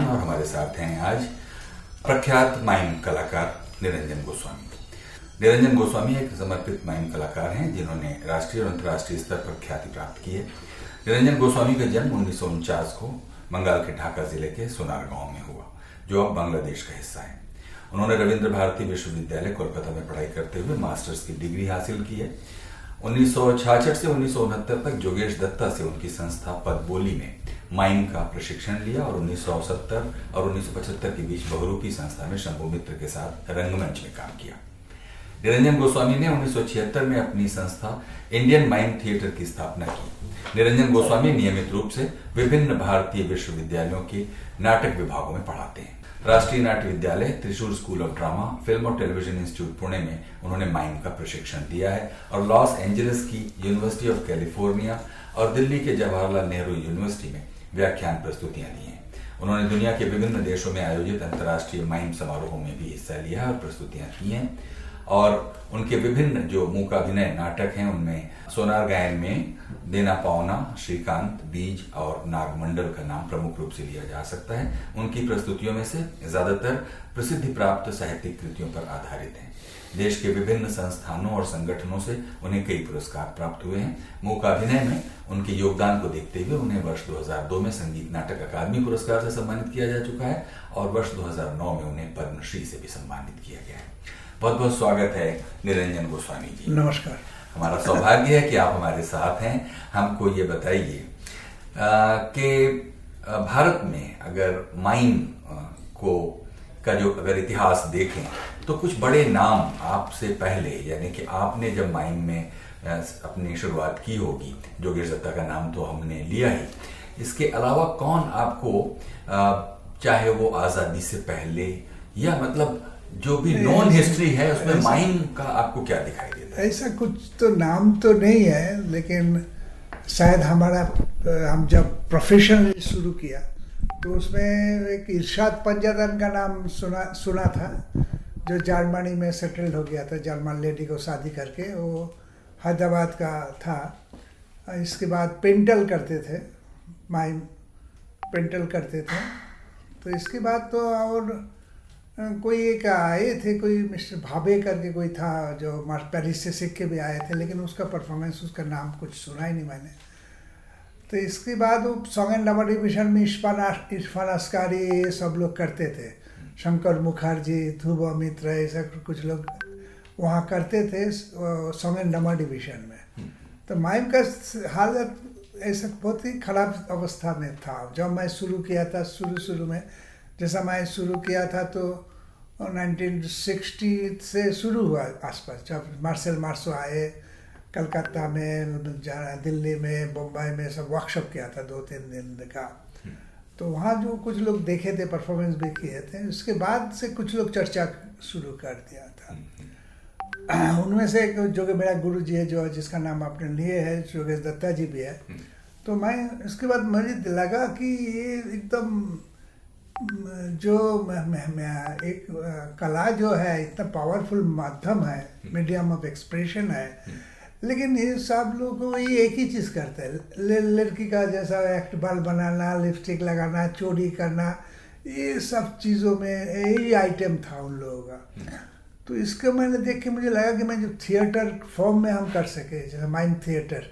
खान और हमारे साथ हैं आज प्रख्यात माइम कलाकार निरंजन गोस्वामी। निरंजन गोस्वामी एक समर्पित माइम कलाकार हैं, जिन्होंने राष्ट्रीय और अंतर्राष्ट्रीय स्तर पर ख्याति प्राप्त की है। निरंजन गोस्वामी का जन्म उन्नीस सौ उनचास को बंगाल के ढाका ज़िले के सोनार गाँव में हुआ, जो अब बांग्लादेश का हिस्सा है। उन्होंने रविंद्र भारती विश्वविद्यालय कोलकाता में पढ़ाई करते हुए मास्टर्स की डिग्री हासिल की है। उन्नीस से उन्नीस सौ उनहत्तर तक जोगेश दत्ता से उनकी संस्था पदबोली ने माइम का प्रशिक्षण लिया और 1970 और 1975 के बीच बहुरूपी संस्था में शंभु मित्र के साथ रंगमंच में काम किया। निरंजन गोस्वामी ने 1976 में अपनी संस्था इंडियन माइम थिएटर की स्थापना की। निरंजन गोस्वामी नियमित रूप से विभिन्न भारतीय विश्वविद्यालयों के नाटक विभागों में पढ़ाते हैं। Rashtriya Natya Vidyalaya Thrissur school of drama, film और टेलीविज़न इंस्टीट्यूट पुणे में उन्होंने माइम का प्रशिक्षण दिया है और लॉस एंजलिस की यूनिवर्सिटी ऑफ़ कैलिफ़ोर्निया और दिल्ली के जवाहरलाल नेहरू यूनिवर्सिटी में व्याख्यान प्रस्तुतियाँ दी हैं। उन्होंने दुनिया के विभिन्न देशों में आयोजित अंतर्राष्ट्रीय माइम समारोहों में भी हिस्सा लिया और प्रस्तुतियाँ की हैं। और उनके विभिन्न जो मूकाभिनय नाटक हैं, उनमें सोनार गायन में देना पावना, श्रीकांत, बीज और नागमंडल का नाम प्रमुख रूप से लिया जा सकता है। उनकी प्रस्तुतियों में से ज़्यादातर प्रसिद्धि प्राप्त साहित्यिक कृतियों पर आधारित हैं। देश के विभिन्न संस्थानों और संगठनों से उन्हें कई पुरस्कार प्राप्त हुए हैं। मूकाभिनय में उनके योगदान को देखते हुए उन्हें वर्ष 2002 में संगीत नाटक अकादमी पुरस्कार से सम्मानित किया जा चुका है और वर्ष 2009 में उन्हें पद्मश्री से भी सम्मानित किया गया है। बहुत बहुत स्वागत है निरंजन गोस्वामी जी। नमस्कार। हमारा सौभाग्य है कि आप हमारे साथ हैं। हमको ये बताइए कि भारत में अगर माइन को का जो अगर इतिहास देखें तो कुछ बड़े नाम आपसे पहले यानी कि आपने जब माइम में अपनी शुरुआत की होगी जोगेश दत्ता का नाम तो हमने लिया ही। इसके अलावा कौन आपको चाहे वो आज़ादी से पहले या मतलब जो भी नॉन हिस्ट्री है उसमें माइम का आपको क्या दिखाई देता है? ऐसा कुछ तो नाम तो नहीं है लेकिन शायद हमारा हम जब प्रोफेशन शुरू किया तो उसमें एक इर्शाद पंजादन का नाम सुना सुना था। जो जर्मनी में सेटल्ड हो गया था, जर्मन लेडी को शादी करके, वो हैदराबाद का था। इसके बाद पेंटल करते थे, माइम पेंटल करते थे। तो इसके बाद तो और कोई एक आए थे, कोई मिस्टर भाभे करके कोई था, जो पेरिस से सीख के भी आए थे, लेकिन उसका परफॉर्मेंस, उसका नाम कुछ सुना ही नहीं मैंने। तो इसके बाद वो सॉन्ग एंड डबल डिविजन में इरफान इरफान अस्कारी, ये सब लोग करते थे। शंकर मुखर्जी ध्रुव मित्र ऐसा कुछ लोग वहाँ करते थे एंड डबल डिविजन में। तो माइम का हालत ऐसा बहुत ही खराब अवस्था में था। जब मैं शुरू किया था शुरू शुरू में जैसा मैं शुरू किया था तो 1960 से शुरू हुआ आसपास। जब मार्शल मार्सो आए कलकत्ता में दिल्ली में बम्बई में सब वर्कशॉप किया था दो तीन दिन का। तो वहाँ जो कुछ लोग देखे थे परफॉर्मेंस भी किए थे उसके बाद से कुछ लोग चर्चा शुरू कर दिया था। उनमें से एक जो कि मेरा गुरु जी है जो जिसका नाम आपने लिए है योगेश दत्ता जी भी है। तो मैं उसके बाद मुझे लगा कि ये एकदम जो मैं, मैं, मैं, एक कला जो है इतना पावरफुल माध्यम है मीडियम ऑफ़ एक्सप्रेशन है। लेकिन ये सब लोग ये एक ही चीज़ करते हैं। लड़की का जैसा एक्ट बाल बनाना लिपस्टिक लगाना, चोरी करना, ये सब चीज़ों में यही आइटम था उन लोगों का। तो इसको मैंने देख के मुझे लगा कि मैं जो थिएटर फॉर्म में हम कर सके, जैसे माइंड थिएटर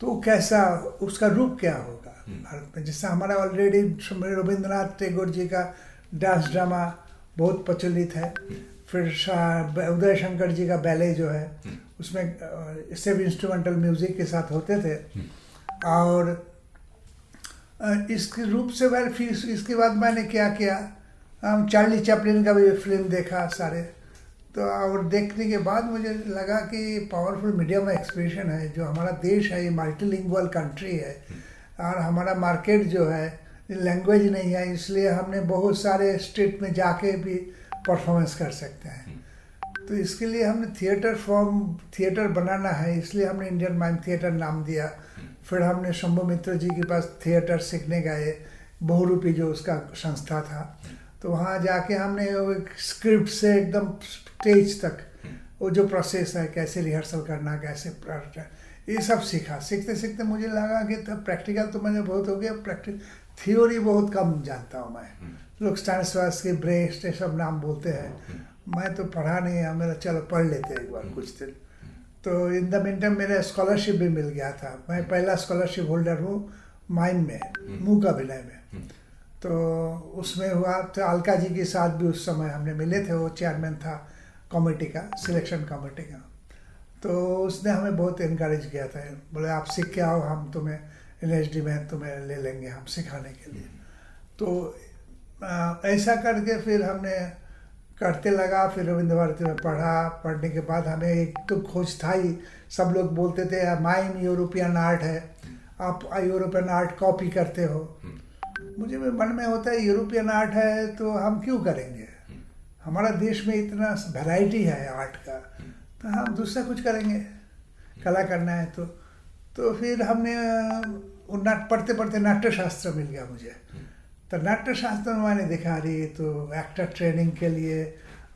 तो कैसा, उसका रूप क्या होगा भारत में? जिससे हमारा ऑलरेडी रविंद्रनाथ टैगोर जी का डांस ड्रामा बहुत प्रचलित है। फिर उदय शंकर जी का बैले जो है उसमें सिर्फ़ इंस्ट्रूमेंटल म्यूज़िक के साथ होते थे। और इसके रूप से मैं फिर इसके बाद मैंने क्या किया, हम चार्ली चैपलिन का भी फ़िल्म देखा सारे। तो और देखने के बाद मुझे लगा कि पावरफुल मीडियम एक्सप्रेशन है, जो हमारा देश है, ये मल्टीलिंगुअल कंट्री है। और हमारा मार्केट जो है लैंग्वेज नहीं है, इसलिए हमने बहुत सारे स्टेट में जाके भी परफॉर्मेंस कर सकते हैं। तो इसके लिए हमने थिएटर फॉर्म थिएटर बनाना है इसलिए हमने इंडियन माइम थिएटर नाम दिया। फिर हमने शंभु मित्र जी के पास थिएटर सीखने गए बहुरूपी जो उसका संस्था था। तो वहाँ जाके हमने एक स्क्रिप्ट से एकदम स्टेज तक वो जो प्रोसेस है कैसे रिहर्सल करना कैसे ये सब सीखा। सीखते सीखते मुझे लगा कि तब प्रैक्टिकल तो मैंने बहुत हो गया प्रैक्टिस थियोरी बहुत कम जानता हूँ मैं। लोग स्टैनिस्लावस्की ब्रेस्ट ये सब नाम बोलते हैं। मैं तो पढ़ा नहीं है मेरा चलो पढ़ लेते एक बार कुछ दिन। तो इन द मीन टाइम मेरा स्कॉलरशिप भी मिल गया था। मैं पहला स्कॉलरशिप होल्डर हूँ माइम में मुँह का विलय में। तो उसमें हुआ तो अलका जी के साथ भी उस समय हमने मिले थे वो चेयरमैन था कमेटी का सिलेक्शन कमेटी का। तो उसने हमें बहुत इनक्रेज किया था बोले आप सीख के आओ हम तुम्हें एन एच डी में तुम्हें ले लेंगे हम सिखाने के लिए। तो ऐसा करके फिर हमने करते लगा, फिर रविंद्र भारती में पढ़ा। पढ़ने के बाद हमें एक तो खोज था ही सब लोग बोलते थे माइम यूरोपियन आर्ट है। आप यूरोपियन आर्ट कॉपी करते हो। मुझे भी मन में होता है, यूरोपियन आर्ट है तो हम क्यों करेंगे? हमारा देश में इतना वैरायटी है आर्ट का तो हम दूसरा कुछ करेंगे। कला करना है तो तो फिर हमने पढ़ते पढ़ते नाट्यशास्त्र मिल गया मुझे। तो नाट्य शास्त्र में मैंने देखा रही तो एक्टर ट्रेनिंग के लिए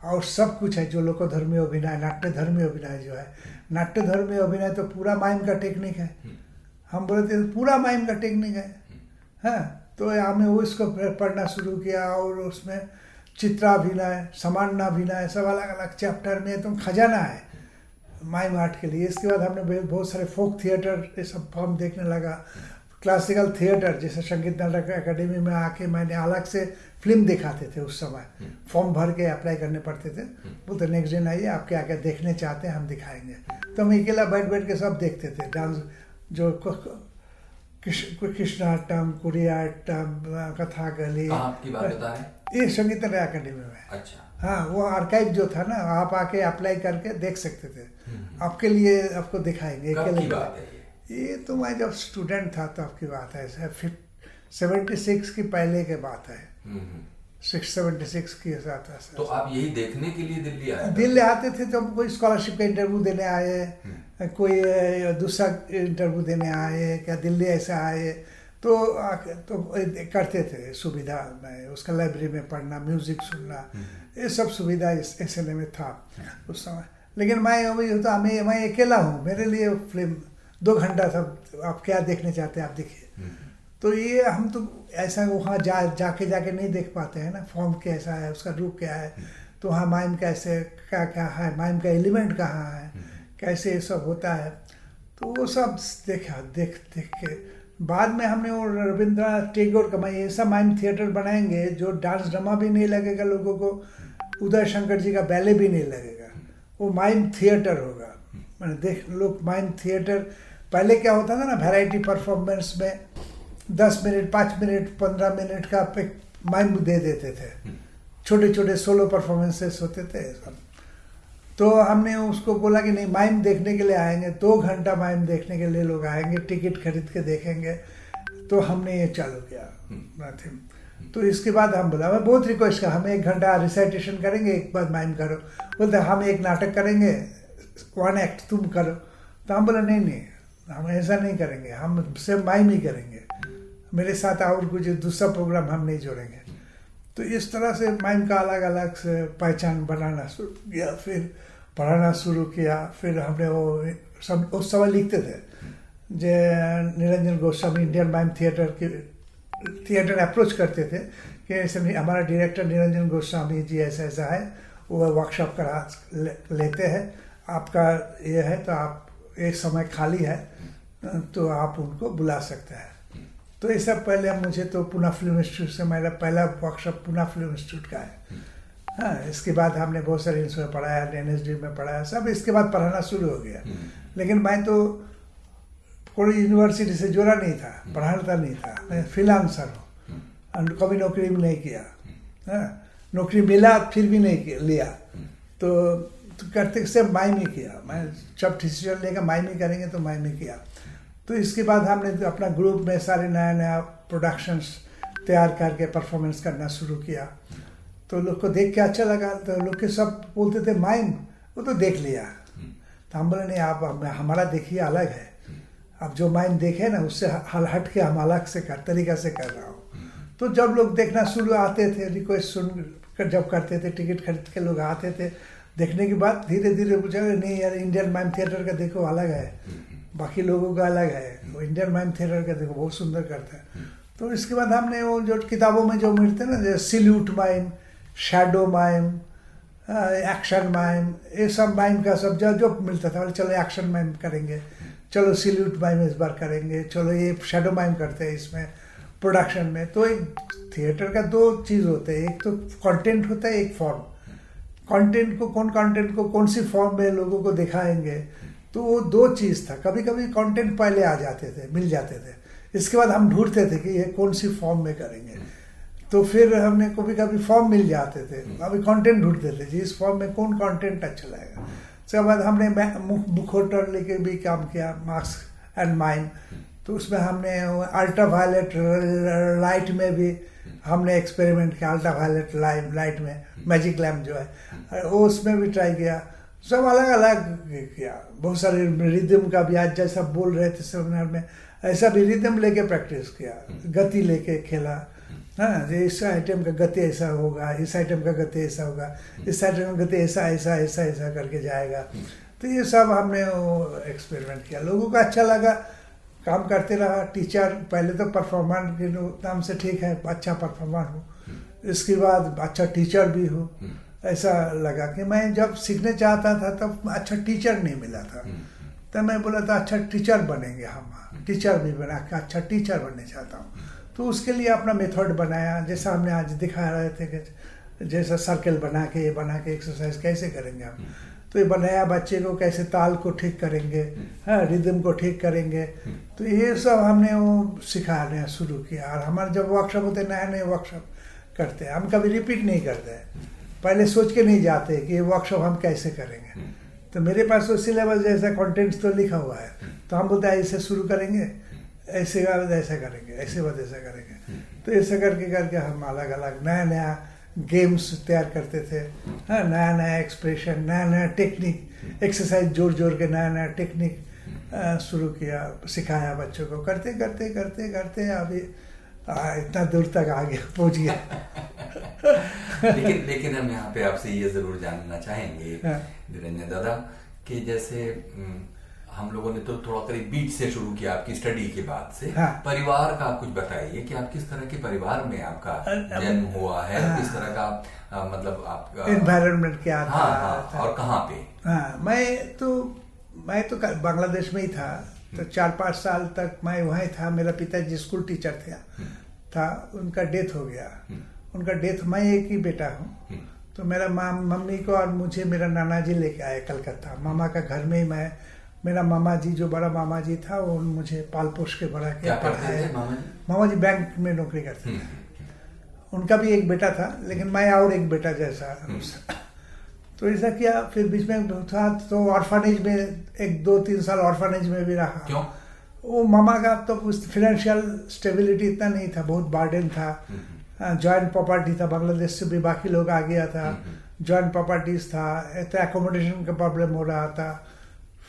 और सब कुछ है जो लोग धर्मी अभिनय नाट्य धर्मी अभिनय जो है। नाट्य धर्मी अभिनय तो पूरा माइम का टेक्निक है। हम बोलते थे पूरा माइम का टेक्निक है। हाँ तो हमें वो इसको पढ़ना शुरू किया और उसमें चित्राभिनय समानाभिनय सब अलग अलग चैप्टर में तुम खजाना है। माइम आर्ट के लिए। इसके बाद हमने बहुत सारे फोक थिएटर ये सब फॉर्म देखने लगा। क्लासिकल थिएटर जैसे संगीत नाटक अकेडमी में आके मैंने अलग से फ़िल्म दिखाते थे उस समय। फॉर्म भर के अप्लाई करने पड़ते थे। बोलते नेक्स्ट दिन आइए आप क्या क्या देखने चाहते हैं हम दिखाएँगे। तो हम अकेला बैठ बैठ के सब देखते थे। डांस जो कृष्णाटम कुरियाटम कथा गली ये संगीत नाटक अकेडमी में। अच्छा। हाँ वो आर्काइव जो था ना आप आके अप्लाई करके देख सकते थे। आपके लिए आपको दिखाएँगे ये तो मैं जब स्टूडेंट था तो आपकी बात है सेवेंटी सिक्स की पहले के बात है। सिक्स सेवेंटी सिक्स के साथ तो आप यही देखने के लिए दिल्ली आए दिल्ली आते थे तो कोई स्कॉलरशिप का इंटरव्यू देने आए हम्म। कोई दूसरा इंटरव्यू देने आए क्या दिल्ली ऐसे आए तो तो करते थे सुविधा में उसका लाइब्रेरी में पढ़ना म्यूज़िक सुनना हम्म। ये सब सुविधा इस एस में था उस समय। लेकिन मैं होता मैं मैं अकेला हूँ मेरे लिए फ़िल्म दो घंटा सब आप क्या देखने चाहते हैं, आप देखिए। तो ये हम तो ऐसा वहाँ जा, जाके जाके नहीं देख पाते हैं ना फॉर्म कैसा है, उसका रूप क्या है तो वहाँ माइम कैसे, क्या क्या है माइम का एलिमेंट कहाँ है, कैसे ये सब होता है। तो वो सब देखा, देख देख के बाद में हमने वो रविंद्रनाथ टेगोर का मैं ऐसा माइम थिएटर बनाएँगे, जो डांस ड्रामा भी नहीं लगेगा लोगों को, उदय शंकर जी का बैले भी नहीं लगेगा। वो माइम थिएटर होगा। मैंने देख, लोग माइम थिएटर पहले क्या होता था ना वैरायटी परफॉर्मेंस में दस मिनट पाँच मिनट पंद्रह मिनट का माइम दे देते थे। छोटे छोटे सोलो परफॉर्मेंसेस होते थे। सब तो हमने उसको बोला कि नहीं माइम देखने के लिए आएँगे दो घंटा माइम देखने के लिए लोग आएँगे टिकट खरीद के देखेंगे। तो हमने ये चालू किया हम्म। तो इसके बाद हम बोला मैं बहुत रिक्वेस्ट किया हम एक घंटा रिसाइटेशन करेंगे एक बार माइम करो। बोलते हम एक नाटक करेंगे वन एक्ट तुम करो। तो हम बोला नहीं नहीं हम ऐसा नहीं करेंगे, हम सिर्फ़ माइम ही करेंगे। मेरे साथ और कुछ दूसरा प्रोग्राम हम नहीं जोड़ेंगे। तो इस तरह से माइम का अलग अलग से पहचान बनाना शुरू किया, फिर पढ़ाना शुरू किया, फिर हमने वो सब उस समय लिखते थे। J Niranjan Goswami Indian mime theatre के, थिएटर अप्रोच करते थे कि ऐसे हमारा डायरेक्टर निरंजन गोस्वामी जी ऐसा ऐसा है, वो वर्कशॉप करा लेते हैं। आपका ये है तो आप एक समय खाली है तो आप उनको बुला सकते हैं। तो ये सब पहले मुझे तो पुना फ़िल्म इंस्टीट्यूट से मेरा पहला वर्कशॉप पुना फ़िल्म इंस्टीट्यूट का है। हाँ इसके बाद हमने बहुत सारे इंस्टीट्यूट में पढ़ाया एन एस डी में पढ़ाया सब इसके बाद पढ़ाना शुरू हो गया। लेकिन मैं तो कोई यूनिवर्सिटी से जुड़ा नहीं था पढ़ाता नहीं था मैं फिलांसर हूँ। कभी नौकरी भी नहीं किया। हाँ नौकरी मिला फिर भी नहीं लिया। तो, तो करते से माइम ही किया। मैं जब डिसीज़न लेकर माइम ही करेंगे तो माइम ही किया। तो इसके बाद हमने तो अपना ग्रुप में सारे नया नया प्रोडक्शंस तैयार करके परफॉर्मेंस करना शुरू किया। तो लोग को देख के अच्छा लगा। तो लोग के सब बोलते थे माइम वो तो देख लिया। तो हम बोले, नहीं, आप हमारा देखिए, अलग है। अब जो माइम देखे ना, उससे हल हट के हम अलग से कर, तरीका से कर रहा हूँ। तो जब लोग देखना शुरू आते थे रिक्वेस्ट सुन कर जब करते थे टिकट खरीद के लोग आते थे देखने के बाद धीरे धीरे पूछा नहीं यार इंडियन माइम थिएटर का देखो, अलग है। बाकी लोगों का अलग है। वो इंडियन माइम थिएटर का देखो, बहुत सुंदर करता है। तो इसके बाद हमने वो जो किताबों में जो मिलते हैं ना, जैसे silhouette mime shadow mime action mime ये सब माइम का सब जो जो मिलता था चलो एक्शन माइम करेंगे। चलो सिल्यूट माइम इस बार करेंगे। चलो, ये शेडो माइम करते हैं इसमें प्रोडक्शन में। तो एक थिएटर का दो चीज़ होते हैं। एक तो कंटेंट होता है, एक फॉर्म कंटेंट को, कौन कंटेंट को, कौन सी फॉर्म में लोगों को दिखाएँगे? तो वो दो चीज़ था। कभी कभी कंटेंट पहले आ जाते थे, मिल जाते थे। इसके बाद हम ढूंढते थे कि ये कौन सी फॉर्म में करेंगे। तो फिर हमने कभी कभी फॉर्म मिल जाते थे। अभी कंटेंट ढूंढते थे जी इस फॉर्म में कौन कंटेंट अच्छा लगेगा। उसके बाद हमने मुखोटर लेके भी काम किया मास्क एंड माइंड तो उसमें हमने अल्ट्रा वायलेट लाइट में भी हमने एक्सपेरिमेंट किया अल्ट्रा वायलेट लाइट लाइट में मैजिक लैम्प जो है वो उसमें भी ट्राई किया। सब अलग अलग किया। बहुत सारे रिदम का भी, आज जैसा बोल रहे थे सेमिनार में, ऐसा भी रिदम लेके प्रैक्टिस किया। गति लेके खेला। हाँ इस आइटम का गति ऐसा होगा, इस आइटम का गति ऐसा होगा, इस आइटम का गति ऐसा ऐसा ऐसा ऐसा करके जाएगा। तो ये सब हमने एक्सपेरिमेंट किया। लोगों को अच्छा लगा। काम करते रहा टीचर पहले तो परफॉर्मेंस के नाम से ठीक है अच्छा परफॉर्मर हो। इसके बाद अच्छा टीचर भी हो। ऐसा लगा कि मैं जब सीखने चाहता था तब अच्छा टीचर नहीं मिला था। तो मैं बोला था अच्छा टीचर बनेंगे हम। टीचर भी बना के अच्छा टीचर बनने चाहता हूँ। तो उसके लिए अपना मेथड बनाया। जैसा हमने आज दिखा रहे थे कि जैसा सर्कल बना के ये बना के एक्सरसाइज कैसे करेंगे हम। तो ये बनाया, बच्चे को कैसे ताल को ठीक करेंगे हाँ रिदम को ठीक करेंगे। तो ये सब हमने वो सिखाना शुरू किया। और हमारे जब वर्कशॉप होते नए नए वर्कशॉप करते हैं, हम कभी रिपीट नहीं करते हैं। पहले सोच के नहीं जाते कि ये वर्कशॉप हम कैसे करेंगे। तो मेरे पास तो सिलेबस जैसा कंटेंट्स तो लिखा हुआ है। तो हम बोलते हैं, ऐसे शुरू करेंगे, ऐसे ऐसा करेंगे, ऐसे बाद ऐसा करेंगे। तो ऐसा करके करके हम अलग अलग नया नया गेम्स तैयार करते थे। हाँ नया नया एक्सप्रेशन नया नया टेक्निक एक्सरसाइज जोड़ जोड़ के नया नया टेक्निक शुरू किया सिखाया बच्चों को। करते करते करते करते अभी इतना दूर तक आ गया पहुँच गया। लेकिन लेकिन हम यहाँ पे आपसे ये ज़रूर जानना चाहेंगे निरंजन दादा कि जैसे हम लोगों ने तो थोड़ा करीब बीच से शुरू किया आपकी स्टडी के बाद से हाँ। परिवार का आप कुछ बताइए कि आप किस तरह के परिवार में आपका जन्म हुआ है हाँ। किस तरह का आ, मतलब आपका एनवायरमेंट क्या था, हाँ, हाँ, था और कहाँ पे हाँ, मैं तो मैं तो बांग्लादेश में ही था तो हम्म। चार पाँच साल तक मैं वहीं था मेरा पिताजी स्कूल टीचर थे हम्म। था उनका डेथ हो गया हम्म। उनका डेथ मैं एक ही बेटा हूँ तो मेरा मम्मी को और मुझे मेरा नाना जी लेके आए कलकत्ता मामा का घर में ही मैं मेरा मामा जी जो बड़ा मामा जी था वो मुझे पाल पोष के बड़ा के पढ़ाया। मामा जी बैंक में नौकरी करते थे। हम्म, हम्म। उनका भी एक बेटा था लेकिन मैं और एक बेटा जैसा। हम्म। तो ऐसा किया फिर बीच में था तो ऑर्फानेज में एक दो तीन साल ऑर्फानेज में भी रहा। क्यों? वो मामा का तो फिनेंशियल स्टेबिलिटी इतना नहीं था बहुत बार्डन था। जॉइंट प्रॉपर्टी था बांग्लादेश से भी बाकी लोग आ गया था। जॉइंट प्रॉपर्टीज़ था तो एकोमोडेशन का प्रॉब्लम हो रहा था।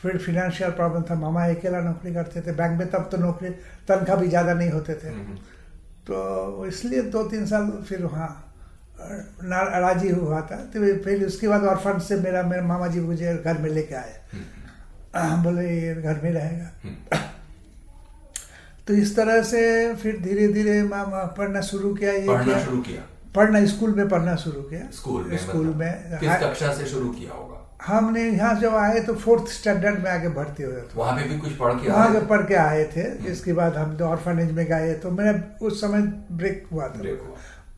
फिर फिनेंशियल प्रॉब्लम था मामा अकेला नौकरी करते थे बैंक में तब तो नौकरी तनख्वाह भी ज़्यादा नहीं होते थे। हम्म, हम्म। तो इसलिए दो तीन साल फिर वहाँ राज़ी हुआ था। तो फिर उसके बाद और फंड से मेरा मेरे मामा जी मुझे घर में लेके आए। हम्म, बोले ये घर में रहेगा। तो इस तरह से फिर धीरे धीरे मामा पढ़ना शुरू किया ये पढ़ना शुरू किया। पढ़ना स्कूल में पढ़ना शुरू किया। स्कूल में स्कूल मतलब में किस कक्षा से शुरू किया होगा? हमने यहाँ जब आए तो फोर्थ स्टैंडर्ड में आके भर्ती हुए थे। वहाँ पे भी कुछ पढ़ के वहाँ के पढ़ के आए थे। इसके बाद हम तो ऑर्फनेज में गए तो मेरा उस समय ब्रेक हुआ था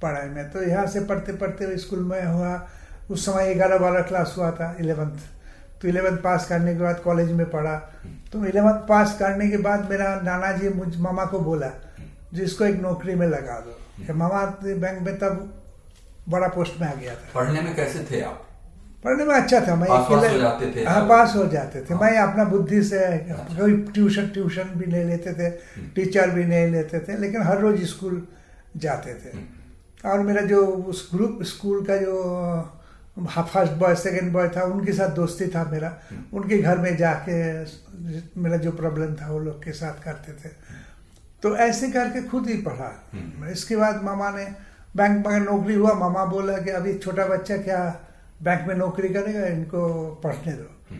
पढ़ाई में। तो यहाँ से पढ़ते पढ़ते स्कूल में हुआ। उस समय ग्यारह बारह क्लास हुआ था इलेवंथ तो इलेवंथ पास करने के बाद कॉलेज में पढ़ा। तो इलेवंथ पास करने के बाद मेरा नाना जी मुझ मामा को बोला जिसको एक नौकरी में लगा दो। मामा बैंक में तब बड़ा पोस्ट में आ गया था। पढ़ने में कैसे थे आप? पढ़ने में अच्छा था मैं अकेले हाँ पास हो जाते थे। मैं अपना बुद्धि से कोई ट्यूशन ट्यूशन भी नहीं लेते थे टीचर हम्म। भी नहीं लेते थे लेकिन हर रोज स्कूल जाते थे। हम्म। और मेरा जो उस ग्रुप स्कूल का जो फ़र्स्ट बॉय सेकेंड बॉय था उनके साथ दोस्ती था मेरा। हम्म। उनके घर में जाके मेरा जो प्रॉब्लम था वो लोग के साथ करते थे। तो ऐसे करके खुद ही पढ़ा। इसके बाद मामा ने बैंक में नौकरी हुआ मामा बोला कि अभी छोटा बच्चा क्या बैंक में नौकरी करेगा इनको पढ़ने दो।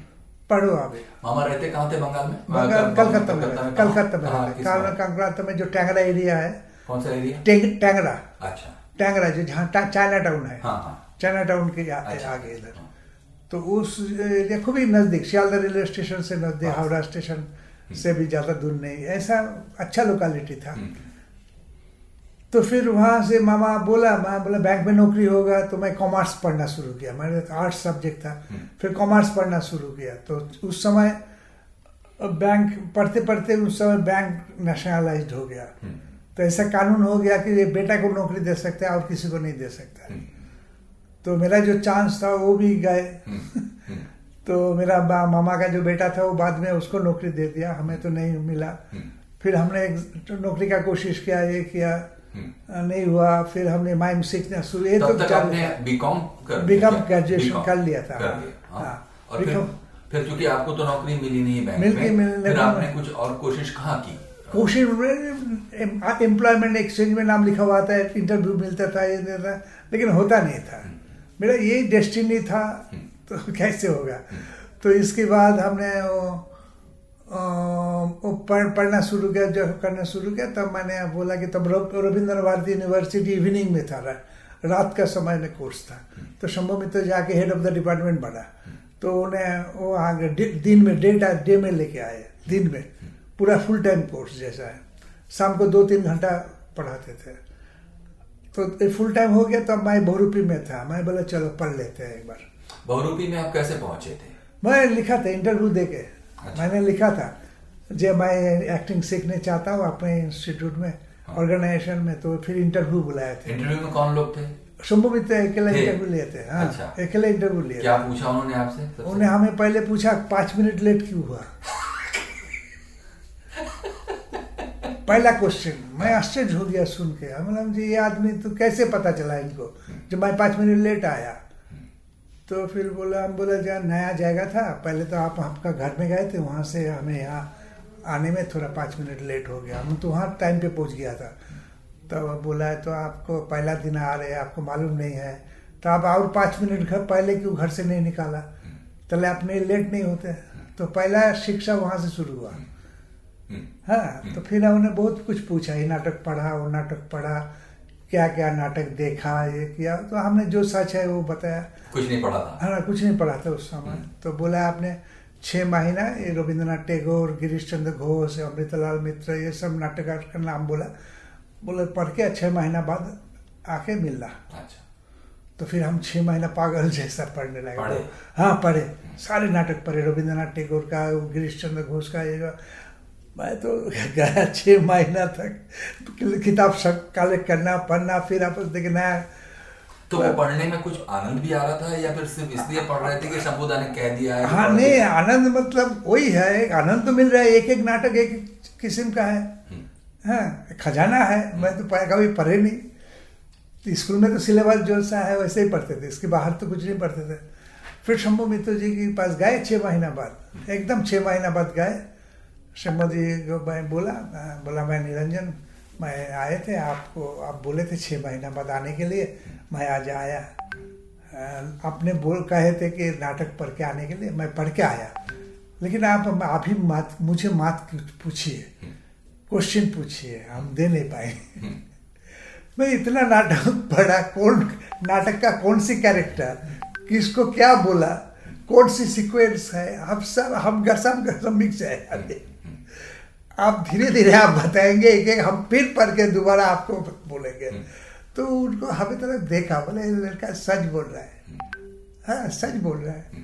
पढ़ो अभी मामा रहते कहाँ थे बंगाल में? बंगाल कलकत्ता में। कलकत्ता में कलकत्ता में जो टैंगरा एरिया है कौन सा एरिया? टेंग- टैंगरा। अच्छा। टैंगरा जो जहाँ चाइना टाउन है। हाँ हाँ। चाइना टाउन के अच्छा। आगे इधर। तो उस एरिया खूब ही नज़दीक सियालदह रेलवे स्टेशन से नज़दीक हाँ। हावड़ा स्टेशन से भी ज़्यादा दूर नहीं। ऐसा अच्छा लोकेलिटी था। हम्म, तो फिर वहाँ से मामा बोला मैं बोला बैंक में नौकरी होगा तो मैं कॉमर्स पढ़ना शुरू किया। मेरे आर्ट्स सब्जेक्ट था हम्म। फिर कॉमर्स पढ़ना शुरू किया। तो उस समय बैंक पढ़ते पढ़ते उस समय बैंक नेशनलाइज हो गया। हम्म, तो ऐसा कानून हो गया कि ये बेटा को नौकरी दे सकता है और किसी को नहीं दे सकता है। हम्म, तो मेरा जो चांस था वो भी गए। तो मेरा मामा का जो बेटा था वो बाद में उसको नौकरी दे दिया। हमें तो नहीं मिला। फिर हमने नौकरी का कोशिश किया ये किया। नहीं हुआ फिर हमने माइम सीखना शुरू ये तो तक चालू बीकॉम कर बीकॉम ग्रेजुएशन कर लिया था, कर हाँ, लिया, हाँ। हाँ, और फिर फिर चूँकि आपको तो नौकरी मिली नहीं बैंक मिल में मिलने फिर आपने कुछ और कोशिश कहाँ की? कोशिश एम्प्लॉयमेंट एक्सचेंज में नाम लिखा हुआ था इंटरव्यू मिलता था ये देता था लेकिन होता नहीं था। मेरा यही डेस्टिनी था तो कैसे होगा? तो इसके बाद हमने वो पढ़ पढ़ना शुरू किया जब करना शुरू किया तब मैंने बोला कि तब रविंद्र भारती यूनिवर्सिटी इवनिंग में था रात का समय में कोर्स था। तो शंभू मित्र जाके हेड ऑफ़ द डिपार्टमेंट बना। तो उन्हें वो आगे दिन में डे डे में लेके आए दिन में। पूरा फुल टाइम कोर्स जैसा है। शाम को दो तीन घंटा पढ़ाते थे। तो फुल टाइम हो गया तब मैं बहुरूपी में था। मैं बोला चलो पढ़ लेते हैं एक बार। बहुरूपी में आप कैसे पहुँचे थे? मैं लिखा था इंटरव्यू दे के अच्छा। मैंने लिखा था जब मैं एक्टिंग सीखने चाहता हूँ अपने इंस्टीट्यूट में हाँ। ऑर्गेनाइजेशन में तो फिर इंटरव्यू बुलाए थे इंटरव्यू में कौन लोग थे शंभू मित्र अकेले इंटरव्यू लिए थे हाँ अच्छा। अकेले इंटरव्यू लिए क्या पूछा उन्होंने आपसे? उन्हें हमें पहले पूछा पाँच मिनट लेट क्यों हुआ पहला क्वेश्चन मैं आश्चर्य हो गया सुन के हम जी ये आदमी तो कैसे पता चला इनको जब मैं पाँच मिनट लेट आया तो फिर बोला हम बोला जहाँ नया जगह था पहले तो आप आपका घर में गए थे वहाँ से हमें यहाँ आने में थोड़ा पाँच मिनट लेट हो गया। हम तो वहाँ टाइम पे पहुँच गया था। तो बोला है तो आपको पहला दिन आ रहे हैं आपको मालूम नहीं है। तो आप और पाँच मिनट घर पहले क्यों घर से नहीं निकाला? तले नहीं लेट नहीं होते। तो पहला शिक्षा वहाँ से शुरू हुआ। हम्म, हाँ तो फिर हमने बहुत कुछ पूछा ये नाटक पढ़ा वो नाटक पढ़ा। क्या क्या नाटक देखा ये किया तो हमने जो सच है वो बताया। कुछ नहीं पढ़ा था। हाँ कुछ नहीं पढ़ा था उस समय। तो बोला आपने छः महीना ये रविंद्रनाथ टैगोर गिरीश चंद्र घोष अमृतलाल मित्र ये सब नाटककार का नाम बोला बोले पढ़ के छः महीना बाद आके मिलना। अच्छा। तो फिर हम छः महीना पागल जैसा पढ़ने लगे। तो हाँ पढ़े। सारे नाटक पढ़े रविंद्रनाथ टैगोर का गिरीश चंद्र घोष का ये मैं तो गया छः महीना तक किताब सब कलेक्ट करना पढ़ना फिर आपस देखना तो वो पढ़ने में कुछ आनंद भी आ रहा था या फिर सिर्फ़ इसलिए पढ़ रहे थे कि शंभुदा ने कह दिया है हाँ नहीं आनंद मतलब वही है आनंद तो मिल रहा है एक एक नाटक एक किस्म का है। हम्म, हाँ खजाना है मैं तो कभी पढ़े नहीं। स्कूल में तो सिलेबस जो सा है वैसे ही पढ़ते थे इसके बाहर तो कुछ नहीं पढ़ते थे। फिर शंभू मित्र जी के पास गए छः महीना बाद एकदम छः महीना बाद गए। शंभू जी को मैं बोला बोला मैं निरंजन मैं आए थे आपको आप बोले थे छः महीना बाद आने के लिए मैं आज आया। आपने बोल कहे थे कि नाटक पढ़ के आने के लिए मैं पढ़ के आया। लेकिन आप अभी मात मुझे मात पूछिए। क्वेश्चन पूछिए हम दे नहीं पाए। मैं इतना नाटक पढ़ा कौन नाटक का कौन सी कैरेक्टर किसको क्या बोला कौन सी सीक्वेंस है अब सब हम सब सब मिक्स है। अरे आप धीरे धीरे आप बताएँगे एक एक हम फिर पढ़ के दोबारा आपको बोलेंगे। तो उनको हमें तरह देखा बोले लड़का सच बोल रहा है। हाँ सच बोल रहा है।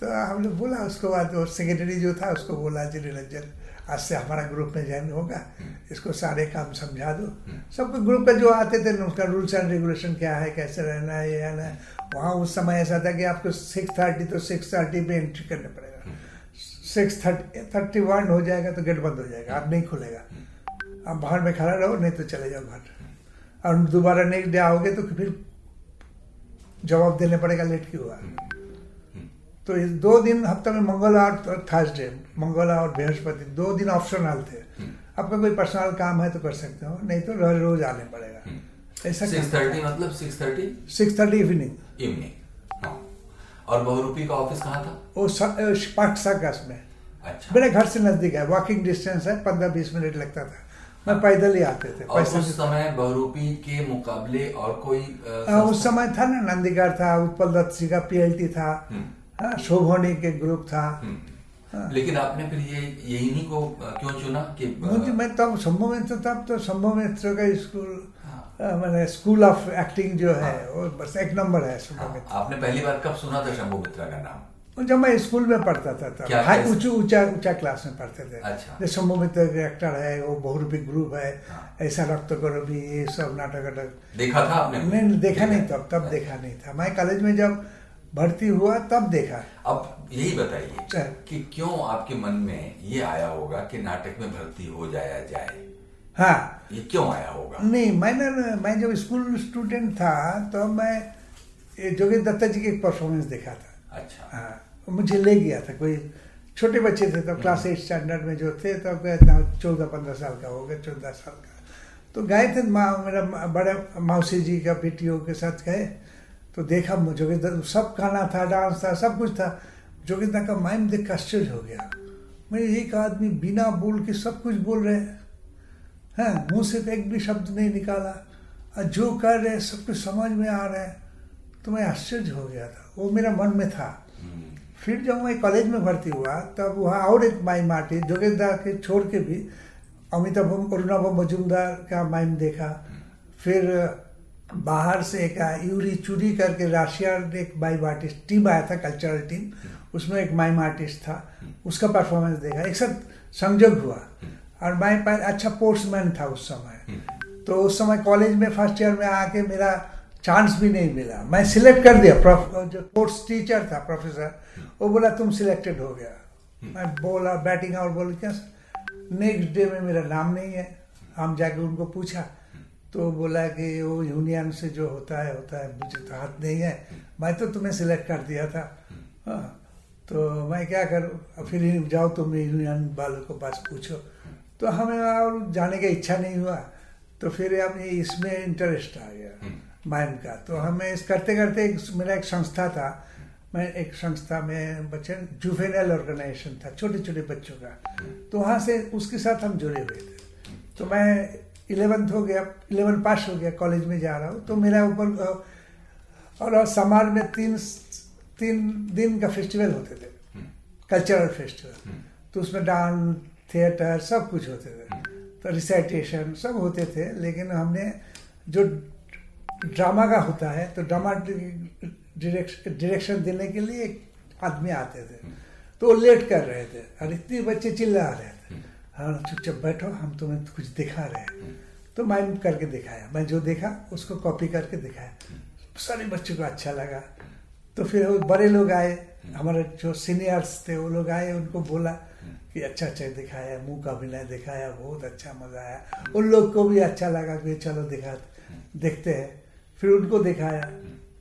तो हमने बोला उसको बाद और सेक्रेटरी जो था उसको बोला जी निरंजन आज से हमारा ग्रुप में ज्वाइन होगा। इसको सारे काम समझा दो। सबको ग्रुप का जो आते थे उसका रूल्स एंड रेगुलेशन क्या है कैसे रहना है ये रहना है वहाँ उस समय ऐसा था कि आपको सिक्स थर्टी तो सिक्स थर्टी पे एंट्री करना पड़ेगा सिक्स थर्टी थर्टी वन हो जाएगा तो गेट बंद हो जाएगा आप नहीं खुलेगा। आप बाहर में खड़ा रहो नहीं तो चले जाओ घर। और दोबारा नेक्स्ट डे आओगे तो फिर जवाब देने पड़ेगा लेट क्यों हुआ? तो इस दो दिन हफ़्ते में मंगलवार और थर्सडे मंगलवार और बृहस्पति दो दिन ऑप्शनल थे। आपका कोई पर्सनल काम है तो कर सकते हो नहीं तो रोज रोज आने पड़ेगा। ऐसा सिक्स थर्टी मतलब six thirty six thirty evening evening और बहुरूपी का ऑफ़िस कहाँ था? वो पार्क सर्कस में। अच्छा। मेरे घर से नज़दीक है वॉकिंग डिस्टेंस है पंद्रह बीस मिनट लगता था। मैं पैदल ही आते थे और उस समय बहुरूपी के मुकाबले और कोई हाँ, उस समय था ना नंदीगढ़ था उत्पल दत्त जी का पीएलटी था। हम्म। हाँ, शोभोनी के ग्रुप था। हम्म। लेकिन आपने फिर ये यही नहीं को क्यों चुना कि मुझे मैं तब संभव मित्र तब तो संभव मित्र का स्कूल हाँ। मैंने स्कूल ऑफ़ एक्टिंग जो है वो बस एक नंबर है हाँ, आपने पहली बार कब सुना था शंभू मित्रा का नाम? जब मैं स्कूल में पढ़ता था तब। हाई? ऊँचा ऊँचा ऊँचा क्लास में पढ़ते थे। अच्छा। जो शंभू मित्र एक्टर है वो बहुरूपी ग्रुप है हाँ। ऐसा रक्त करो भी ये सब नाटक वाटक देखा था आपने? नहीं देखा नहीं तब तब देखा नहीं था। मैं कॉलेज में जब भर्ती हुआ तब देखा। अब यही बताइए अच्छा। कि क्यों आपके मन में ये आया होगा कि नाटक में भर्ती हो जाया जाए? हाँ। ये क्यों आया होगा? नहीं मैंने मैं जब स्कूल स्टूडेंट था तो मैं ये जोगी दत्ता जी की एक परफॉर्मेंस देखा था। अच्छा। हाँ मुझे ले गया था। कोई छोटे बच्चे थे तब क्लास एट स्टैंडर्ड में जो थे तब इतना चौदह पंद्रह साल का हो गया चौदह साल का। तो गए थे माँ मेरा बड़े मौसी जी का बेटियों के साथ गए। तो देखा मुझे सब गाना था डांस था सब कुछ था। जोगिंदा का माइंड देख आश्चर्य हो गया। मैं एक आदमी बिना बोल के सब कुछ बोल रहे हैं। हाँ? मुँह से तो एक भी शब्द नहीं निकाला। और जो कर रहे सब कुछ समझ में आ रहा है। तो मैं आश्चर्य हो गया था। वो मेरा मन में था। हम्म, फिर जब मैं कॉलेज में भर्ती हुआ तब वहाँ और एक माइम आर्टिस्ट जोगेंद्र के छोड़ के भी अमिताभ अरुणाभ मजुमदार का माइम देखा। फिर बाहर से एक यूरी चूरी करके राशिया एक माइम आर्टिस्ट टीम आया था कल्चरल टीम। उसमें एक माइम आर्टिस्ट था। उसका परफॉर्मेंस देखा। एक साथ संजोग हुआ। और मैं अच्छा पोर्ट्समैन था उस समय। तो उस समय कॉलेज में फ़र्स्ट ईयर में आके मेरा चांस भी नहीं मिला। मैं सिलेक्ट कर दिया। प्रोफ जो कोर्स टीचर था प्रोफेसर वो बोला तुम सिलेक्टेड हो गया। मैं बोला बैटिंग और बोल क्या नेक्स्ट डे में मेरा नाम नहीं है। हम जाके उनको पूछा। तो बोला कि वो यूनियन से जो होता है होता है। मुझे तो हाथ नहीं है। मैं तो तुम्हें सिलेक्ट कर दिया था। हाँ। तो मैं क्या करूँ? फिर जाओ तुम यूनियन वालों को पास पूछो। तो हमें और जाने का इच्छा नहीं हुआ तो फिर ये इसमें इंटरेस्ट आ गया माइम का। तो हमें इस करते करते एक मेरा एक संस्था था मैं एक संस्था में बच्चे जुवेनल ऑर्गेनाइजेशन था छोटे छोटे बच्चों का। तो वहाँ से उसके साथ हम जुड़े हुए थे। तो मैं इलेवेंथ हो गया इलेवन पास हो गया कॉलेज में जा रहा हूँ। तो मेरा ऊपर अ, और समाज में तीन तीन दिन का फेस्टिवल होते थे। कल्चरल फेस्टिवल तो उसमें डांस थिएटर, सब कुछ होते थे। तो रिसाइटेशन सब होते थे, लेकिन हमने जो ड्रामा का होता है तो ड्रामा डायरेक्शन देने के लिए एक आदमी आते थे। तो वो लेट कर रहे थे, और इतने बच्चे चिल्ला रहे थे। हाँ चुपचाप बैठो, हम तुम्हें कुछ दिखा रहे हैं। तो मैं करके दिखाया। मैं जो देखा, उसको कॉपी करके दिखाया। सारे बच्चों को अच्छा लगा। तो फिर वो बड़े लोग आए। हमारे जो सीनियर्स थे, वो लोग आए, उनको बोला कि अच्छा अच्छा दिखाया मुँह का अभिनय दिखाया बहुत अच्छा मज़ा आया। उन लोग को भी अच्छा लगा कि चलो दिखा देखते हैं। फिर उनको दिखाया।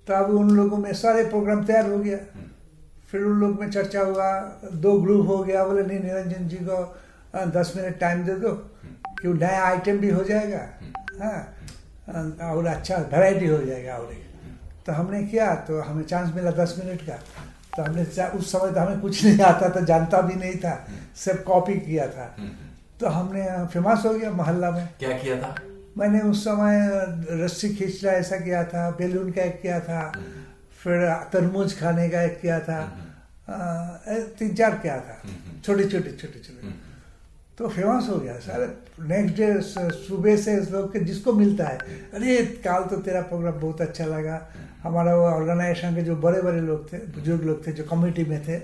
तो अब उन लोगों में सारे प्रोग्राम तैयार हो गया। फिर उन लोग में चर्चा हुआ दो ग्रुप हो गया बोले नहीं निरंजन जी को दस मिनट टाइम दे दो कि नया आइटम भी हो जाएगा। हाँ और अच्छा वैरायटी हो जाएगा और एक। तो हमने किया तो हमें चांस मिला दस मिनट का। तो हमने उस समय तो हमें कुछ नहीं आता था जानता भी नहीं था। सब कॉपी किया था। तो हमने फ़ेमस हो गया मोहल्ला में। क्या किया था? मैंने उस समय रस्सी खींचना ऐसा किया था। बेलून का एक किया था। फिर तरबूज खाने का एक किया था। तीन चार किया था। छोटे छोटे छोटे छोटे। तो फ़ेमस हो गया। सारे नेक्स्ट डे सुबह से लोग के जिसको मिलता है, अरे, काल तो तेरा प्रोग्राम बहुत अच्छा लगा। हमारा वो ऑर्गेनाइजेशन के जो बड़े बड़े लोग थे, बुज़ुर्ग लोग थे, जो कमेटी में थे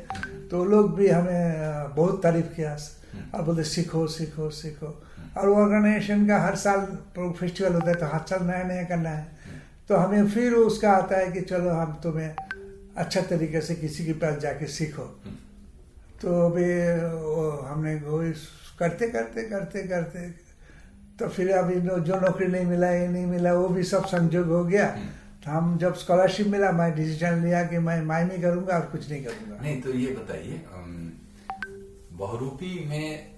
तो लोग भी हमें बहुत तारीफ़ किया। और बोलते, सीखो सीखो सीखो। और वो ऑर्गेनाइजेशन का हर साल फेस्टिवल होता है तो हर साल नया नया करना है। तो हमें फिर उसका आता है कि चलो, हम तुम्हें अच्छा तरीके से किसी के पास जाके सीखो। तो अभी हमने इस- करते करते करते करते तो फिर अभी जो नौकरी नहीं मिला ये नहीं मिला वो भी सब संजोग हो गया। तो हम जब स्कॉलरशिप मिला मैं डिसीज़न लिया कि मैं ही करूँगा और कुछ नहीं करूँगा। नहीं तो ये बताइए बहुरूपी में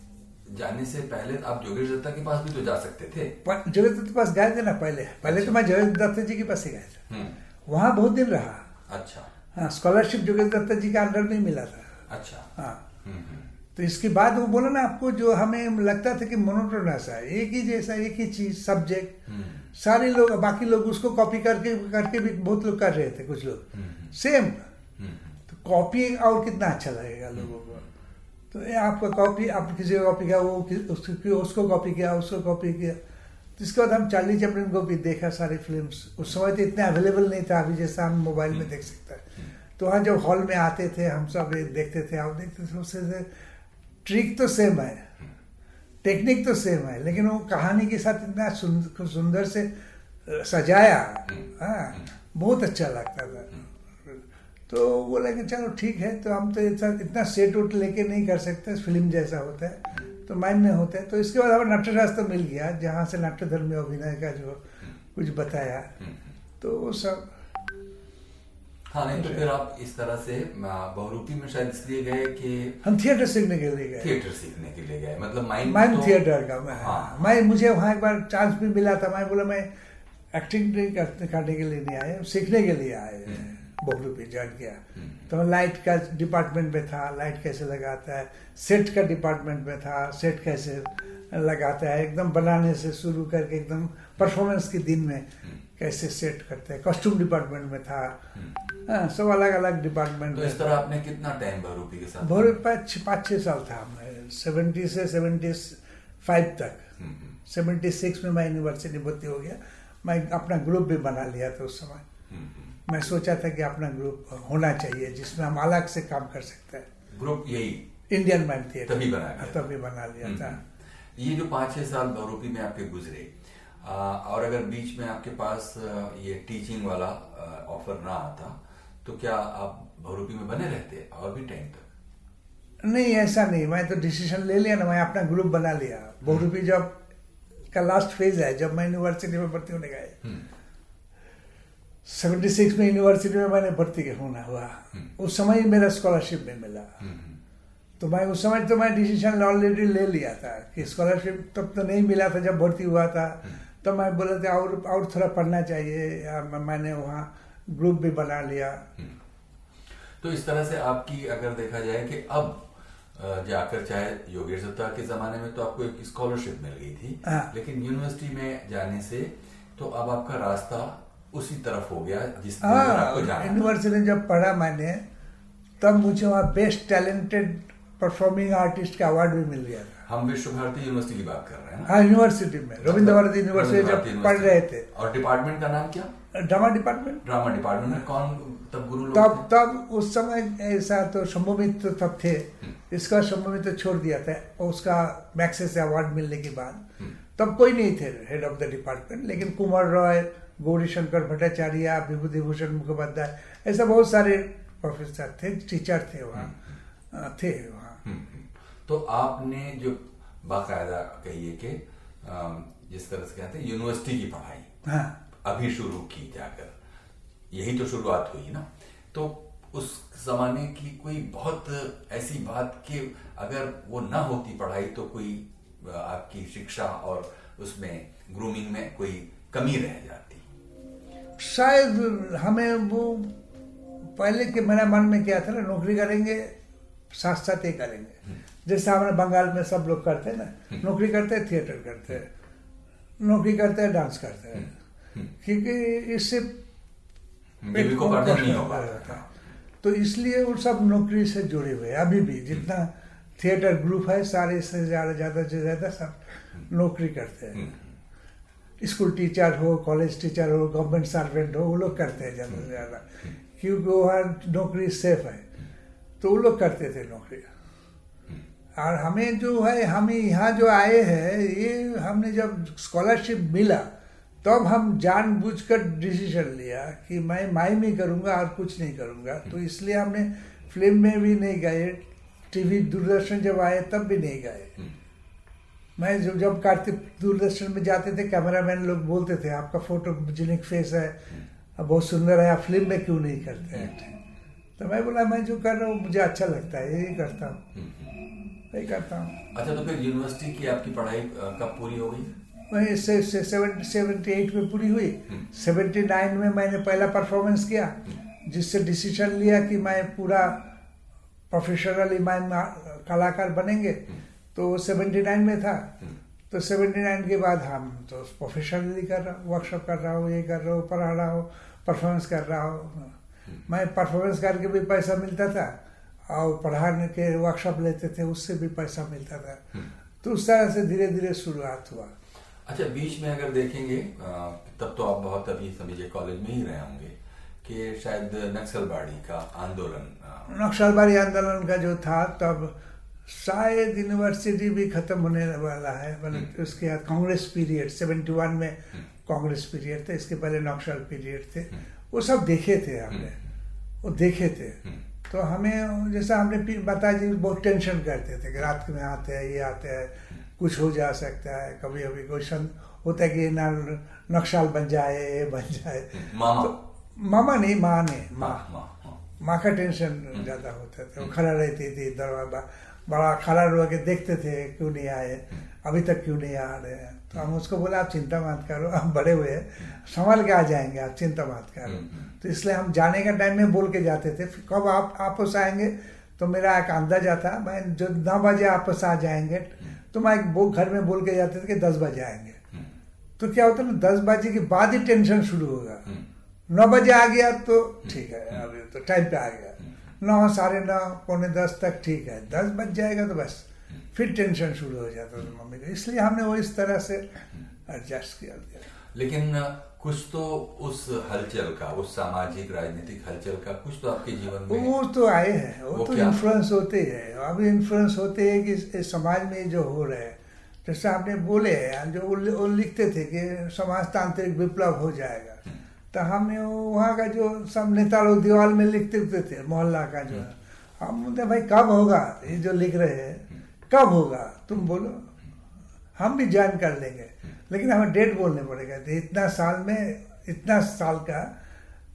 जाने से पहले आप जोगेश दत्ता के पास भी तो जा सकते थे? पर दत्ता के पास गए थे ना पहले? पहले तो मैं जोगेश दत्ता जी के पास ही गए थे। हम्म, वहाँ बहुत दिन रहा। अच्छा। हाँ स्कॉलरशिप जगत दत्त जी के अंडर में मिला था। अच्छा। हाँ। हम्म, हम्म, तो इसके बाद वो बोला ना आपको जो हमें लगता था कि मोनोटोनस है एक ही जैसा एक ही चीज़ सब्जेक्ट हम्म, सारे लोग बाकी लोग उसको कॉपी करके करके भी बहुत लोग कर रहे थे कुछ लोग। हम्म, सेम हम्म, तो कॉपी और कितना अच्छा लगेगा लोगों को। तो ये आपका कॉपी आप किसी का कॉपी किया वो उसको उसको कॉपी किया उसको कॉपी किया। तो इसके बाद हम चार्ली चैपलिन को भी देखा सारी फिल्म्स उस समय तो इतना अवेलेबल नहीं था अभी जैसा हम मोबाइल में देख सकते हैं। तो वहाँ जब हॉल में आते थे हम सब देखते थे आप देखते थे उससे ट्रिक तो सेम है। टेक्निक तो सेम है लेकिन वो कहानी के साथ इतना सुंदर, से सजाया हाँ बहुत अच्छा लगता था। तो बोला कि चलो ठीक है तो हम तो इतना इतना सेट उट लेके नहीं कर सकते फ़िल्म जैसा होता है तो माइंड में होता है। तो इसके बाद हमें नाट्यशास्त्र मिल गया जहाँ से नाट्यधर्मी अभिनय का जो कुछ बताया। तो वो सब हाँ नहीं तो फिर आप इस तरह से बहुरूपी में शायद इसलिए गए कि हम थिएटर सीखने के लिए गए। थिएटर सीखने के लिए गए। मतलब माइंड माइम तो- थिएटर का मैं हाँ। मैं मुझे वहाँ एक बार चांस भी मिला था। मैं बोला मैं एक्टिंग नहीं करने के लिए नहीं आए सीखने के लिए आए बहुरूपी ज्वाइन किया तो मैं लाइट का डिपार्टमेंट में था। लाइट कैसे लगाता है? सेट का डिपार्टमेंट में था। सेट कैसे लगाता है? एकदम बनाने से शुरू करके एकदम परफॉर्मेंस के दिन में कैसे सेट करते हैं? कॉस्ट्यूम डिपार्टमेंट में था। हाँ, सब अलग अलग डिपार्टमेंट तो इस तरह आपने कितना टाइम बहुरूपी के साथ बहुत पाँच पाँच छः साल था मैं सेवेंटी से सेवेंटी फाइव तक। हम्म, हम्म, सेवेंटी सिक्स में मैं यूनिवर्सिटी भर्ती हो गया। मैं अपना ग्रुप भी बना लिया था उस समय। हम्म, हम्म। मैं सोचा था कि अपना ग्रुप होना चाहिए जिसमें हम अलग से काम कर सकते हैं। ग्रुप यही? इंडियन माइंड थिएटर तभी बना था। तभी बना लिया था। हम्म। ये जो पाँच छह साल बहुरूपी में आपके गुजरे और अगर बीच में आपके पास ये टीचिंग वाला ऑफ़र ना आता तो क्या आप बहुरूपी में बने रहते और भी टाइम तक? नहीं ऐसा नहीं। मैं तो डिसीज़न ले लिया ना मैं अपना ग्रुप बना लिया। बहुरूपी जब का लास्ट फ़ेज़ है जब मैं यूनिवर्सिटी में भर्ती होने गए हम्म, सेवेंटी सिक्स में यूनिवर्सिटी में मैंने भर्ती होना हुआ। उस समय ही मेरा स्कॉलरशिप में मिला। हम्म, तो मैं उस समय तो मैं डिसीज़न ऑलरेडी ले लिया था कि स्कॉलरशिप तब तो नहीं मिला था जब भर्ती हुआ था। तो मैं बोला था और और थोड़ा पढ़ना चाहिए। मैंने वहाँ ग्रुप भी बना लिया। तो इस तरह से आपकी अगर देखा जाए कि अब जाकर चाहे योगेश दत्ता के जमाने में तो आपको एक स्कॉलरशिप मिल गई थी हाँ। लेकिन यूनिवर्सिटी में जाने से तो अब आपका रास्ता उसी तरफ़ हो गया जिस तरफ़ हाँ आपको जाना। था। यूनिवर्सिटी जब पढ़ा मैंने तब मुझे वहाँ बेस्ट टैलेंटेड परफॉर्मिंग आर्टिस्ट का अवार्ड भी मिल गया था। हम विश्व भारती यूनिवर्सिटी की बात कर रहे हैं हाँ यूनिवर्सिटी में रविंद्र भारती यूनिवर्सिटी जब पढ़ रहे थे। और डिपार्टमेंट का नाम क्या? Drama department? ड्रामा डिपार्टमेंट में कौन तब गुरु लोग तब तब उस समय ऐसा तो शंभुमित तो तब थे। इसका शंभुमित तो छोड़ दिया था और उसका मैक्से से अवार्ड मिलने के बाद तब कोई नहीं थे हेड ऑफ़ द डिपार्टमेंट लेकिन कुमार रॉय गौरी शंकर भट्टाचार्य विभूति भूषण मुखोपाध्याय ऐसा बहुत सारे प्रोफेसर थे टीचर थे वहाँ। थे वहाँ। हम्म, हम्म। तो आपने जो बाकायदा कहिए कि जिस तरह से कहते हैं यूनिवर्सिटी की पढ़ाई। हाँ। अभी शुरू की जाकर। यही तो शुरुआत हुई ना। तो उस जमाने की कोई बहुत ऐसी बात कि अगर वो ना होती पढ़ाई तो कोई आपकी शिक्षा और उसमें ग्रूमिंग में कोई कमी रह जाती। शायद हमें वो पहले के मेरा मन में क्या था ना नौकरी करेंगे साथ साथ ये करेंगे। जैसे हमारे बंगाल में सब लोग करते हैं ना नौकरी करते हैं थिएटर करते हैं नौकरी करते हैं डांस करते हैं। क्योंकि इससे बेबी को नहीं होगा तो इसलिए वो सब नौकरी से जुड़े हुए अभी भी जितना थिएटर ग्रुप है सारे से ज़्यादा ज़्यादा से ज़्यादा सब नौकरी करते हैं। स्कूल टीचर हो कॉलेज टीचर हो गवर्नमेंट सर्वेंट हो वो लोग करते हैं ज़्यादा से ज़्यादा। क्योंकि वहाँ नौकरी सेफ़ है। तो वो लोग करते थे नौकरी। और हमें जो है हमें यहाँ जो आए हैं ये हमने जब स्कॉलरशिप मिला तब हम जानबूझकर डिसीज़न लिया कि मैं माइम में करूँगा और कुछ नहीं करूँगा। तो इसलिए हमने फ़िल्म में भी नहीं गए टीवी दूरदर्शन जब आए तब भी नहीं गए। मैं जब जब कार्तिक दूरदर्शन में जाते थे कैमरामैन लोग बोलते थे आपका फ़ोटो जिनिक फेस है अब बहुत सुंदर है आप फ़िल्म में क्यों नहीं करते हैं? तो मैं बोला मैं जो कर रहा हूँ मुझे अच्छा लगता है यही करता हूँ। यही करता हूँ। अच्छा तो फिर यूनिवर्सिटी की आपकी पढ़ाई कब पूरी हो गई? से, से, सेवन सेवेंटी एट में पूरी हुई। सेवेंटी नाइन में मैंने पहला परफॉर्मेंस किया जिससे डिसीज़न लिया कि मैं पूरा प्रोफेशनली माइम कलाकार बनेंगे। तो सेवेंटी नाइन में था। तो सेवेंटी नाइन के बाद हम तो प्रोफेशनली कर रहा हूँ वर्कशॉप कर रहा हूँ ये कर रहा हूँ पढ़ा रहा हूँ परफॉर्मेंस कर रहा हूँ। मैं परफॉर्मेंस करके भी पैसा मिलता था और पढ़ाने के वर्कशॉप लेते थे उससे भी पैसा मिलता था। तो उस तरह से धीरे धीरे शुरुआत हुआ। अच्छा बीच में अगर देखेंगे तब तो आप बहुत अभी समझिए कॉलेज में ही रहे होंगे कि शायद नक्सलबाड़ी का आंदोलन नक्सलबाड़ी आंदोलन का जो था तब शायद यूनिवर्सिटी भी खत्म होने वाला है मतलब हम्म। उसके बाद कांग्रेस पीरियड सेवेंटी वन में हम्म। कांग्रेस पीरियड थे इसके पहले नक्सल पीरियड थे हम्म। वो सब देखे थे हमने वो देखे थे तो हमें जैसा हमने बताया जी बहुत टेंशन करते थे कि रात में आते हैं ये आते हैं कुछ हो जा सकता है। कभी कभी क्वेश्चन होता है कि ना नक्सल बन जाए ये बन जाए। मामा तो, मामा नहीं माँ ने माँ माँ का टेंशन ज़्यादा होता था। वो खड़ा रहती थी दरवाज़ा बड़ा खड़ा हुआ के देखते थे क्यों नहीं आए? अभी तक क्यों नहीं आ रहे हैं? तो हम उसको बोले आप चिंता मत करो हम बड़े हुए संभाल के आ जाएँगे आप चिंता मत करो। हम्म, हम्म। तो इसलिए हम जाने का टाइम में बोल के जाते थे। कब आप आपस आएँगे तो मेरा एक अंदाज़ा था मैं जो नौ बजे आपस आ जाएँगे तो मैं वो घर में बोल के जाते थे कि दस बजे आएँगे। हम्म। तो क्या होता ना दस बजे के बाद ही टेंशन शुरू होगा। नौ बजे आ गया तो ठीक है अभी तो टाइम पे आ गया। नौ साढ़े नौ पौने दस तक ठीक है। दस बज जाएगा तो बस। फिर टेंशन शुरू हो जाता था मम्मी का। इसलिए हमने वो इस तरह से एडजस्ट किया। लेकिन कुछ तो उस हलचल का उस सामाजिक राजनीतिक हलचल का कुछ तो आपके जीवन में वो तो आए हैं वो, वो तो इन्फ्लुएंस होते हैं। अभी इन्फ्लुएंस होते हैं कि समाज में जो हो रहे हैं। जैसे आपने बोले हैं जो वो लिखते थे कि समाजतांत्रिक विप्लव हो जाएगा। तो हमने वहाँ का जो सब नेता लोग दीवार में लिखते हुए थे मोहल्ला का जो। है हम बोलते भाई कब होगा? ये जो लिख रहे हैं कब होगा? तुम बोलो। हम भी ज्वाइन कर लेंगे। लेकिन हमें डेट बोलने पड़ेगा। तो इतना साल में इतना साल का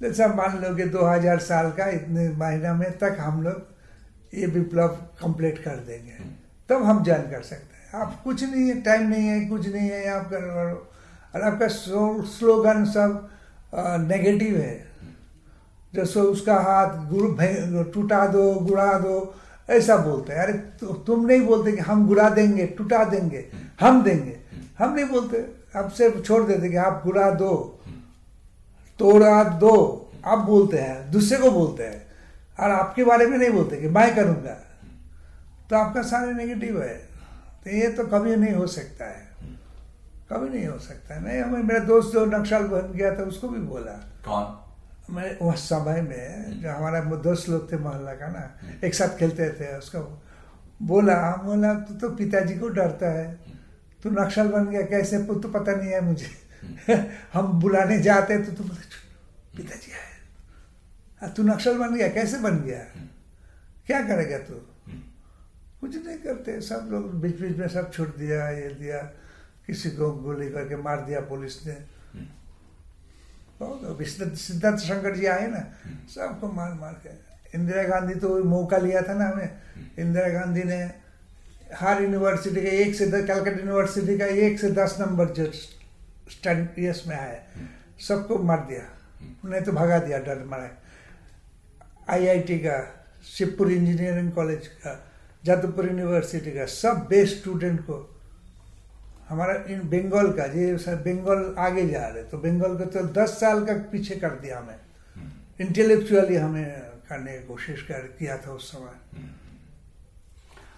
जैसा मान लो कि 2000 साल का इतने महीना में तक हम लोग ये विप्लव कंप्लीट कर देंगे। तब हम ज्वाइन कर सकते हैं। आप कुछ नहीं है टाइम नहीं है कुछ नहीं है आप कर और आपका स्लोगन सब नेगेटिव है। जैसे उसका हाथ टूटा दो गुड़ा दो ऐसा बोलते हैं। अरे तु, तुम नहीं बोलते कि हम गुड़ा देंगे टूटा देंगे हम देंगे। हम नहीं बोलते अब सिर्फ़ छोड़ देते कि आप गुड़ा दो तोड़ा दो। आप बोलते हैं दूसरे को बोलते हैं और आपके बारे में नहीं बोलते कि मैं करूँगा। तो आपका सारे नेगेटिव है। तो ये तो कभी नहीं हो सकता है। कभी नहीं हो सकता नहीं हमें मेरा दोस्त जो नक्सल बन गया था उसको भी बोला। कौन? मैं उस समय में जो हमारा दोस्त लोग थे मोहल्ला का ना एक साथ खेलते थे उसको बोला बोला तू तो पिताजी को डरता है। तू नक्सल बन गया, कैसे तो पता नहीं है मुझे। हम बुलाने जाते तो तू बोले पिताजी आए तू नक्सल बन गया, कैसे बन गया? क्या करेगा तू? कुछ नहीं करते, सब लोग बीच बीच में सब छोड़ दिया, ये दिया, किसी को गोली करके मार दिया पुलिस ने। बहुत सिद्धार्थ शंकर जी आए ना, सबको मार मार के। इंदिरा गांधी तो मौका लिया था ना हमें। इंदिरा गांधी ने हर यूनिवर्सिटी का एक से दस कलकत्ता यूनिवर्सिटी का एक से दस नंबर जो स्टैंड में आए सबको मार दिया। उन्हें तो भगा दिया डर मारे। आईआईटी का शिवपुर इंजीनियरिंग कॉलेज का जादवपुर यूनिवर्सिटी का सब बेस्ट स्टूडेंट को हमारा इन बंगाल का ये बंगाल आगे जा रहे। तो बंगाल को तो दस साल का पीछे कर दिया हमें। इंटेलेक्चुअली हमें करने की कोशिश कर किया था उस समय।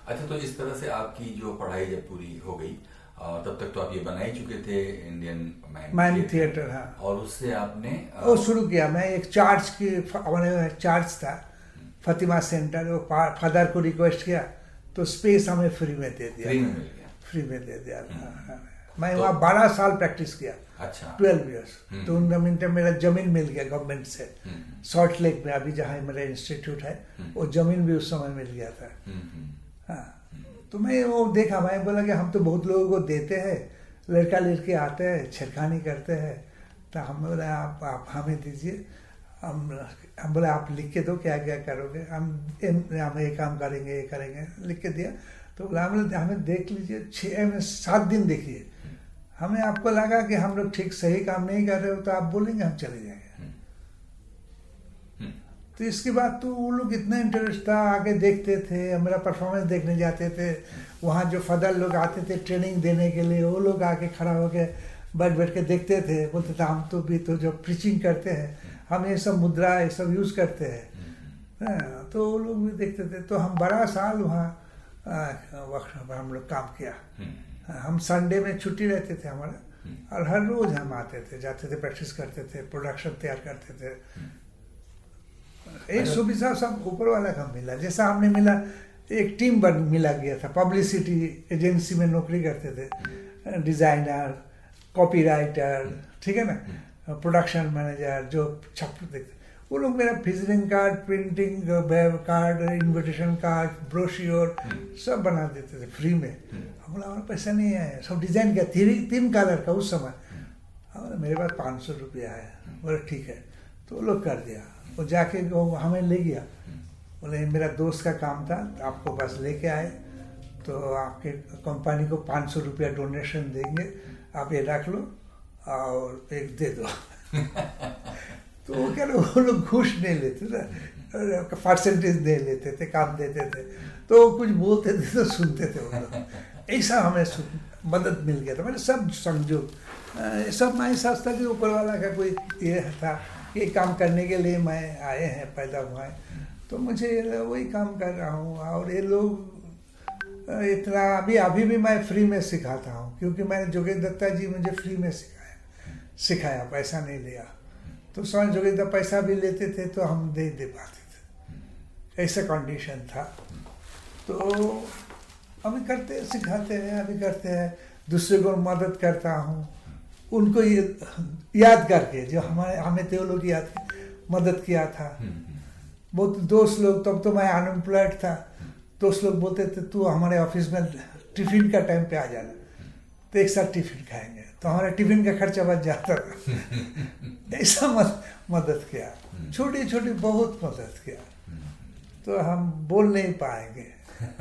अच्छा तो इस तरह से आपकी जो पढ़ाई जब पूरी हो गई तब तक तो आप ये बना ही चुके थे इंडियन मैन थिएटर हाँ। और उससे आपने वो शुरू किया मैं एक चार्ज की चार्ज था फतिमा सेंटर वो फादर को रिक्वेस्ट किया तो स्पेस हमें फ्री में दे दिया फ्री में मिल गया। फ्री में दे दिया हम्म। हाँ। मैं तो, वहाँ बारह साल प्रैक्टिस किया अच्छा। ट्वेल्व ईयर्स हम्म। तो उन मिनट मेरा ज़मीन मिल गया गवर्नमेंट से। सॉल्ट हम्म। लेक में अभी जहाँ मेरा इंस्टीट्यूट है वो ज़मीन भी उस समय मिल गया था। हाँ। तो मैं वो देखा, मैं बोला कि हम तो बहुत लोगों को देते हैं, लड़का लड़के आते हैं, छेड़खानी करते हैं। तो हम बोले, आप आप हमें दीजिए। हम हम बोले, आप लिख के दो, क्या क्या करोगे? हम हम ये काम करेंगे, ये करेंगे, लिख के दिया। तो गुलाम हमें देख लीजिए, छः में सात दिन देखिए। हमें आपको लगा कि हम लोग ठीक सही काम नहीं कर रहे हो तो आप बोलेंगे, हम चले जाएँगे। तो इसके बाद तो वो लोग इतना इंटरेस्ट था आगे देखते थे हमारा परफॉर्मेंस देखने जाते थे। वहाँ जो फदर लोग आते थे ट्रेनिंग देने के लिए वो लोग आके खड़ा होके बैठ बैठ के देखते थे। बोलते थे हम तो भी तो जो प्रीचिंग करते हैं हम ये सब मुद्रा ये सब यूज़ करते हैं। हाँ, तो वो लोग भी देखते थे। तो हम बड़ा साल वहाँ वर्कशॉप हम लोग काम किया। हाँ, हम संडे में छुट्टी रहते थे हमारा। और हर रोज हम आते थे जाते थे प्रैक्टिस करते थे प्रोडक्शन तैयार करते थे। एक सुविधा सब ऊपर वाला का मिला। जैसा हमने मिला एक टीम बन मिला गया था। पब्लिसिटी एजेंसी में नौकरी करते थे। डिज़ाइनर कॉपीराइटर ठीक है ना? प्रोडक्शन मैनेजर जो छप देखते वो लोग मेरा visiting card printing card invitation card brochure सब बना देते थे फ्री में। हम बोला हमारा पैसा नहीं है। सब डिज़ाइन किया। तीन तीन कलर का उस समय। हमारा मेरे पास पाँच सौ रुपया है। बोले ठीक है। तो वो लोग कर दिया। वो जाके वो हमें ले गया। बोले मेरा दोस्त का काम था आपको बस लेके आए। तो आपके कंपनी को पाँच सौ रुपया डोनेशन देंगे आप ये रख लो और एक दे दो। तो वो क्या वो लोग घूस नहीं लेते ना परसेंटेज दे लेते थे काम देते थे। तो कुछ बोलते थे तो सुनते थे वो लोग। ऐसा हमें मदद मिल गया था। मैंने सब समझो। सब मैं समझता कि ऊपर वाला का कोई ये था। ये काम करने के लिए मैं आए हैं, पैदा हुआ है। तो मुझे वही काम कर रहा हूँ और ये लोग, इतना, अभी अभी भी मैं फ्री में सिखाता हूँ, क्योंकि मैंने जोगेश दत्ता जी मुझे फ्री में सिखाया सिखाया, पैसा नहीं लिया। तो स्वयं जोगेश दत्ता पैसा भी लेते थे तो हम दे दे पाते थे। ऐसा कंडीशन था। तो अभी करते, सिखाते हैं, अभी करते हैं। दूसरे को मदद करता हूँ। उनको ये याद करके जो हमारे हमें थे लोग याद मदद किया था। बहुत दोस्त लोग तब तो मैं अनएम्प्लॉयड था। दोस्त लोग बोलते थे तू हमारे ऑफ़िस में टिफ़िन का टाइम पे आ जाना तो एक साथ टिफ़िन खाएँगे। तो हमारा टिफ़िन का खर्चा बच जाता था। ऐसा मद, मदद किया। छोटी छोटी बहुत मदद किया। तो हम बोल नहीं पाएँगे।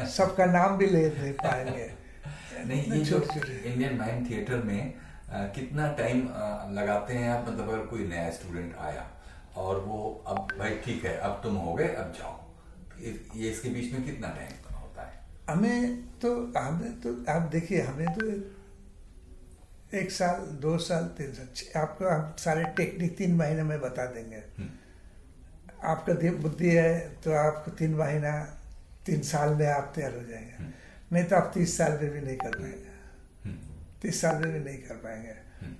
सबका नाम भी ले नहीं पाएँगे। नहीं ये छोटे छोटे इंडियन माइंड थिएटर में कितना टाइम लगाते हैं आप? मतलब अगर कोई नया स्टूडेंट आया और वो अब भाई ठीक है अब तुम हो गए अब जाओ। ये इसके बीच में कितना टाइम होता है? हमें तो हमें तो आप देखिए हमें तो एक साल दो साल तीन साल आपको हम सारे टेक्निक तीन महीने में बता देंगे। आपका बुद्धि है तो आपको तीन महीना तीन साल में आप तैयार हो जाएँगे। नहीं तो आप तीस साल में भी नहीं कर पाएँगे। तीस साल में भी नहीं कर पाएँगे।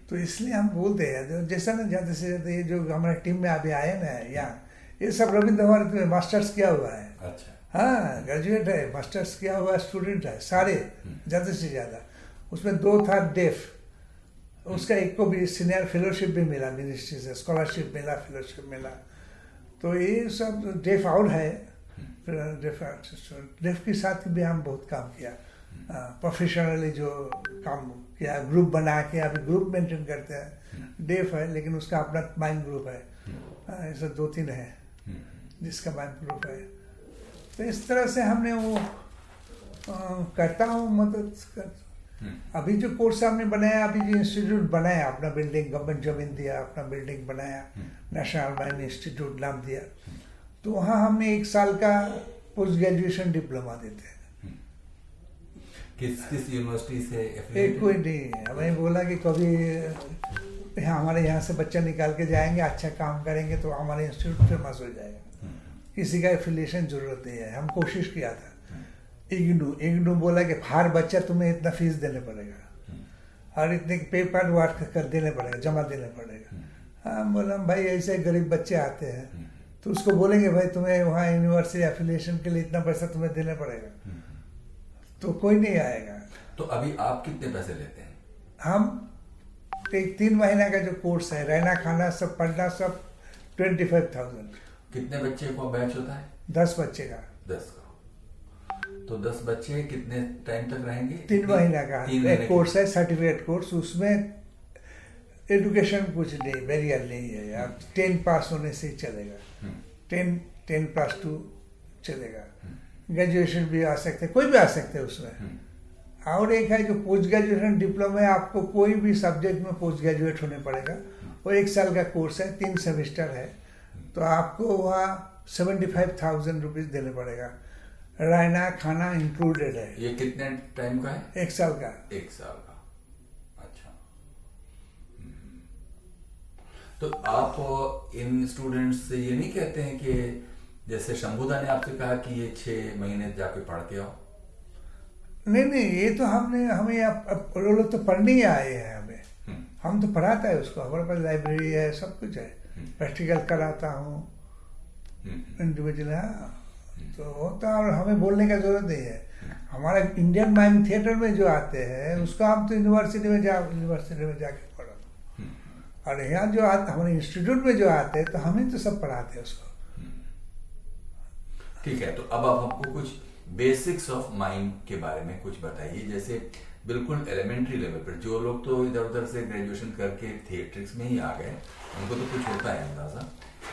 तो इसलिए हम बोलते हैं जैसा ना जैसे से ये जो हमारे टीम में अभी आए ना यहाँ ये सब रविंद्र भारत में मास्टर्स किया हुआ है। अच्छा। हाँ ग्रेजुएट है मास्टर्स किया हुआ है स्टूडेंट है सारे ज़्यादा से ज़्यादा। उसमें दो था डेफ। उसका एक को भी सीनियर फेलोशिप भी मिला मिनिस्ट्री से स्कॉलरशिप मिला फेलोशिप मिला। तो ये सब डेफ और है डेफ डेफ के साथ भी हम बहुत काम किया। प्रोफेशनली जो काम किया ग्रुप बना के अभी ग्रुप मेंटेन करते हैं। डेफ है लेकिन उसका अपना माइंड ग्रुप है। ऐसा दो तीन है जिसका माइंड ग्रुप है। तो इस तरह से हमने वो आ, करता हूँ मदद कर अभी जो कोर्स हमने बनाया अभी जो इंस्टीट्यूट बनाया अपना बिल्डिंग गवर्नमेंट ज़मीन दिया अपना बिल्डिंग बनाया नेशनल माइन इंस्टीट्यूट नाम दिया। तो वहाँ हमें एक साल का पोस्ट ग्रेजुएशन डिप्लोमा देते हैं। किस किस यूनिवर्सिटी से एक कोई नहीं हमें बोला कि कभी हमारे यहाँ से बच्चा निकाल के जाएँगे अच्छा काम करेंगे तो हमारे इंस्टीट्यूट फ़ेमस हो जाएगा। किसी का एफिलिएशन ज़रूरत नहीं है हम कोशिश किया था। इग्नू इग्नू बोला कि हर बच्चा तुम्हें इतना फ़ीस देने पड़ेगा। और इतने पेपर वर्क कर देने पड़ेगा जमा देने पड़ेगा। हम बोला भाई ऐसे गरीब बच्चे आते हैं तो उसको बोलेंगे भाई तुम्हें वहाँ यूनिवर्सिटी एफिलिएशन के लिए इतना पैसा तुम्हें देने पड़ेगा। तो कोई नहीं आएगा। तो अभी आप कितने पैसे लेते हैं? हम एक तीन महीना का जो कोर्स है रहना खाना सब पढ़ना सब ट्वेंटी फाइव थाउज़ेंड कितने बच्चे को बैच होता है? दस बच्चे का। दस का। तो दस बच्चे कितने टाइम तक रहेंगे? तीन महीना का। एक कोर्स है सर्टिफिकेट कोर्स उसमें एडुकेशन कुछ नहीं बैरियर नहीं है आप टेन पास होने से चलेगा। टेन टेन प्लस टू चलेगा। ग्रेजुएशन भी आ सकते कोई भी आ सकते हैं उसमें। और एक है जो पोस्ट ग्रेजुएशन डिप्लोमा है आपको कोई भी सब्जेक्ट में पोस्ट ग्रेजुएट होने पड़ेगा। वो एक साल का कोर्स है तीन सेमेस्टर है। तो आपको वहाँ सेवेंटी फाइव थाउज़ेंड रुपीज़ देने पड़ेगा। रहना खाना इंक्लूडेड है। ये कितने टाइम का है? एक साल का। एक साल का। अच्छा। हम्म। तो आप इन स्टूडेंट्स से ये नहीं कहते हैं कि जैसे शंभुदा ने आपसे कहा कि ये छह महीने जाके पढ़ के आओ। नहीं नहीं ये तो हमने हमें अब लोग तो पढ़ने ही आए हैं हमें। हम्म, हम तो पढ़ाता है उसको हमारे पास लाइब्रेरी है सब कुछ है। हम्म। प्रैक्टिकल कराता हूँ। हम्म, इंडिविजुअल हाँ। तो होता है और हमें बोलने का ज़रूरत नहीं है। हमारे इंडियन माइम थिएटर में जो आते हैं उसको हम तो यूनिवर्सिटी में जा यूनिवर्सिटी में जाके पढ़ो। हम्म, और यहाँ जो आते हमारे इंस्टीट्यूट में जो आते हैं तो हम ही तो सब पढ़ाते हैं उसको। ठीक है तो अब आप हमको कुछ बेसिक्स ऑफ़ माइंड के बारे में कुछ बताइए जैसे बिल्कुल एलिमेंट्री लेवल पर जो लोग तो इधर उधर से ग्रेजुएशन करके थिएट्रिक्स में ही आ गए उनको तो कुछ होता है अंदाज़ा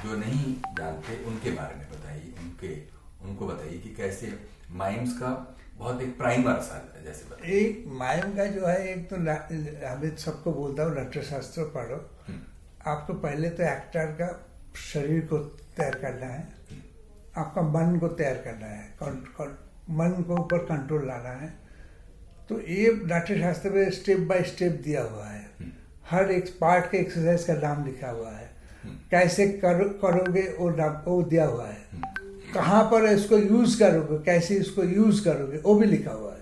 जो नहीं जानते उनके बारे में बताइए उनके उनको बताइए कि कैसे माइम्स का बहुत एक प्राइमर सा जैसे बताइए। एक माइम का जो है एक तो हमें सबको बोलता हूँ नाट्यशास्त्र पढ़ो। हम्म, आपको पहले तो एक्टर का शरीर को तैयार करना है। आपका मन को तैयार करना है कौन, कौन, मन को ऊपर कंट्रोल लाना है। तो ये नाट्य शास्त्र में स्टेप बाय स्टेप दिया हुआ है। हम्म, हर एक पार्ट के एक्सरसाइज का नाम लिखा हुआ है। हम्म। कैसे करो करोगे वो नाम वो दिया हुआ है। हम्म, कहाँ पर इसको यूज़ करोगे कैसे इसको यूज़ करोगे वो भी लिखा हुआ है।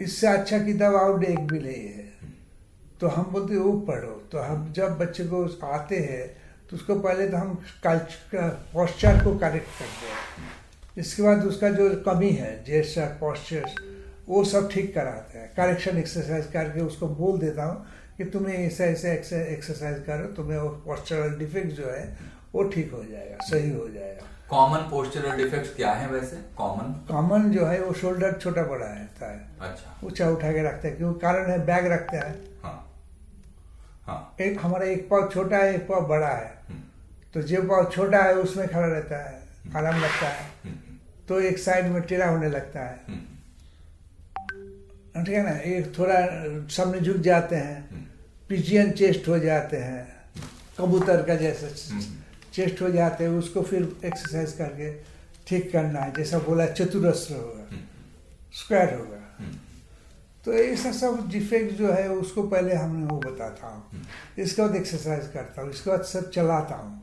इससे अच्छा किताब आउट एक भी नहीं है। तो हम बोलते वो पढ़ो तो हम जब बच्चे को आते हैं तो उसको पहले तो हम पॉस्चर को करेक्ट करते हैं। इसके बाद उसका जो कमी है जेस्टर पॉस्चर वो सब ठीक कराते हैं। करेक्शन एक्सरसाइज करके उसको बोल देता हूँ कि तुम्हें ऐसा ऐसा एक्सरसाइज करो तुम्हें वो पॉस्चरल डिफेक्ट जो है वो ठीक हो जाएगा सही हो जाएगा। कॉमन पोस्चरल डिफेक्ट क्या है वैसे? कॉमन कॉमन जो है वो शोल्डर छोटा बड़ा रहता है। अच्छा। ऊँचा उठा के रखते हैं क्योंकि कारण है बैग रखते हैं। हाँ। हाँ। एक हमारा एक पाव छोटा है एक पाव बड़ा है। तो जो पाव छोटा है उसमें खड़ा रहता है आराम लगता है तो एक साइड में टेढ़ा होने लगता है। हम्म, ठीक है ना? एक थोड़ा सामने झुक जाते हैं पिजियन चेस्ट हो जाते हैं कबूतर का जैसे। चेस्ट हो जाते हैं उसको फिर एक्सरसाइज करके ठीक करना है जैसा बोला चतुरस्र होगा स्क्वायर होगा। तो ऐसा सब डिफेक्ट जो है उसको पहले हमने वो बताता हूँ। इसके बाद एक्सरसाइज करता हूँ इसके बाद सब चलाता हूँ।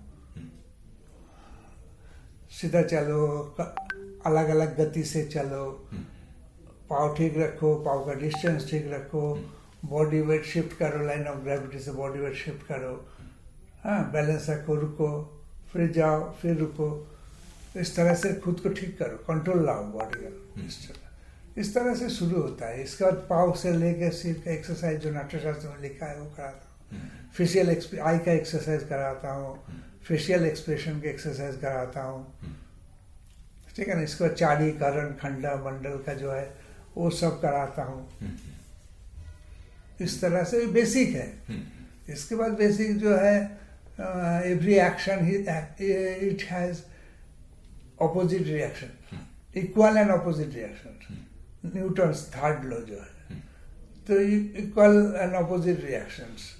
सीधा चलो अलग अलग गति से चलो। हम्म, पाव ठीक रखो पाव का डिस्टेंस ठीक रखो। बॉडी वेट शिफ्ट करो लाइन ऑफ़ ग्रेविटी से बॉडी वेट शिफ्ट करो। हाँ बैलेंस रखो रुको फिर जाओ फिर रुको। इस तरह से खुद को ठीक करो कंट्रोल लाओ बॉडी का। इस तरह। इस तरह से शुरू होता है। इसके बाद पाव से लेकर सिर का एक्सरसाइज जो नाट्यशास्त्र में लिखा है वो कराता हूँ। हम्म, फेशियल आई का एक्सरसाइज कराता हूँ। फेशियल एक्सप्रेशन के एक्सरसाइज कराता हूँ। हम्म, ठीक है ना? इसके बाद चाड़ी करण खंडा मंडल का जो है वो सब कराता हूँ। हम्म, इस तरह से बेसिक है। हम्म, इसके बाद बेसिक जो है every action it has opposite reaction equal and opposite reaction Newton third law जो है। तो इक्वल एंड ऑपोजिट रिएक्शंस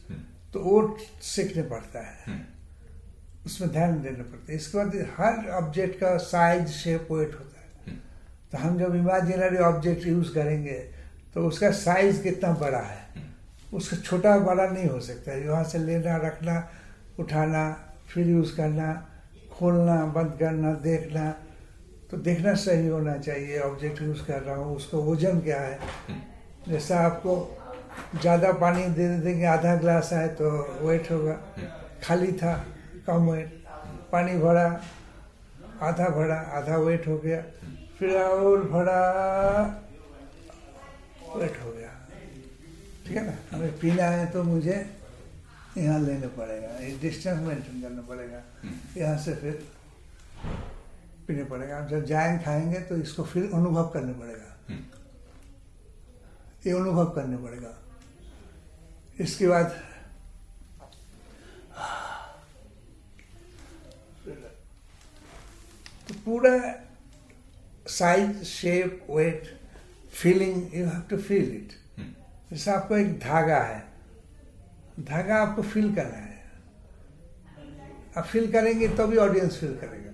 तो वो सीखने पड़ता है। उसमें ध्यान देना पड़ता है। इसके बाद हर ऑब्जेक्ट का साइज़ शेप वेट होता है। हम्म, तो हम जब इमेजिनरी ऑब्जेक्ट यूज़ करेंगे तो उसका साइज़ कितना बड़ा है? उसका छोटा बड़ा नहीं हो सकता है। यहाँ से लेना रखना उठाना फिर यूज़ करना खोलना बंद करना देखना। तो देखना सही होना चाहिए। ऑब्जेक्ट यूज़ कर रहा हूँ उसका वज़न क्या है? जैसा आपको ज़्यादा पानी दे देंगे आधा ग्लास है तो वेट होगा। खाली था। कम वेट पानी भरा आधा भरा आधा वेट हो गया। फिर और भरा वेट हो गया। ठीक है ना? हमें पीना है तो मुझे यहाँ लेना पड़ेगा। एक डिस्टेंस मेंटेन करना पड़ेगा। यहाँ से फिर पीने पड़ेगा। अब जब जाएँगे खाएँगे तो इसको फिर अनुभव करना पड़ेगा। हम्म, ये अनुभव करने पड़ेगा। इसके बाद पूरा size shape weight feeling you have to feel it जैसे आपको एक धागा है धागा आपको फील करना है। आप फील करेंगे तो भी ऑडियंस फील करेगा।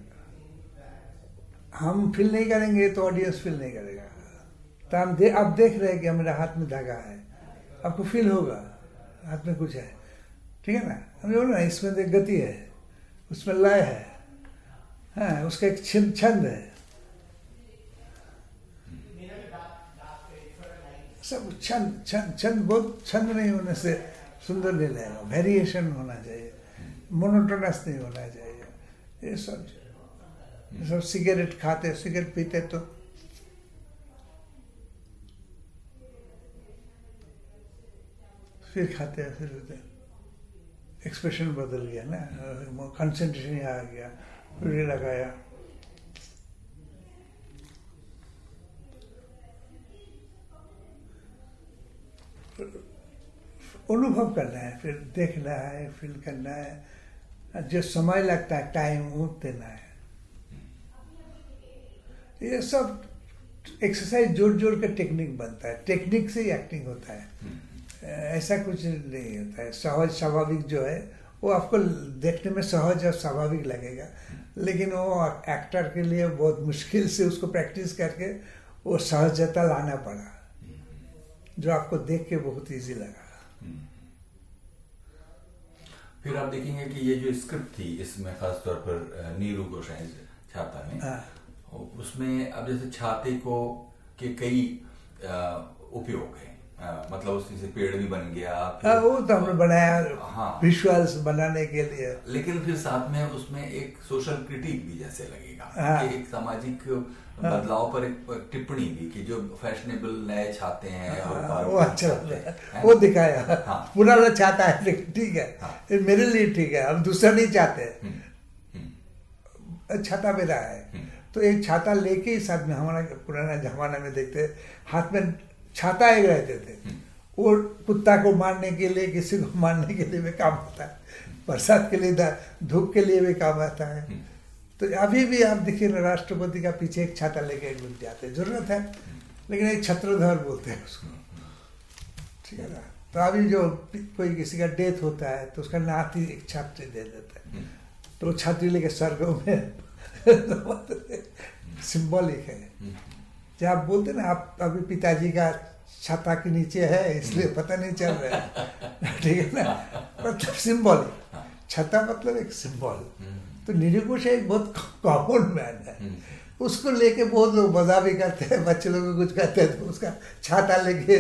हम फील नहीं करेंगे तो ऑडियंस फील नहीं करेगा। तो हम दे, आप देख रहे हैं कि हमारे हाथ में धागा है। आपको फील होगा हाथ में कुछ है। ठीक है ना? हम बोलो ना इसमें तो गति है उसमें लय है। हाँ उसका एक छंद छंद है। सब छंद छंद छंद बहुत छंद नहीं होने से सुंदर नहीं लगेगा। वेरिएशन होना चाहिए मोनोटोनस नहीं होना चाहिए। ये सब ये सब सिगरेट खाते सिगरेट पीते तो। फिर खाते हैं, फिर होते एक्सप्रेशन बदल गया ना कंसंट्रेशन आ गया। फिर लगाया। अनुभव करना है, फिर देखना है फील करना है। जो समय लगता है टाइम वो देना है। ये सब एक्सरसाइज जोड़ जोड़ कर टेक्निक बनता है। टेक्निक से ही एक्टिंग होता है। ऐसा कुछ नहीं होता है। सहज स्वाभाविक जो है, वो आपको देखने में सहज और स्वाभाविक लगेगा। लेकिन वो एक्टर के लिए बहुत मुश्किल से उसको प्रैक्टिस करके वो सहजता लाना पड़ा। जो आपको देख के बहुत इजी लगा। फिर आप देखेंगे कि ये जो स्क्रिप्ट थी इसमें खास तौर पर नीरू गोसाई छाता में हाँ। उसमें अब जैसे छाते को के कई उपयोग है। मतलब उसमें से पेड़ भी बन गया आ, वो तो हमने बनाया हाँ। विजुअल्स बनाने के लिए। लेकिन फिर साथ में उसमें एक सोशल क्रिटिक भी जैसे लगेगा हाँ, कि एक सामाजिक हाँ, बदलाव पर एक टिप्पणी भी कि जो फैशनेबल नए छाते हैं हाँ, और वो अच्छा है है? वो दिखाया। हाँ, पुराना चाहता है लेकिन ठीक है। हाँ, मेरे लिए ठीक है हम दूसरा नहीं चाहते। हम्म, हम्म। छाता मेरा है। हम्म। तो एक छाता लेके ही साथ में हमारा पुराना जमाना में देखते हाथ में छाता एक रहते थे। वो कुत्ता को मारने के लिए किसी को मारने के लिए भी काम आता है। बरसात के लिए धूप के लिए भी काम आता है। तो अभी भी आप देखिए ना राष्ट्रपति का पीछे एक छाता लेके घूम जाते ज़रूरत है लेकिन एक छत्रधर बोलते हैं उसको। ठीक है ना? तो अभी जो कोई किसी का डेथ होता है तो उसका नाती एक छात्री दे देता है। तो वो छात्री लेके स्वर्ग में सिंबॉलिक है। जब आप बोलते ना आप अभी पिताजी का छाता के नीचे है इसलिए पता नहीं चल रहा है। ठीक है ना? मतलब सिंबॉलिक छाता मतलब एक सिंबल तो निरुकुश एक बहुत कॉमन मैन है। हम्म। उसको लेके बहुत लोग मज़ा भी करते हैं बच्चे लोग कुछ कहते हैं तो उसका छाता लेके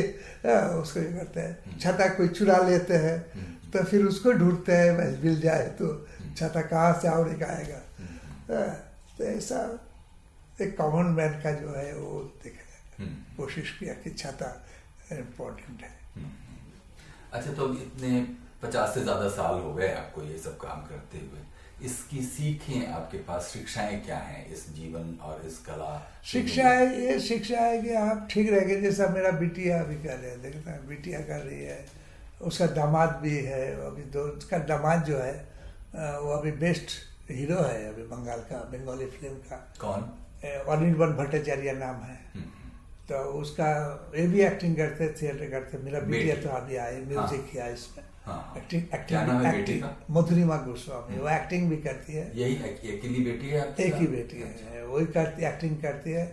उसको ये करते हैं। हम्म। छाता कोई चुरा लेते हैं हम्म। तो फिर उसको ढूंढते हैं मिल जाए तो छाता कहाँ से और एक आएगा। तो ऐसा एक कॉमन मैन का जो है वो कोशिश किया कि छाता इम्पोर्टेंट है। अच्छा तो इतने पचास से ज़्यादा साल हो गए आपको ये सब काम करते हुए। इसकी सीखें आपके पास शिक्षाएँ क्या हैं इस जीवन और इस कला शिक्षा है ये शिक्षा है कि आप ठीक रहेंगे। जैसा मेरा बिटिया अभी कर रहे हैं देखता है बिटिया कर रही है उसका दामाद भी है अभी दो उसका दामाद जो है वो अभी बेस्ट हीरो है अभी बंगाल का बंगाली फ़िल्म का। कौन? अनिर्बन भट्टाचार्य नाम है। हम्म, हम्म। तो उसका ये भी एक्टिंग करते थिएटर करते। मेरा बिटिया तो अभी आए म्यूज़िक हाँ। किया इसमें acting acting acting Madhurima Goswami. वो एक्टिंग भी करती है। यही अकेली बेटी है एक ही बेटी है। अच्छा। वही करती एक्टिंग करती है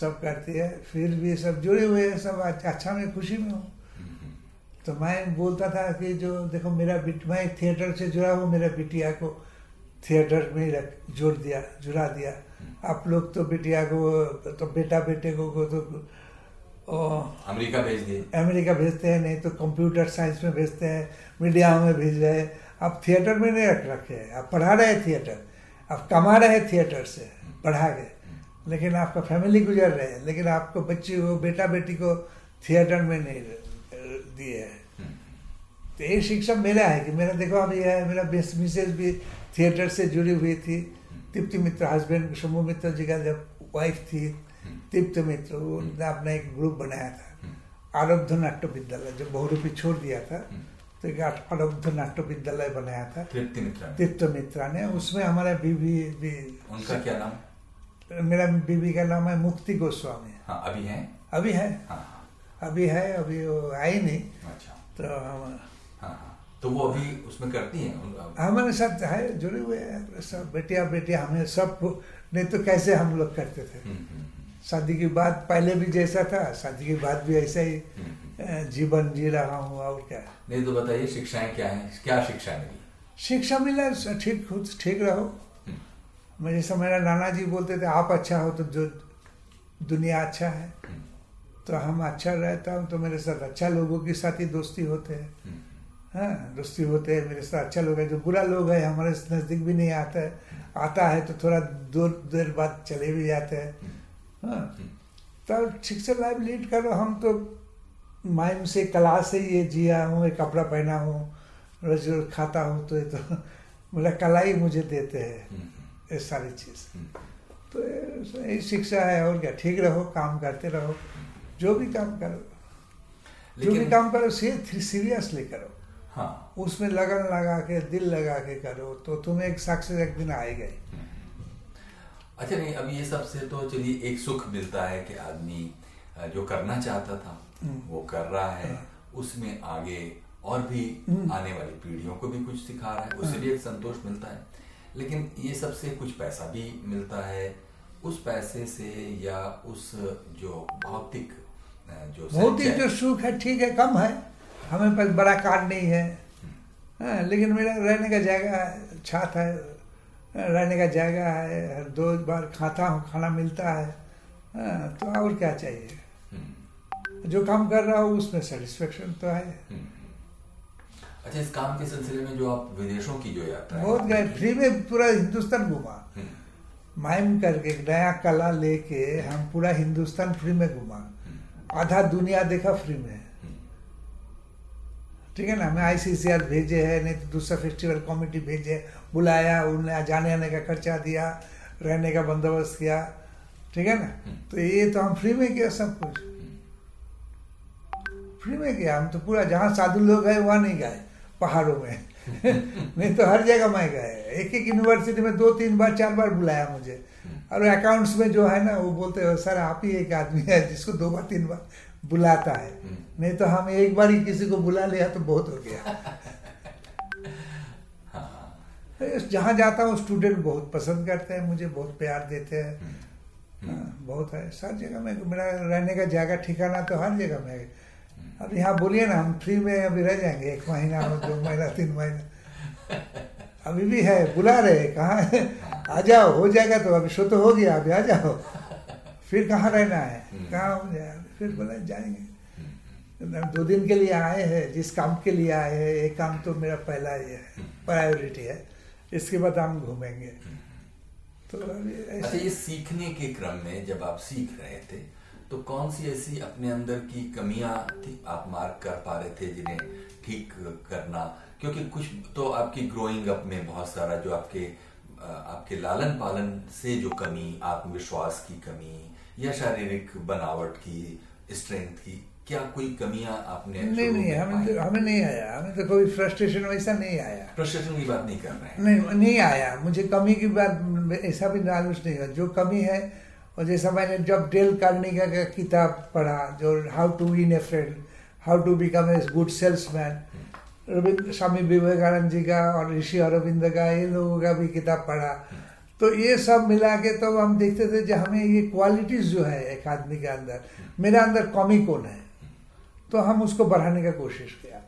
सब करती है। फिर भी सब जुड़े हुए हैं सब अच्छा में खुशी में हूँ। हम्म। तो मैं बोलता था कि जो देखो मेरा बिट मैं थिएटर से जुड़ा हूँ मेरा बिटिया को थिएटर में रख जोड़ दिया जुड़ा दिया। हम्म। आप लोग तो बिटिया को तो बेटा बेटे को, को तो अमेरिका भेज दिए। अमेरिका भेजते हैं नहीं तो कंप्यूटर साइंस में भेजते हैं मीडिया में भेज रहे हैं। आप थिएटर में नहीं रख रखे हैं। आप पढ़ा रहे हैं थिएटर आप कमा रहे हैं थिएटर से पढ़ा के। लेकिन आपका फैमिली गुजर रहे हैं। लेकिन आपको बच्ची को बेटा बेटी को थिएटर में नहीं दिए है। तो ये शिक्षा मेरा है कि मेरा देखो अभी है मेरा मिसेज भी थिएटर से जुड़ी हुई थी। तृप्ति मित्र हस्बैंड शंभु मित्र जी का जब वाइफ थी तृप्त मित्र उन्होंने अपना एक ग्रुप बनाया था आरब्ध नाट्य विद्यालय जो बहुरूपी छोड़ दिया था तो एक आरब्ध नाट्य विद्यालय बनाया था। तृप्त मित्रा। ने उसमें हमारा बीबी भी उनका क्या नाम? मेरा बीबी का नाम है मुक्ति गोस्वामी। हाँ, अभी है? अभी है। हाँ, हाँ। अभी है अभी वो आई नहीं। अच्छा। तो हम हाँ, हाँ। तो वो अभी उसमें करती हैं? हमारे साथ है जुड़े हुए हैं सब बेटिया बेटिया हमें सब नहीं तो कैसे हम लोग करते थे? हम्म, हम्म, हम्म, शादी के बाद पहले भी जैसा था शादी के बाद भी ऐसा ही हम्म। जीवन जी रहा हूँ और क्या। नहीं तो बताइए शिक्षाएँ क्या है? क्या शिक्षा मिली? शिक्षा मिला ठीक खुद ठीक रहो। हम्म, मैं जैसा मेरा नाना जी बोलते थे आप अच्छा हो तो जो दुनिया अच्छा है हम्म, तो हम अच्छा रहता हूँ तो मेरे साथ अच्छा लोगों के साथ ही दोस्ती होते हैं। हम्म, हाँ दोस्ती होते हैं मेरे साथ अच्छा लोग है जो बुरा लोग है हमारे नज़दीक भी नहीं आता है। आता है तो थोड़ा दूर देर बाद चले भी जाते हैं। हाँ। तब शिक्षा लाइफ लीड करो हम तो माइम से कला से ये जिया हूँ एक कपड़ा पहना हूँ रोज रोज खाता हूँ तो ये तो मेरा कला ही मुझे देते हैं। हम्म, ये सारी चीज़। हम्म, तो यही शिक्षा है और क्या ठीक रहो काम करते रहो। जो भी काम करो। जो भी काम करो सीरियसली करो। हाँ। उसमें लगन लगा के दिल लगा के करो तो तुम्हें एक सक्सेस एक दिन आएगा ही। अच्छा नहीं अब ये सबसे तो चलिए एक सुख मिलता है कि आदमी जो करना चाहता था हम्म। वो कर रहा है हाँ। उसमें आगे और भी हम्म। आने वाली पीढ़ियों को भी कुछ सिखा रहा है उससे हाँ। भी एक संतोष मिलता है लेकिन ये सबसे कुछ पैसा भी मिलता है उस पैसे से या उस जो भौतिक जो भौतिक जो सुख है ठीक है कम है हमें पास बड़ा कार नहीं है हाँ, लेकिन मेरा रहने का जगह छात है रहने का जगह है हर दो बार खाता हूँ खाना मिलता है। हाँ, तो और क्या चाहिए? हम्म, जो काम कर रहा हूँ उसमें सेटिस्फेक्शन तो है। हम्म। अच्छा इस काम के सिलसिले में जो आप विदेशों की जो यात्रा बहुत गए फ्री में पूरा हिंदुस्तान घुमा। हम्म, माइम करके एक नया कला लेके हम पूरा हिंदुस्तान फ्री में घुमा। आधा दुनिया देखा फ्री में। ठीक है ना? हमें आईसीसीआर भेजे है नहीं तो दूसरा फेस्टिवल कमेटी भेजे बुलाया उन्हें जाने आने का खर्चा दिया रहने का बंदोबस्त किया ठीक है ना? हम्म। तो ये तो हम फ्री में किया सब कुछ। हम्म, फ्री में किया हम तो पूरा जहाँ साधु लोग गए वहाँ नहीं गए पहाड़ों में। नहीं तो हर जगह मैं गए। एक एक यूनिवर्सिटी में दो तीन बार चार बार बुलाया मुझे। और अकाउंट्स में जो है ना वो बोलते हो सर आप ही एक आदमी है जिसको दो बार तीन बार बुलाता है। हम्म। नहीं तो हम एक बार ही किसी को बुला लिया तो बहुत हो गया। जहाँ जाता हूँ स्टूडेंट बहुत पसंद करते हैं मुझे बहुत प्यार देते हैं। हम्म, हाँ, बहुत है। सब जगह में मेरा रहने का जगह ठिकाना तो हर जगह में है। अब यहाँ बोलिए ना हम फ्री में अभी रह जाएँगे एक महीना दो महीना तीन महीना। अभी भी है बुला रहे हैं, कहाँ है? आ जाओ हो जाएगा तो अभी शो तो हो गया अभी आ जाओ। फिर कहाँ रहना है? हम्म। कहाँ हो जाए फिर बोला जाएँगे। हम्म, दो दिन के लिए आए हैं जिस काम के लिए आए हैं एक काम तो मेरा पहला ये है प्रायोरिटी है। इसके बाद हम घूमेंगे। तो अच्छा ये सीखने के क्रम में जब आप सीख रहे थे तो कौन सी ऐसी अपने अंदर की कमियाँ थी? आप मार्क कर पा रहे थे जिन्हें ठीक करना। क्योंकि कुछ तो आपकी ग्रोइंग अप में बहुत सारा जो आपके आपके लालन पालन से जो कमी, आत्मविश्वास की कमी, या शारीरिक बनावट की स्ट्रेंथ की क्या कोई कमियाँ आपने नहीं नहीं हमें तो हमें नहीं आया। हमें तो कोई फ्रस्ट्रेशन वैसा नहीं आया। फ्रस्ट्रेशन की बात नहीं कर रहे हैं। नहीं नहीं आया। मुझे कमी की बात ऐसा भी नॉलेज नहीं है। जो कमी है और जैसा मैंने जब डेल कार्निगा का किताब पढ़ा जो how to win a friend how to become a good salesman Rabindra Swami Vivekananda ji का और ऋषि अरविंद का ये लोगों का भी किताब पढ़ा। तो ये सब मिला के तब तो हम देखते थे जो हमें ये क्वालिटीज जो है एक आदमी के अंदर मेरे अंदर कमी कौन है? तो हम उसको बढ़ाने का कोशिश किया।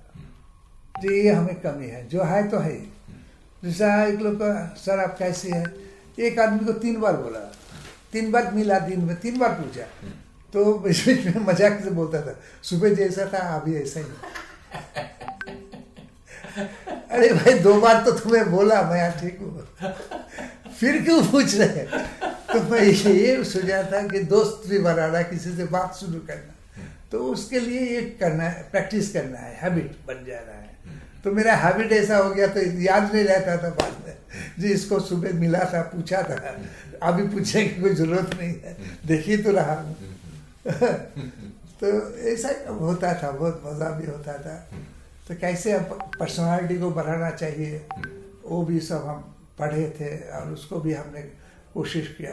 तो ये हमें कमी है। जो है तो है। जैसा एक लोग का, सर, आप कैसे हैं? एक आदमी को तीन बार बोला। तीन बार मिला दिन में, तीन बार पूछा। तो बीच में मज़ाक से बोलता था, सुबह जैसा था, अभी ऐसा ही अरे भाई, दो बार तो तुम्हें बोला, मैं यहाँ ठीक हूँ। फिर क्यों पूछ रहे तो मैं ये सोचा था कि दोस्त भी बनाना, किसी से बात शुरू करना। तो उसके लिए ये करना है प्रैक्टिस करना है हैबिट बन जाना है। तो मेरा हैबिट ऐसा हो गया तो याद नहीं रहता था बाद में जी इसको सुबह मिला था पूछा था। अभी पूछने की कोई ज़रूरत नहीं है। देखिए तो रहा हूँ। तो ऐसा होता था बहुत मज़ा भी होता था। तो कैसे अब पर्सनालिटी को बढ़ाना चाहिए? वो भी सब हम पढ़े थे और उसको भी हमने कोशिश किया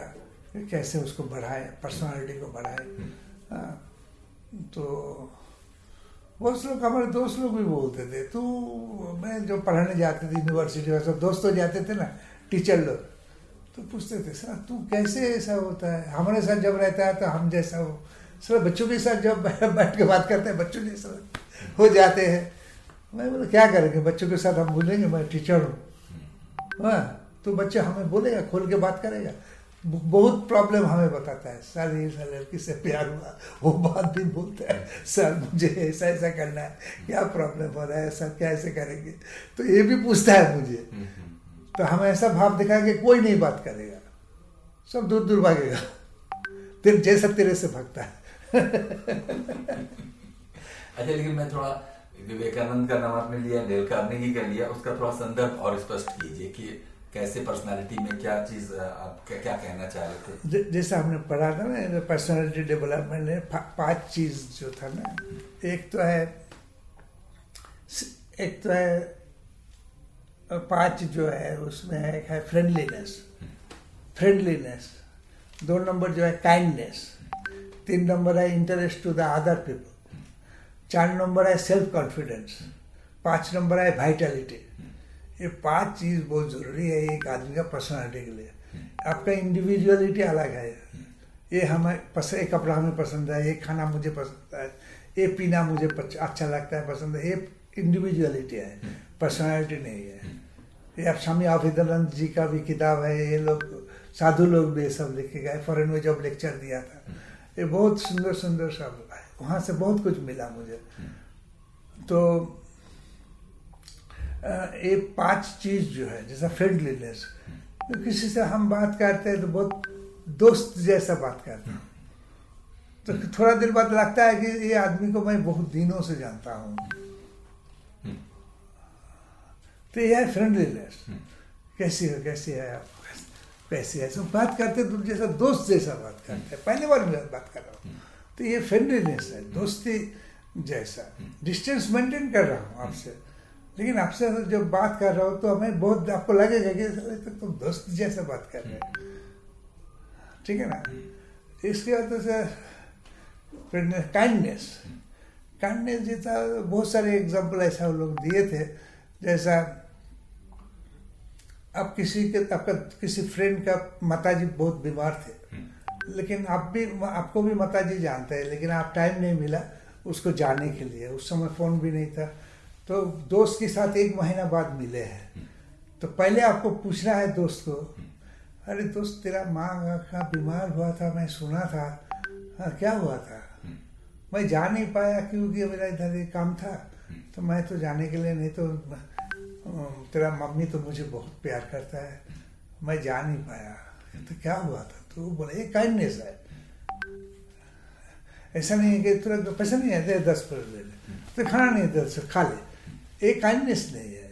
कि कैसे उसको बढ़ाए पर्सनालिटी को बढ़ाए। हाँ, तो बहुत लोग हमारे दोस्त लोग भी बोलते थे तू मैं जो पढ़ाने जाते थे यूनिवर्सिटी में सब दोस्त तो जाते थे ना टीचर लोग तो पूछते थे सर तू कैसे ऐसा होता है? हमारे साथ जब रहता है तो हम जैसा हो। सर बच्चों के साथ जब बैठ के बात करते हैं बच्चों जैसा हो जाते हैं। मैं बोला क्या करेंगे? बच्चों के साथ हम बोलेंगे मैं टीचर हूँ। हाँ तो बच्चे हमें बोलेगा खोल के बात करेगा। बहुत प्रॉब्लम हमें बताता है। सर ये सर लड़की से प्यार हुआ वो बात भी बोलता है। सर मुझे ऐसा ऐसा करना है। क्या प्रॉब्लम हो रहा है? सर क्या ऐसे करेंगे? तो ये भी पूछता है मुझे। तो हम ऐसा भाव दिखाएँगे कोई नहीं बात करेगा। सब दूर दूर भागेगा। तेरे जैसा तेरे से भागता है। अच्छा लेकिन मैं थोड़ा विवेकानंद का नाम आपने लिया डेल कार्नेगी का लिया उसका थोड़ा संदर्भ और स्पष्ट कीजिए कि कैसे पर्सनालिटी में क्या चीज़ आप क्या, क्या कहना चाह रहे थे? जैसे हमने पढ़ा था ना पर्सनालिटी डेवलपमेंट में पाँच चीज़ जो था ना एक तो है एक तो है पाँच जो है उसमें है एक है फ्रेंडलीनेस फ्रेंडलीनेस दो नंबर जो है काइंडनेस तीन नंबर है interest to the other people चार नंबर है सेल्फ कॉन्फिडेंस पाँच नंबर है वाइटलिटी ये पाँच चीज़ बहुत ज़रूरी है एक आदमी का पर्सनालिटी के लिए। आपका इंडिविजुअलिटी अलग है। ये हमें पसंद ये कपड़ा हमें पसंद है ये खाना मुझे पसंद है ये पीना मुझे अच्छा लगता है, पसंद है, ये इंडिविजुअलिटी है। पर्सनालिटी नहीं है। ये अब स्वामी आफिदानंद जी का भी किताब है, ये लोग, साधु लोग भी सब लिखे गए फॉरन में जब लेक्चर दिया था, ये बहुत सुंदर सुंदर सब वहाँ से बहुत कुछ मिला मुझे। तो ये पाँच चीज़ जो है जैसा फ्रेंडलीनेस तो किसी से हम बात करते हैं तो बहुत दोस्त जैसा बात करते हैं। तो थोड़ा देर बाद लगता है कि ये आदमी को मैं बहुत दिनों से जानता हूँ। तो यह है फ्रेंडलीनेस कैसी है कैसी है आप? कैसी है? सब बात करते तुम जैसा दोस्त जैसा बात करते हैं। पहली बार मैं बात कर रहा हूँ। तो ये फ्रेंडलीनेस है दोस्ती जैसा। डिस्टेंस मेंटेन कर रहा हूँ आपसे। लेकिन आपसे जब बात कर रहा हो तो हमें बहुत आपको लगेगा कि तो तुम दोस्त जैसे बात कर रहे हैं। ठीक है ना? इसके बाद तो काइंडनेस काइंडनेस जैसा बहुत सारे एग्ज़ाम्पल ऐसा वो लोग दिए थे। जैसा आप किसी के, आपका किसी फ्रेंड का माताजी बहुत बीमार थे। लेकिन आप भी, आपको भी माताजी जानते हैं, लेकिन आप टाइम नहीं मिला उसको जाने के लिए। उस समय फ़ोन भी नहीं था। तो दोस्त के साथ एक महीना बाद मिले हैं। तो पहले आपको पूछना है दोस्त को, अरे दोस्त, तेरा माँ का बीमार हुआ था, मैं सुना था। हाँ क्या हुआ था? मैं जा नहीं पाया क्योंकि मेरा इधर एक काम था। तो मैं तो जाने के लिए, नहीं तो तेरा मम्मी तो मुझे बहुत प्यार करता है। मैं जा नहीं पाया। तो क्या हुआ था? तो बोले, ये काइंडनेस है। ऐसा नहीं है कि तुरंत पैसा नहीं है दे दस पर ले ले तो खाना नहीं, दस खा ले। एक काइंडनेस नहीं है।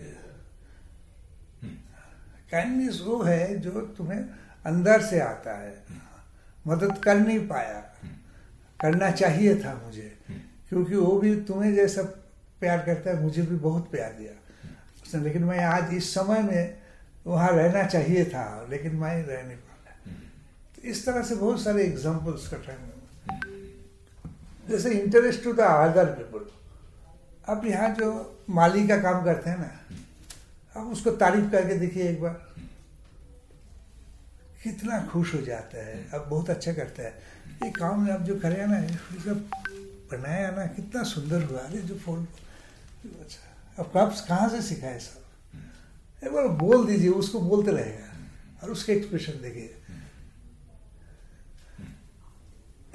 काइंडनेस वो है जो तुम्हें अंदर से आता है। मदद कर नहीं पाया। करना चाहिए था मुझे, क्योंकि वो भी तुम्हें जैसा प्यार करता है, मुझे भी बहुत प्यार दिया। उसने लेकिन मैं आज इस समय में वहाँ रहना चाहिए था, लेकिन मैं रह नहीं पाया। तो इस तरह से बहुत सारे एग्जाम्पल्स टाइम जैसे interest to the other people अब यहाँ जो माली का काम करते हैं ना, अब उसको तारीफ़ करके देखिए एक बार। कितना खुश हो जाता है, अब बहुत अच्छा करता है। ये काम आप जो करे ना सब बनाया ना, कितना सुंदर हुआ। अरे, जो फ़ोन अच्छा अब कब कहाँ से सिखाए सब? एक बार बोल दीजिए, उसको बोलते रहेगा। और उसके एक्सप्रेशन देखिए।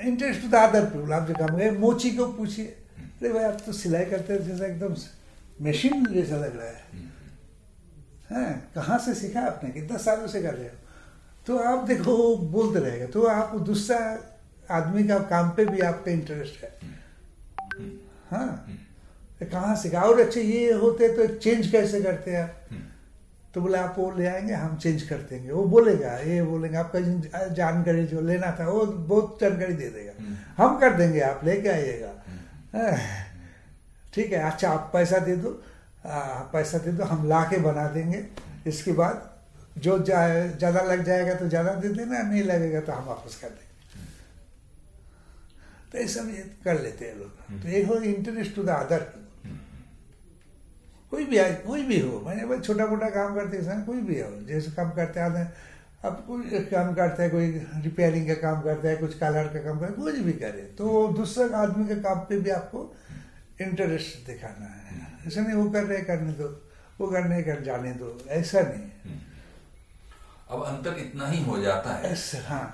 इंटरेस्ट तो आदर पीपल आप जो काम गए मोची को पूछिए। अरे भाई, आप तो सिलाई करते हैं, जैसा एकदम मशीन जैसा लग रहा है। हैं, कहाँ से सीखा आपने? कितना सालों से कर रहे हो? तो आप देखो, वो बोलते रहेगा। तो आप दूसरा आदमी का काम पे भी आपका इंटरेस्ट है। हाँ तो कहाँ सीखा? और अच्छे, ये होते तो चेंज कैसे करते हैं आप? तो बोले, आप वो ले आएँगे, हम चेंज कर देंगे। वो बोलेगा, ये बोलेंगे, आपका जानकारी जो लेना था, वो बहुत जानकारी दे देगा। हम कर देंगे, आप लेके आइएगा। ठीक है अच्छा आप पैसा दे दो। पैसा दे दो हम ला के बना देंगे। इसके बाद जो ज़्यादा लग जाएगा तो ज़्यादा दे देना नहीं लगेगा तो हम वापस कर देंगे। तो ये सब ये कर लेते हैं लोग। तो ये हो इंटरेस्ट टू द अदर कोई भी कोई भी हो मैंने छोटा मोटा काम करते हैं कोई भी हो जैसे काम करते आते हैं अब कोई काम करता है कोई रिपेयरिंग का काम करता है कुछ कलर का काम करता है कुछ भी करे तो दूसरे आदमी के काम पे भी आपको इंटरेस्ट दिखाना है। ऐसा नहीं वो कर रहे करने दो वो करने कर जाने दो ऐसा नहीं अब अंतर इतना ही हो जाता है ऐसा हाँ।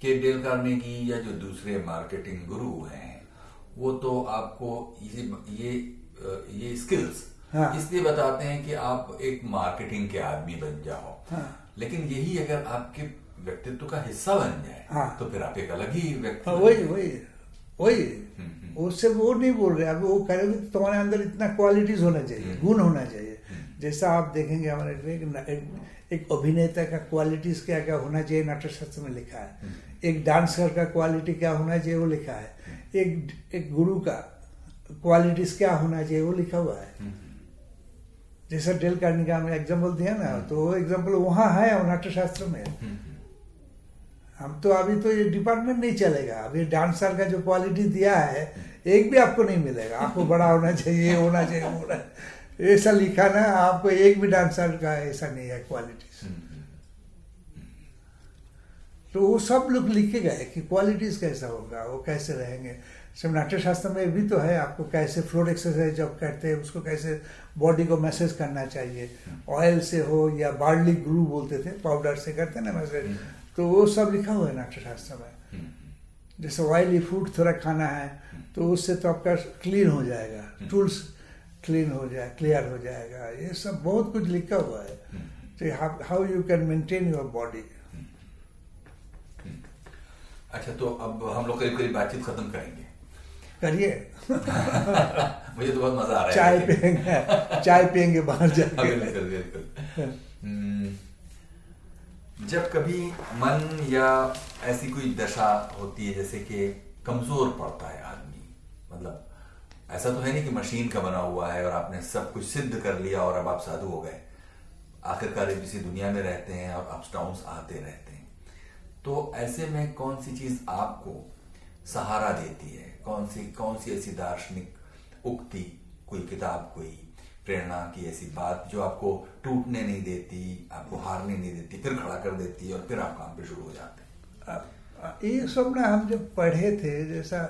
कि डेल कार्नेगी या जो दूसरे मार्केटिंग गुरु हैं वो तो आपको ये ये ये स्किल्स हाँ। इसलिए बताते हैं कि आप एक मार्केटिंग के आदमी बन जाओ। हाँ। लेकिन यही अगर आपके व्यक्तित्व का हिस्सा बन जाए हाँ। तो फिर आप एक अलग ही व्यक्ति हाँ वही वही वही। हम्म, उससे वो नहीं बोल रहे वो करेंगे तो तुम्हारे अंदर इतना क्वालिटीज होना चाहिए गुण होना चाहिए। जैसा आप देखेंगे हमारे एक, एक, एक अभिनेता का क्वालिटीज क्या क्या होना चाहिए नाट्यशास्त्र में लिखा है। एक डांसर का क्वालिटी क्या होना चाहिए वो लिखा है। एक एक गुरु का क्वालिटीज क्या होना चाहिए वो लिखा हुआ है। जैसा डेल कार्नी का हमने एग्ज़ाम्पल दिया ना तो वो एग्ज़ाम्पल वहाँ है और नाट्यशास्त्र में। हम तो अभी तो ये डिपार्टमेंट नहीं चलेगा। अभी डांसर का जो क्वालिटी दिया है एक भी आपको नहीं मिलेगा। आपको बड़ा होना चाहिए होना चाहिए होना ऐसा लिखा ना आपको एक भी डांसर का ऐसा नहीं है क्वालिटी तो वो सब लोग लिखे गए कि क्वालिटीज कैसा होगा वो कैसे रहेंगे। सिर्फ़ नाट्यशास्त्र में भी तो है आपको कैसे फ्लोर एक्सरसाइज जब करते हैं उसको कैसे बॉडी को मैसेज करना चाहिए। ऑयल से हो या बार्ली ग्रू बोलते थे पाउडर से करते ना मैसेज तो वो सब लिखा हुआ है नाट्यशास्त्र में। जैसे ऑयली फ़ूड थोड़ा खाना है तो उससे तो आपका क्लीन हो जाएगा टूल्स क्लीन हो जाए क्लियर हो जाएगा। ये सब बहुत कुछ लिखा हुआ है। तो how you can maintain your body अच्छा तो अब हम लोग करीब करीब बातचीत खत्म करेंगे। करिए। मुझे तो बहुत मज़ा आ रहा है। चाय पियेंगे चाय पियेंगे बाहर जाके। बिल्कुल बिल्कुल। हम्म, जब कभी मन या ऐसी कोई दशा होती है जैसे कि कमज़ोर पड़ता है आदमी मतलब ऐसा तो है नहीं कि मशीन का बना हुआ है और आपने सब कुछ सिद्ध कर लिया और अब आप साधु हो गए। आखिरकार इसी दुनिया में रहते हैं और अप्स डाउन्स आते रहते हैं। तो ऐसे में कौन सी चीज़ आपको सहारा देती है। कौन सी कौन सी ऐसी दार्शनिक उक्ति, कोई किताब, कोई प्रेरणा की ऐसी बात जो आपको टूटने नहीं देती, आपको हारने नहीं देती, फिर खड़ा कर देती है और फिर आप काम पे शुरू हो जाते हैं? ये सब ना हम जब पढ़े थे, जैसा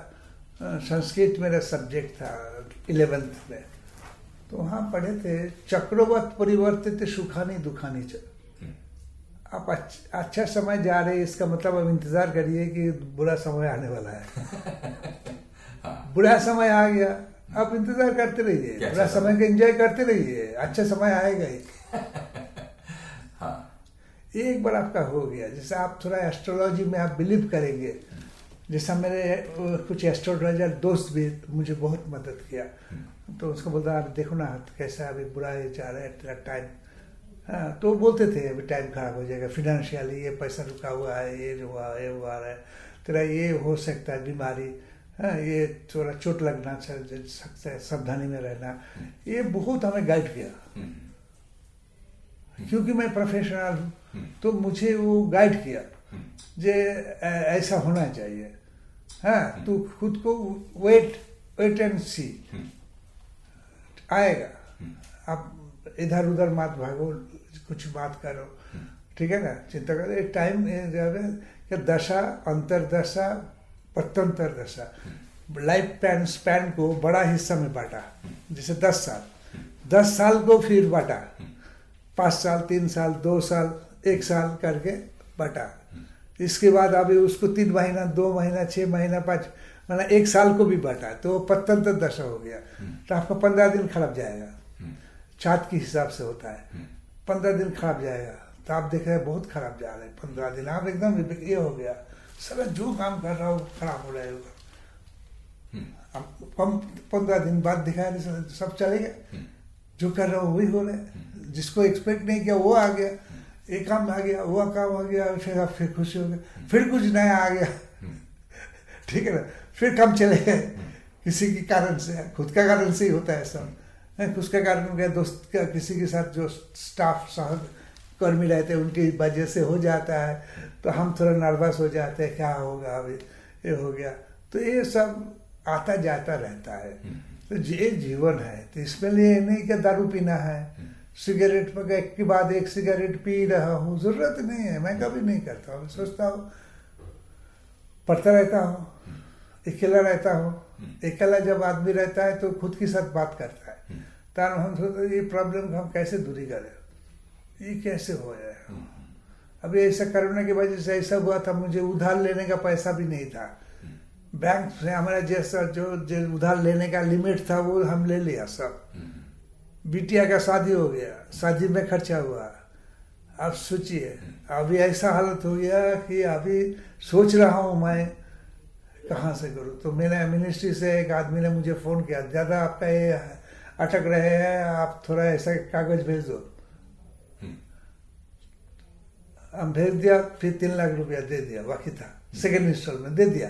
संस्कृत मेरा सब्जेक्ट था, इलेवेंथ में तो वहाँ पढ़े थे, चक्रवत परिवर्तित सुखानी दुखानी च। आप अच्छा, समय जा रहे हैं इसका मतलब अब इंतज़ार करिए कि बुरा समय आने वाला है। बुरा समय आ गया आप इंतज़ार करते रहिए बुरा समय का एंजॉय करते रहिए अच्छा समय आएगा ही। हाँ। एक बार आपका हो गया जैसे आप थोड़ा एस्ट्रोलॉजी में आप बिलीव करेंगे जैसा मेरे कुछ एस्ट्रोलॉजर दोस्त भी मुझे बहुत मदद किया तो उसको बोलता आप देखो ना कैसा अभी बुरा जा रहा है तेरा टाइम हाँ तो बोलते थे अभी टाइम खराब हो जाएगा फिनेंशियली ये पैसा रुका हुआ है ये हुआ ये हुआ है तेरा ये हो सकता है बीमारी हाँ ये थोड़ा चोट लगना सकता है सावधानी में रहना। ये बहुत हमें गाइड किया। क्योंकि मैं प्रोफेशनल हूँ तो मुझे वो गाइड किया जे ऐसा होना चाहिए। हाँ तू खुद को वेट वेट एंड सी आएगा। आप इधर उधर मत भागो कुछ बात करो। ठीक है ना? चिंता करो एक टाइम कि दशा अंतरदशा पत्तंतर दशा। लाइफ पैन स्पैन को बड़ा हिस्सा में बांटा। जैसे दस साल। दस साल को फिर बांटा। पाँच साल तीन साल दो साल एक साल करके बांटा। इसके बाद अभी उसको तीन महीना दो महीना छः महीना पाँच मतलब एक साल को भी बांटा। तो वो पत्तंतर दशा हो गया। तो आपका पंद्रह दिन खराब जाएगा। चाँद के हिसाब से होता है। पंद्रह दिन खराब जाएगा। तो आप देख रहे हैं बहुत खराब जा रहे हैं पंद्रह दिन। आप एकदम ये हो गया। सारा जो काम कर रहा हो खराब हो रहा है अब हम पंद्रह दिन बाद दिखा रहे सब- सब चलेगा जो कर रहा हो वही हो रहा है। जिसको एक्सपेक्ट नहीं किया वो आ गया। एक काम आ गया वो काम आ गया फिर आप फिर खुशी हो गए। फिर कुछ नया आ गया। ठीक है ना? फिर काम चले गए। किसी के कारण से खुद का कारण से ही होता है सब। उसका कारण गया दोस्त का किसी के साथ जो स्टाफ सह कर्मी रहते हैं उनकी वजह से हो जाता है। तो हम थोड़ा नर्वस हो जाते हैं क्या होगा अभी ये हो गया। तो ये सब आता जाता रहता है। तो ये जीवन है। तो इसमें लिए नहीं कि दारू पीना है। सिगरेट पर एक के बाद एक सिगरेट पी रहा हूँ ज़रूरत नहीं है। मैं कभी नहीं करता हूँ। सोचता हूँ पढ़ता रहता हूँ अकेला रहता हूँ। अकेला जब आदमी रहता है तो खुद के साथ बात करता है। तब हम सोचते ये प्रॉब्लम को हम कैसे दूरी करें? ये कैसे हो जाए? अभी ऐसा कोरोना की वजह से ऐसा हुआ था मुझे उधार लेने का पैसा भी नहीं था। बैंक से हमारा जैसा जो, उधार लेने का लिमिट था वो हम ले लिया सब। बिटिया का शादी हो गया शादी में खर्चा हुआ। अब सोचिए अभी ऐसा हालत हो गया कि अभी सोच रहा हूँ मैं कहाँ से करूँ? तो मैंने मिनिस्ट्री से एक आदमी ने मुझे फ़ोन किया ज़्यादा आपका ये अटक रहे हैं आप थोड़ा ऐसा कागज़ भेज दो। हम भेज दिया फिर तीन लाख रुपया दे दिया बाकी था। सेकेंड इंस्टॉलमेंट दे दिया।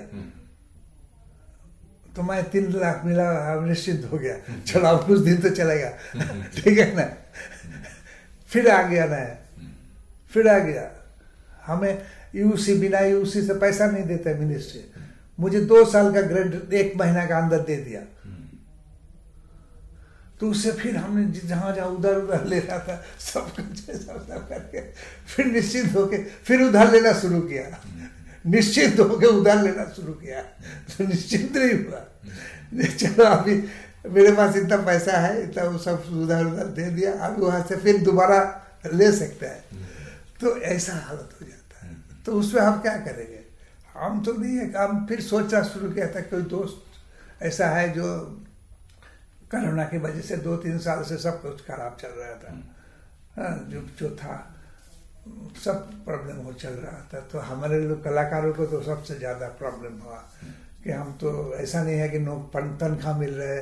तो मैं तीन लाख मिला अब निश्चित हो गया। चलो अब कुछ दिन तो चलेगा। ठीक है ना? फिर आ गया ना। फिर आ गया। हमें यूसी बिना यूसी से पैसा नहीं देता मिनिस्ट्री मुझे दो साल का ग्रेड एक महीना का अंदर दे दिया। तो उससे फिर हमने जहाँ जहाँ उधर उधर ले रहा था, सब कुछ सब सब करके फिर निश्चित होके फिर उधार लेना शुरू किया। निश्चित होके उधार लेना शुरू किया। तो निश्चित नहीं हुआ। चलो अभी मेरे पास इतना पैसा है, इतना वो सब उधार उधार दे दिया, अभी वहाँ से फिर दोबारा ले सकते हैं। तो ऐसा हालत हो जाता है। तो उसमें हम क्या करेंगे? हम तो नहीं है हम फिर सोचना शुरू किया था, कोई दोस्त ऐसा है जो कोरोना की वजह से दो तीन साल से सब कुछ खराब चल रहा था। हाँ, जो जो था सब प्रॉब्लम हो चल रहा था। तो हमारे लोग कलाकारों को तो सबसे ज़्यादा प्रॉब्लम हुआ। कि हम तो ऐसा नहीं है कि नो तनख्वाह मिल रहे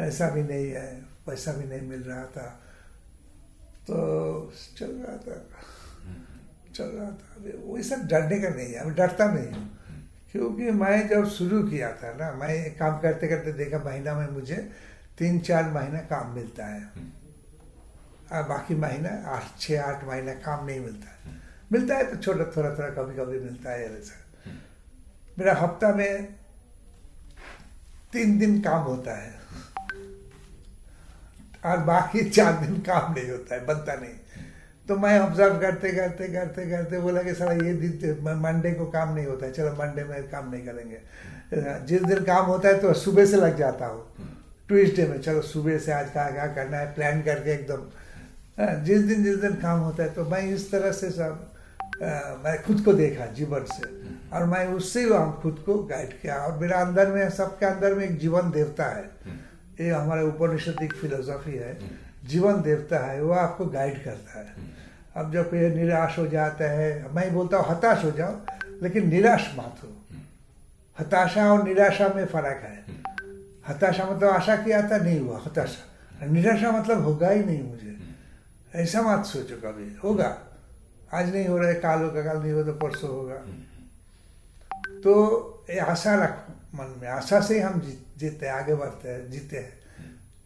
ऐसा भी नहीं है पैसा भी नहीं मिल रहा था। तो चल रहा था। चल रहा था। अभी वही सब डरने का नहीं है अभी डरता नहीं हूँ। क्योंकि मैं जब शुरू किया था ना मैं काम करते करते देखा महीना में मुझे तीन चार महीना काम मिलता है। और बाकी महीना आठ छः आठ महीना काम नहीं मिलता है। मिलता है तो छोटा थोड़ा थोड़ा कभी कभी मिलता है ऐसा मेरा हफ़्ता में तीन दिन काम होता है। और बाकी चार दिन काम नहीं होता है बनता नहीं। तो मैं ऑब्ज़र्व करते करते करते करते बोला कि सर ये दिन मंडे को काम नहीं होता है। चलो मंडे में काम नहीं करेंगे। जिस दिन काम होता है तो सुबह से लग जाता हूँ। ट्यूजडे में चलो सुबह से आज क्या क्या करना है प्लान करके एकदम। जिस दिन जिस दिन काम होता है तो मैं इस तरह से सब मैं खुद को देखा जीवन से। और मैं उससे हम खुद को गाइड किया। और मेरा अंदर में सबके अंदर में एक जीवन देवता है। ये हमारे उपनिषद एक फिलोसॉफी है। जीवन देवता है वो आपको गाइड करता है। अब जब कोई निराश हो जाता है मैं बोलता हूँ हताश हो जाओ लेकिन निराश मत हो। हताशा और निराशा में फ़र्क है। हताशा मतलब आशा किया था नहीं हुआ, हताशा। निराशा मतलब होगा ही नहीं मुझे। ऐसा मत सोचो कभी। होगा। आज नहीं हो रहा है, काल होगा, काल नहीं हो तो परसों होगा। तो ये आशा रखो मन में। आशा से ही हम जीते आगे बढ़ते हैं, जीते हैं।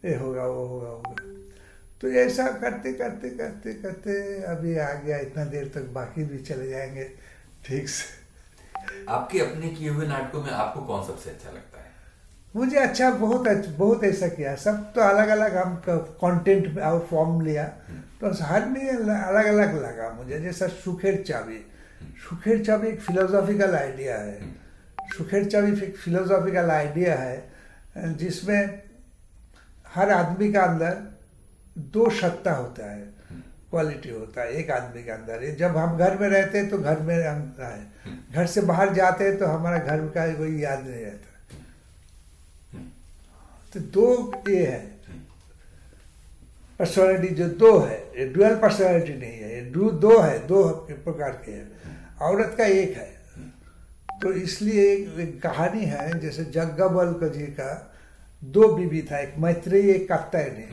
ये होगा, वो होगा होगा। तो ऐसा करते करते करते करते अभी आ गया। इतना देर तक बाकी भी चले जाएँगे। ठीक से। आपके अपने किए हुए नाटकों में आपको कौन सबसे अच्छा लगता है? मुझे अच्छा बहुत अच्छा, बहुत ऐसा किया। सब तो अलग अलग हम कंटेंट और फॉर्म लिया। तो हर में अलग अलग लगा मुझे। जैसा सुखेर चाबी सुखेर चाबी एक फिलोसॉफिकल आइडिया है। सुखेर चाबी एक फिलोसॉफिकल आइडिया है जिसमें हर आदमी का अंदर दो सत्ता होता है। क्वालिटी होता है एक आदमी के अंदर। जब हम घर में रहते हैं तो घर में हम घर से बाहर जाते हैं तो हमारा घर का कोई याद नहीं रहता। तो दो ये है। पर्सनालिटी जो दो है ये डुअल पर्सनालिटी नहीं है ये दो दो है दो प्रकार के हैं। औरत का एक है। तो इसलिए एक, एक कहानी है जैसे जग्गा जी का दो बीबी था एक मैत्रेयी एक कात्यायनी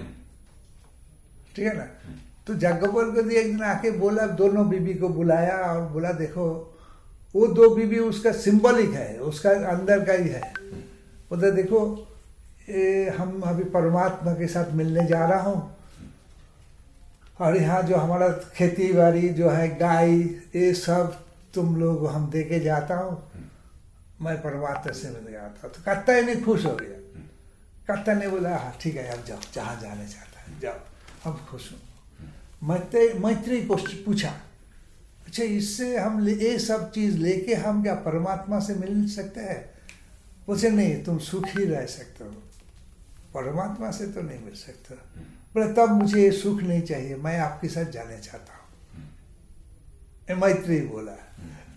ठीक है ना? तो जग्गबल जी एक दिन आके बोला दोनों बीबी को बुलाया और बोला देखो वो दो बीबी उसका सिंबलिक है उसका अंदर का ही है। बोलते देखो ये हम अभी परमात्मा के साथ मिलने जा रहा हूँ। और यहाँ जो हमारा खेती बाड़ी जो है, गाय, ये सब तुम लोग हम दे के जाता हूँ। मैं परमात्मा से मिल गया था। तो कत्ता ही नहीं खुश हो गया। कत्ता ने बोला हाँ ठीक है, अब जाओ, जहाँ जाने चाहता है, जाओ अब खुश हूँ। मैत्री मैत्री को पूछा अच्छा इससे हम ये सब चीज़ लेके हम क्या परमात्मा से मिल सकते हैं? बोले, नहीं, तुम सुख रह सकते हो। परमात्मा से तो नहीं मिल सकता। बोले, तब मुझे ये सुख नहीं चाहिए, मैं आपके साथ जाने चाहता हूँ। मैत्री बोला।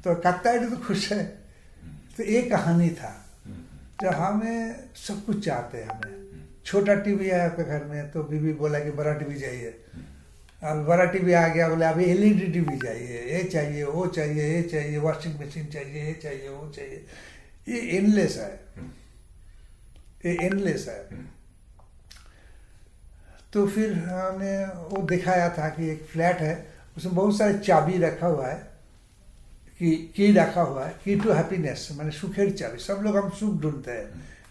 तो कत्ता तो खुश है। तो ये कहानी था। जब हमें सब कुछ चाहते हैं हमें। छोटा टीवी है आपके घर में तो बीबी बोला कि बड़ा टीवी चाहिए। अब बड़ा टीवी आ गया, बोले अभी एलईडी टीवी चाहिए, ये चाहिए, वो चाहिए, ये चाहिए, वॉशिंग मशीन चाहिए, ये चाहिए, वो चाहिए। ये एनलेस है। ये एनलेस है। तो फिर हमने वो दिखाया था कि एक फ्लैट है, उसमें बहुत सारे चाबी रखा हुआ है, की की रखा हुआ है, की टू हैप्पीनेस मैंने सुखेर चाबी। सब लोग हम सुख ढूंढते हैं,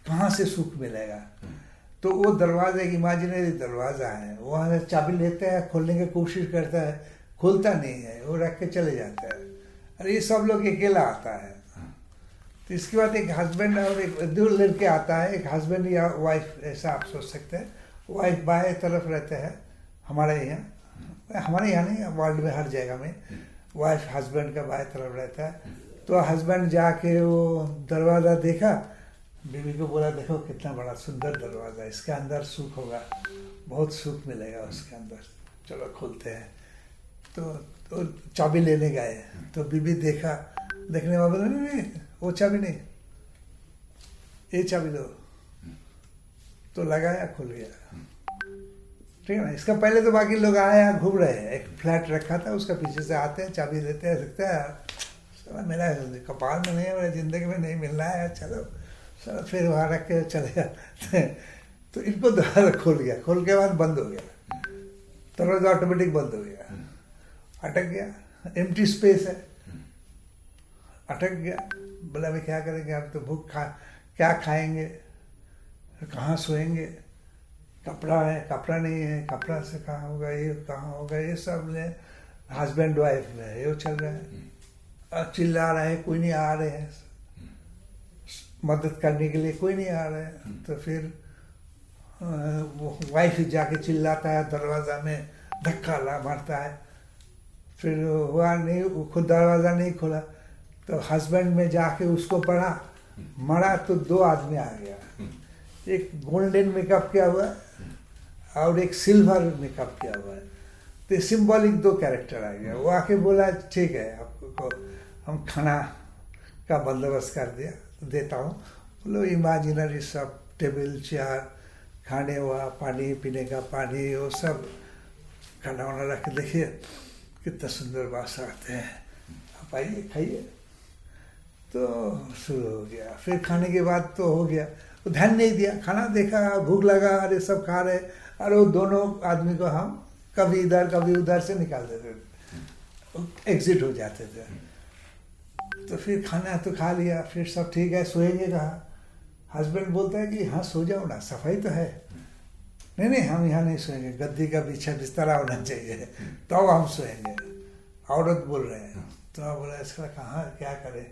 कहाँ से सुख मिलेगा? तो वो दरवाज़ा एक इमेजिनरी दरवाज़ा है वहाँ से चाबी लेते हैं, खोलने की कोशिश करता है, खोलता नहीं है, वो रख के चले जाता है। अरे, ये सब लोग अकेला आता है। तो इसके बाद एक हस्बैंड और एक दो लड़के आता है, एक हस्बैंड या वाइफ ऐसा आप सोच सकते हैं। वाइफ बाएँ तरफ़ रहते हैं हमारे यहाँ। हमारे यहाँ नहीं वर्ल्ड में हर जगह में। वाइफ हस्बैंड का बाएँ तरफ़ रहता है। तो हस्बैंड जाके वो दरवाज़ा देखा बीवी को बोला देखो कितना बड़ा सुंदर दरवाज़ा इसके अंदर सुख होगा बहुत सुख मिलेगा उसके अंदर। चलो खोलते हैं। तो, तो चाबी लेने गए। तो बीबी देखा देखने में बोला नहीं नहीं वो चाबी नहीं ये चाबी दो तो लगाया खुल गया। ठीक है ना? इसका पहले तो बाकी लोग आए यहाँ घूम रहे हैं। एक फ्लैट रखा था, उसका पीछे से आते हैं, चाबी देते हैं सकते हैं। साला मेरा कपाल में नहीं है, मेरे ज़िंदगी में नहीं मिल रहा है, चलो। साला फिर वहाँ रख के चले जाते हैं। तो इनको दोबारा खोल गया। खोल के बाद बंद हो गया। दरवाज़ा ऑटोमेटिक बंद हो गया। अटक गया। एम्प्टी स्पेस है। अटक गया। बोला, अभी क्या करेंगे? आप तो भूख खा, क्या खाएँगे? कहाँ सोएँगे? कपड़ा है कपड़ा नहीं है कपड़ा से कहाँ होगा ये कहाँ होगा ये सब ले हस्बैंड वाइफ में ये चल रहा है। और चिल्ला रहे हैं कोई नहीं आ रहे हैं। मदद करने के लिए कोई नहीं आ रहा है। तो फिर वो वाइफ जाके चिल्लाता है दरवाज़ा में धक्का ला मारता है। फिर हुआ नहीं वो खुद दरवाज़ा नहीं खोला। तो हस्बैंड में जाके उसको पढ़ा। मरा तो दो आदमी आ गया। एक गोल्डन मेकअप किया हुआ है और एक सिल्वर मेकअप किया हुआ है। तो सिंबॉलिक दो कैरेक्टर आ गया। वो आके बोला, ठीक है, आपको हम खाना का बंदोबस्त कर दिया, देता हूँ। बोलो इमेजिनरी सब टेबल चेयर खाने हुआ, पानी, पीने का पानी, वो सब खाना वाना रख देखिए, कितना सुंदर बास आते हैं। आप आइए, खाइए। तो शुरू हो गया। फिर खाने के बाद तो हो गया। तो ध्यान नहीं दिया। खाना देखा, भूख लगा, अरे सब खा रहे। अरे वो दोनों आदमी को हम कभी इधर, कभी उधर से निकाल देते थे। एग्जिट हो जाते थे। तो फिर खाना तो खा लिया, फिर सब ठीक है, सोएँगे कहा? हस्बैंड बोलता है कि हाँ सो जाओ ना, सफ़ाई तो है। नहीं नहीं, हम यहाँ नहीं सोएँगे, गद्दी का पीछे बिस्तरा होना चाहिए। तो हम सोएँगे। औरत बोल रहे हैं। तो बोला, इसका कहाँ, क्या करें?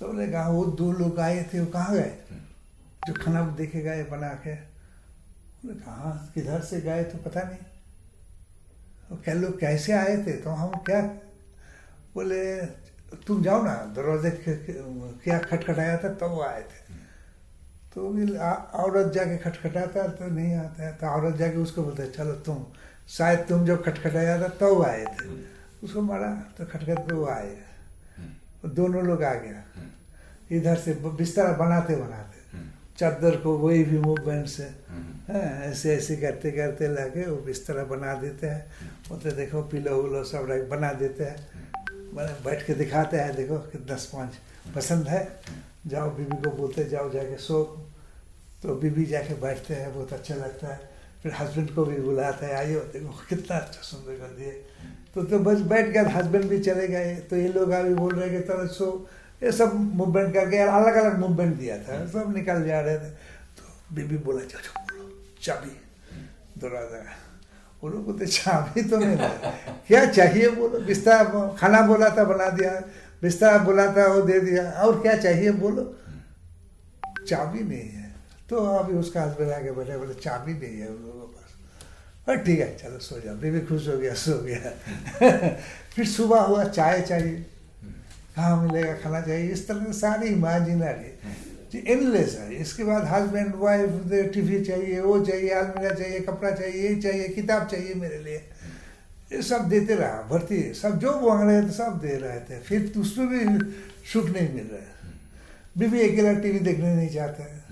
तो बोले, कहा, वो दो लोग आए थे, वो कहाँ गए? जो खाना देखे गए बना के बोले कहाँ किधर से गए तो पता नहीं। वो क्या लोग कैसे आए थे? तो हम क्या बोले तुम जाओ ना दरवाजे क्या खटखटाया था तब तो वो आए थे। तो भी औरत जाके खटखटाता तो नहीं आता है। तो औरत जाके उसको बोलते चलो तुम शायद तुम जब खटखटाया था तब तो आए थे। उसको मारा तो खटखट वो आए। तो दोनों लोग आ गया। इधर से बिस्तरा बनाते बनाते चादर को वही भी मूवमेंट से है ऐसे ऐसे करते करते लाके वो बिस्तरा बना देते हैं। बोलते देखो पिलो उलो सब रख बना देते हैं। मैंने बैठ के दिखाते हैं देखो कितना स्पॉन्ज पसंद है। जाओ बीबी को बोलते जाओ जाके सो। तो बीबी जाके बैठते हैं बहुत अच्छा लगता है। फिर हस्बैंड को भी बुलाते हैं आइए देखो कितना अच्छा सुंदर कर दिए। तो तो बस बैठ गया हस्बैंड भी चले गए। तो ये लोग अभी बोल रहे कि तरह सो। ये सब मूवमेंट करके अलग अलग मूवमेंट दिया था। सब निकल जा रहे थे। तो बीबी बोला चलो बोलो चाबी। दरवाज़ा वो लोग बोलते चाबी तो नहीं है क्या चाहिए? बोलो बिस्तर खाना बोला था बना दिया। बिस्तर बोला था वो दे दिया। और क्या चाहिए? बोलो चाबी नहीं है। तो अभी उसका हस्बैंड आके बैठे बोले चाबी नहीं है उन लोगों के पास। अरे ठीक है चलो सो जाओ। बीबी खुश हो गया सो गया। फिर सुबह हुआ चाय चाहिए। कहाँ मिलेगा खाना चाहिए, इस तरह से सारी इमेजिनरी जी एनलेस है। इसके बाद हस्बैंड वाइफ टीवी चाहिए, वो चाहिए अलमीरा चाहिए, कपड़ा चाहिए, ये चाहिए, किताब चाहिए मेरे लिए। ये सब देते रहा, भर्ती। सब जो मांग रहे थे, सब दे रहे थे। फिर उसमें भी सुख नहीं मिल रहा है। बीबी अकेला टीवी देखने नहीं चाहता है।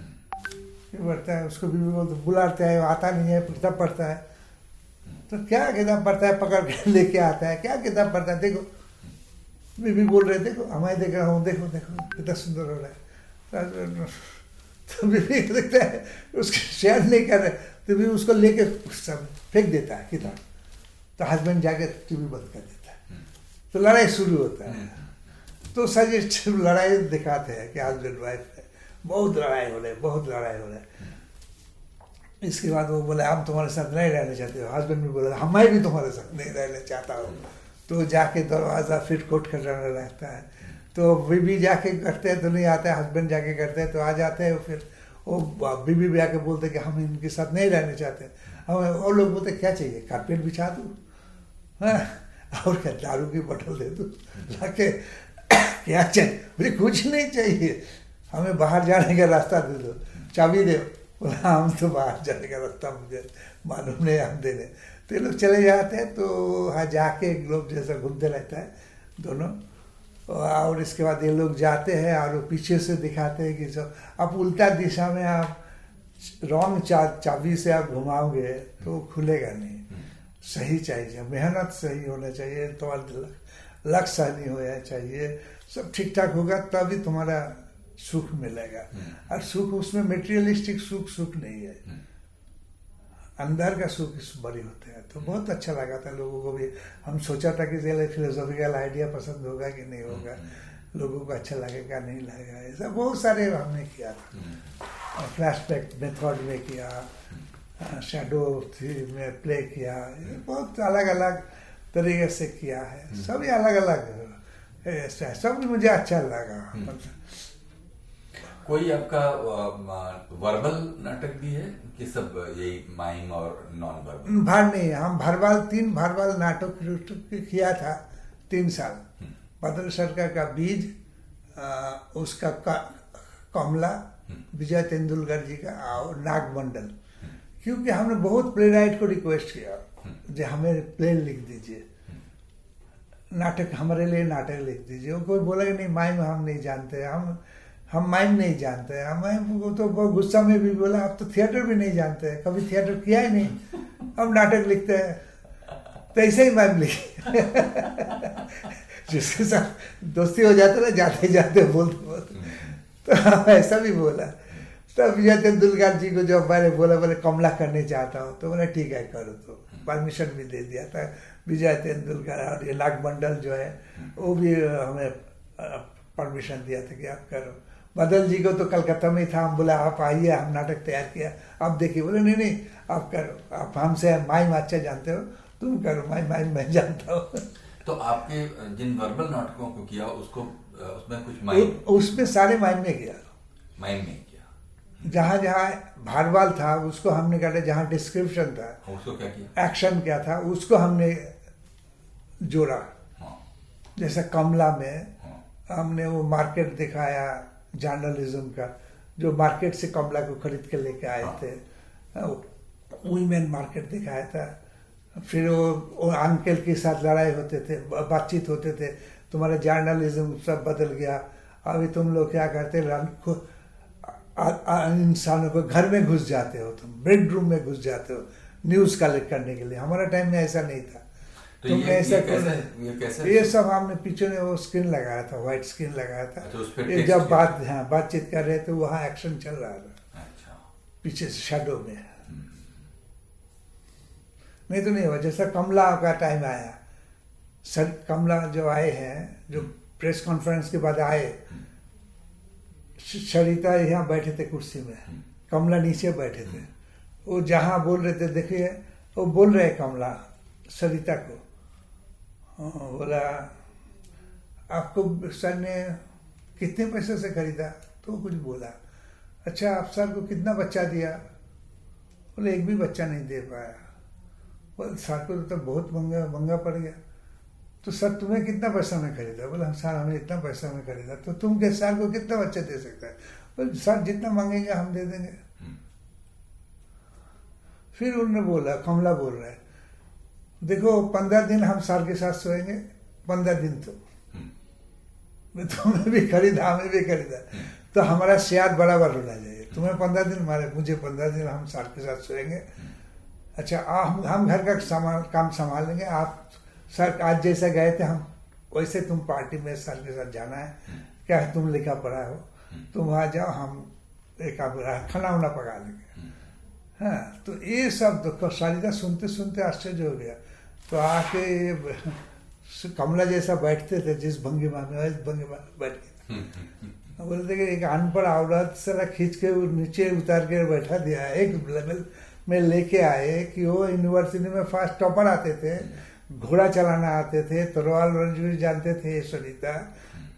फिर बढ़ता है, उसको बीबी बोलते बुलाते हैं, आता नहीं है किताब पढ़ता है। तो क्या किताब पढ़ता है, पकड़ के लेके आता है, क्या किताब पढ़ता है? देखो बीवी बोल रहे देखो हमारे देख रहा हूँ देखो देखो कितना सुंदर हो रहा है तो बीवी देखता है उसके शेयर नहीं कर रहे तो बीवी उसको लेके सब फेंक देता है किताब तो हस्बैंड जाके टीवी बंद कर देता है तो लड़ाई शुरू होता है तो सजेस्ट लड़ाई दिखाते हैं कि हस्बैंड वाइफ है बहुत लड़ाई हो रही है बहुत लड़ाई हो रहा है इसके बाद वो बोले हम तुम्हारे साथ नहीं रहना चाहते हो हस्बैंड भी बोला हम मैं भी तुम्हारे साथ नहीं रहना चाहता हूँ तो जाके दरवाज़ा फिर कोट खटाना रहता है। तो बीबी जाके करते हैं तो नहीं आते हस्बैंड जाके करते हैं तो आ जाते हैं, फिर वो बीबी भी आके बोलते कि हम इनके साथ नहीं रहने चाहते। हम, और लोग बोलते क्या चाहिए? कारपेट बिछा दूँ? हाँ? और क्या, दारू की बोतल दे दूँ? जाके, क्या चाहिए? मुझे कुछ नहीं चाहिए। हमें बाहर जाने का रास्ता दे दो। चाबी दे। बोला, हम तो बाहर जाने का रास्ता मुझे मालूम नहीं, हम देने। तो ये लोग चले जाते हैं तो वहाँ जाके एक लोग जैसा घूमते रहता है दोनों। और इसके बाद ये लोग जाते हैं और वो पीछे से दिखाते हैं कि सब आप उल्टा दिशा में आप रॉन्ग चा चाबी से आप घुमाओगे तो खुलेगा नहीं। सही चाहिए मेहनत सही होना चाहिए तुम्हारा लक्ष्य सही होना चाहिए। सब ठीक ठाक होगा तभी तुम्हारा सुख मिलेगा। और सुख उसमें मेटेरियलिस्टिक सुख सुख नहीं है। अंदर का सुख बड़ी होते हैं। तो बहुत अच्छा लगा था लोगों को भी। हम सोचा था कि चले फिलोसॉफिकल आइडिया पसंद होगा कि नहीं होगा। लोगों को अच्छा लगेगा नहीं लगेगा। ऐसा बहुत सारे हमने किया था। फ्लैशबैक मेथड में किया शेडो थी में प्ले किया। बहुत अलग अलग तरीके से किया है। सभी अलग अलग है। सब मुझे अच्छा लगा। कोई आपका वर्बल नाटक भी है? कि सब यही माइम और नॉन वर्बल भार नहीं हम भरवाल तीन भरवाल नाटक किया था तीन साल। बदल सरकार का बीज आ, उसका कमला विजय तेंदुलकर जी का और नागमंडल। क्योंकि हमने बहुत प्ले राइट को रिक्वेस्ट किया जो हमें प्ले लिख दीजिए। नाटक हमारे लिए नाटक लिख दीजिए। कोई बोला कि नहीं माइम हम नहीं जानते हम हम माइम नहीं जानते हैं। हम तो गुस्सा में भी बोला, आप तो थिएटर भी नहीं जानते हैं। कभी थिएटर किया ही नहीं। हम नाटक लिखते हैं। तो ऐसे ही माइम लिखे जिसके साथ दोस्ती हो जाते ना, जाते जाते बोलते बोलते। तो ऐसा भी बोला। तब विजय तेंदुलकर जी को जब मैंने बोला, बोले, कमला करने चाहता हूँ। तो बोले, ठीक है, करो तो। परमिशन भी दे दिया था। विजय तेंदुलकर और ये लाख मंडल जो है, वो भी हमें परमिशन दिया था कि आप करो। बदल जी को तो कलकत्ता में था हम बोला आप आइए हम नाटक तैयार किया। आप देखिए बोले नहीं नहीं आप करो आप हमसे माइम अच्छा जानते हो तुम करो माइम माइम मैं जानता हूँ। तो आपके जिन वर्बल नाटकों को किया उसको उसमें कुछ माइम? उसमें सारे माइम में किया। माइम में किया। जहाँ जहाँ भारवाल था उसको हमने कहा जहाँ डिस्क्रिप्शन था उसको क्या किया? एक्शन क्या था उसको हमने जोड़ा। हाँ, जैसे कमला में हाँ, हमने वो मार्केट दिखाया जर्नलिज्म का जो मार्केट से कमला को खरीद के लेके आए हाँ। थे। वुमेन मार्केट दिखाया था। फिर वो, वो अंकल के साथ लड़ाई होते थे बातचीत होते थे। तुम्हारा जर्नलिज्म सब बदल गया। अभी तुम लोग क्या करते इंसानों को घर में घुस जाते हो तुम बेडरूम में घुस जाते हो न्यूज़ कलेक्ट करने के लिए। हमारा टाइम में ऐसा नहीं था। तो तुमने ये, ऐसा कैसे ये कैसे? ये सब हमने पीछे में वो स्क्रीन लगाया था व्हाइट स्क्रीन लगाया था। अच्छा, ये जब बात हाँ बातचीत कर रहे थे वहाँ एक्शन चल रहा था। अच्छा। पीछे से शेडो में। नहीं तो नहीं हुआ जैसा कमला का टाइम आया। सर कमला जो आए हैं जो प्रेस कॉन्फ्रेंस के बाद आए सरिता यहाँ बैठे थे कुर्सी में। कमला नीचे बैठे थे। वो जहाँ बोल रहे थे देखिए वो बोल रहे हैं कमला सरिता को। बोला आपको सर ने कितने पैसे से खरीदा? तो कुछ बोला अच्छा आप सर को कितना बच्चा दिया? बोले एक भी बच्चा नहीं दे पाया। बोले सर को तो बहुत महँगा महँगा पड़ गया। तो सर तुम्हें कितना पैसा में खरीदा? बोले सर हमें इतना पैसा में खरीदा तो तुम के सर को कितना बच्चा दे सकता है? बोले सर जितना मांगेंगे हम दे देंगे। फिर उन्होंने बोला कमला बोल रहा है देखो पंद्रह दिन हम सर के साथ सोएँगे पंद्रह दिन तो। तुम्हें भी खरीदा हमें भी खरीदा। तो हमारा सियाद बराबर होना चाहिए तुम्हें पंद्रह दिन मारे मुझे पंद्रह दिन हम साल के साथ सोएँगे। अच्छा आ, हम हम घर का सामान काम संभाल लेंगे आप सर आज जैसा गए थे हम वैसे तुम पार्टी में सर के साथ जाना है। क्या है तुम लिखा पढ़ा हो? तुम वहाँ जाओ हम एक खाना वाना पका लेंगे। हाँ तो ये सब तो सारिका सुनते सुनते आश्चर्य हो गया। तो आके कमला जैसा बैठते थे जिस भंगिमा में इस भंगिमा बैठ के बोलते कि एक अनपढ़ औरत सारा खींच के नीचे उतार के बैठा दिया एक लेवल में लेके आए कि वो यूनिवर्सिटी में फ़र्स्ट टॉपर आते थे घोड़ा चलाना आते थे तलवार रंजूरी जानते थे सुनीता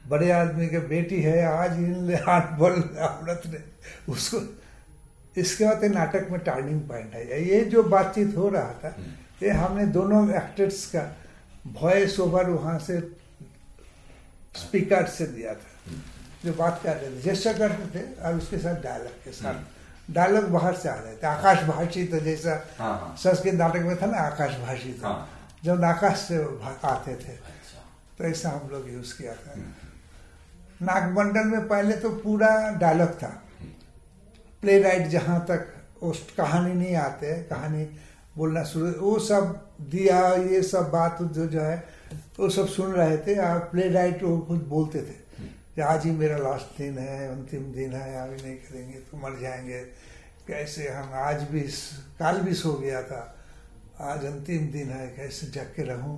बड़े आदमी के बेटी है आज इन अनपढ़ औरत ने उसको इसके बाद नाटक में टर्निंग पॉइंट है। ये जो बातचीत हो रहा था ये हमने दोनों एक्टर्स का वॉइस ओवर वहाँ से स्पीकर से दिया था जो बात कर रहे थे जैसा करते थे और उसके साथ डायलॉग के साथ डायलॉग हम्म। बाहर से आ रहे थे आकाश भाषी तो जैसा हाँ, हाँ। संस्कृत नाटक में था ना आकाश भाषी था हाँ। जब आकाश से आते थे अच्छा। तो ऐसा हम लोग यूज़ किया था। नागमंडल में पहले तो पूरा डायलॉग था प्ले हम्म। राइट जहाँ तक उस कहानी नहीं आते कहानी बोलना शुरू वो सब दिया ये सब बात जो जो है वो सब सुन रहे थे। प्ले राइट वो खुद बोलते थे कि आज ही मेरा लास्ट दिन है अंतिम दिन है अभी नहीं करेंगे तो मर जाएँगे। कैसे हम आज भी काल भी सो गया था। आज अंतिम दिन है कैसे जग के रहूँ?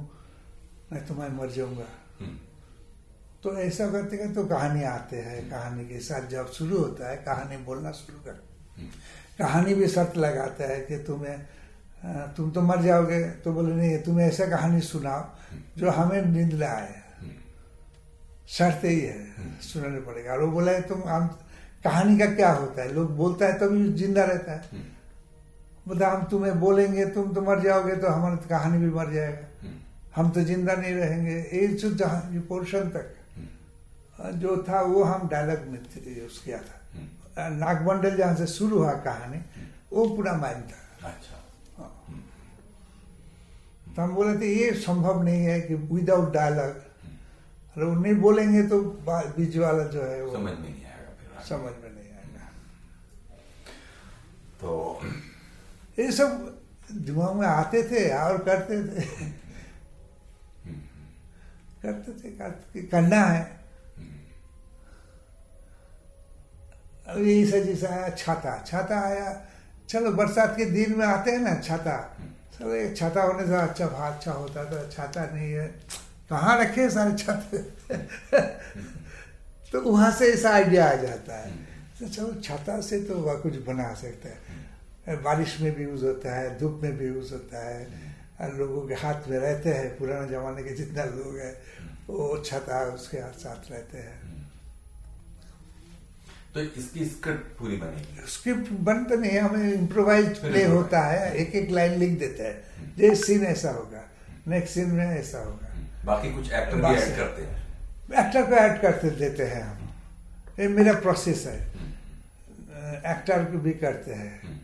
मैं तो मैं मर जाऊँगा। हम्म। तो ऐसा करते करते तो कहानी आते हैं कहानी के साथ जब शुरू होता है कहानी बोलना शुरू कर। हम्म। कहानी भी शर्त लगाता है कि तुम्हें तुम तो मर जाओगे। तो बोले, नहीं तुम्हें ऐसा कहानी सुनाओ जो हमें नींद ले आए। शर्त ही है, सुनाने पड़ेगा। और वो बोला है तुम, हम, कहानी का क्या होता है? लोग बोलता है तभी तो ज़िंदा रहता है। बोलता हम तुम्हें बोलेंगे, तुम तो मर जाओगे तो हमारी तो कहानी भी मर जाएगा। हम तो ज़िंदा नहीं रहेंगे। ये जो जहाँ पोर्शन तक, जो था, वो हम डायलॉग में यूज़ किया था। नागमंडल जहाँ से शुरू हुआ कहानी, वो पूरा माइन था। अच्छा। तो हम बोले थे ये संभव नहीं है कि विदाउट डायलॉग अरे वो नहीं बोलेंगे तो बीच वाला जो है वो समझ में नहीं आएगा फिर समझ में नहीं आएगा। तो ये सब दिमाग में आते थे और करते थे। करते थे करते करना है। अब यही से जैसा आया छाता। छाता आया। चलो बरसात के दिन में आते हैं ना छाता। चलो एक छाता होने से अच्छा भाग अच्छा होता तो छाता नहीं है। कहाँ रखे सारे छत? तो वहाँ से ऐसा आइडिया आ जाता है। तो चलो छाता से तो वह कुछ बना सकता है। बारिश में भी यूज़ होता है, धूप में भी यूज़ होता है। लोगों के हाथ में रहते हैं, पुराने जमाने के जितना लोग हैं, वो छाता उसके हाथ साथ रहते हैं। तो इसकी स्क्रिप्ट पूरी बनेगी। स्क्रिप्ट बनता नहीं हमें इम्प्रोवाइज प्ले होता है एक एक लाइन लिख देते हैं। ये सीन ऐसा होगा नेक्स्ट सीन में ऐसा होगा। बाकी कुछ एक्टर भी ऐड करते हैं। एक्टर को ऐड करते देते हैं हम। ये मेरा प्रोसेस है। एक्टर को भी करते हैं।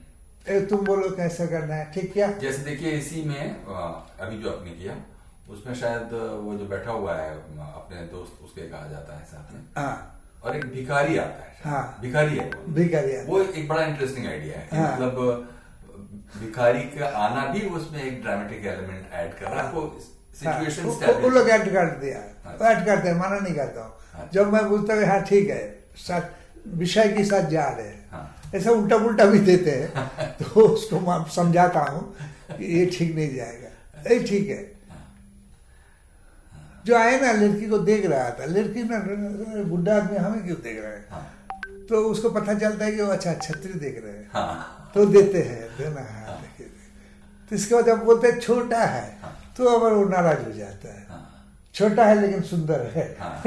ए, तुम बोलो कैसे करना है ठीक क्या? जैसे देखिए इसी में अभी जो आपने किया उसमें शायद वो जो बैठा हुआ है अपने दोस्त उसके कहा जाता है साथ में। हाँ। और एक भिखारी आता है हाँ। भिखारी है भिखारी है। वो एक बड़ा इंटरेस्टिंग आइडिया है हाँ, मतलब भिखारी का आना भी उसमें एक ड्रामेटिक एलिमेंट ऐड कर रहा है सिचुएशन हाँ, वो लोग ऐड कर दिया। हाँ, ऐड करते हैं माना नहीं करता हूँ। हाँ, जब मैं बोलता हूँ हाँ ठीक है साथ विषय के साथ जा रहे हैं। हाँ, ऐसा उल्टा पुल्टा भी देते हैं। तो उसको मैं समझाता हूँ कि ये ठीक नहीं जाएगा। ये ठीक है। जो आए ना लड़की को देख रहा था लड़की ना बुढ़ा आदमी हमें क्यों देख रहे हैं हाँ। तो उसको पता चलता है कि वो अच्छा छतरी देख रहे हैं हाँ। तो देते हैं देना है हाँ। देखिए तो इसके बाद जब बोलते हैं छोटा है हाँ। तो अब वो नाराज़ हो जाता है हाँ। छोटा है लेकिन सुंदर है।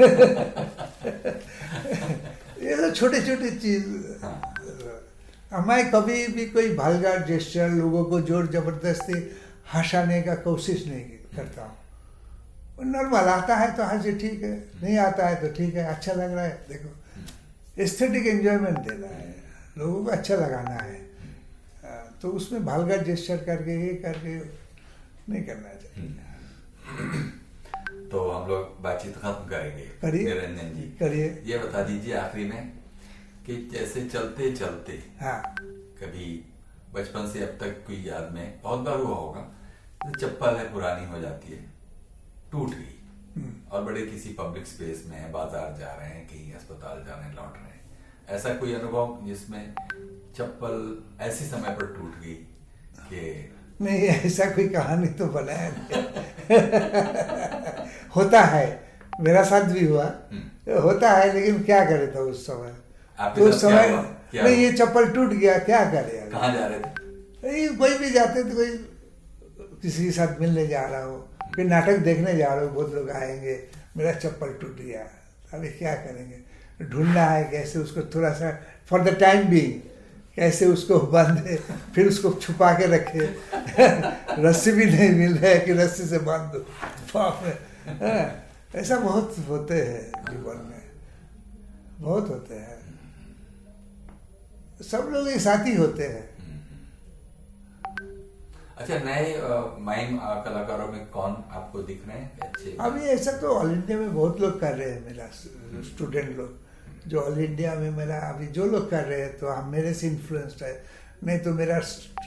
ये तो छोटे छोटे चीज़ मैं कभी भी कोई भालगार जेस्टर लोगों को ज़ोर ज़बरदस्ती हंसाने का कोशिश नहीं करता हूँ नॉर्मल आता है तो हँसी ठीक है नहीं आता है तो ठीक है अच्छा लग रहा है देखो। एस्थेटिक एंजॉयमेंट देना है लोगों को अच्छा लगाना है। तो उसमें भालगार जेस्टर करके ये करके नहीं करना चाहिए। तो हम लोग बातचीत खत्म करेंगे करिए। निरंजन जी। करिए। ये बता दीजिए आखिरी में कि जैसे चलते चलते हाँ। कभी बचपन से अब तक कोई याद में बहुत बार हुआ होगा चप्पल है पुरानी हो जाती है। टूट गई। हम्म। और बड़े किसी पब्लिक स्पेस में बाज़ार जा रहे हैं कहीं अस्पताल जा रहे हैं लौट रहे हैं। ऐसा कोई अनुभव जिसमें चप्पल ऐसे समय पर टूट गई कि नहीं ऐसा कोई कहानी तो बनाया नहीं होता है। मेरा साथ भी हुआ। हम्म। होता है लेकिन क्या करे था उस समय? तो उस समय नहीं ये चप्पल टूट गया क्या करे कहाँ जा रहे थे? कोई भी जाते थे कोई किसी के साथ मिलने जा रहा हो। फिर नाटक देखने जा रहे हो बहुत लोग आएँगे मेरा चप्पल टूट गया अभी क्या करेंगे? ढूंढना है कैसे उसको थोड़ा सा फॉर द टाइम बीइंग कैसे उसको बांधे फिर उसको छुपा के रखे। रस्सी भी नहीं मिल रहा है कि रस्सी से बाँध। दो हाँ, ऐसा बहुत होते हैं जीवन में। बहुत होते हैं। सब लोग एक साथ ही होते हैं। अच्छा नए माइम कलाकारों में कौन आपको दिख रहे हैं? अच्छे। अभी ऐसा तो ऑल इंडिया में बहुत लोग कर रहे हैं मेरा स्टूडेंट लोग। जो ऑल इंडिया में मेरा अभी जो लोग कर रहे हैं तो हम मेरे से इन्फ्लुएंस्ड है। नहीं तो मेरा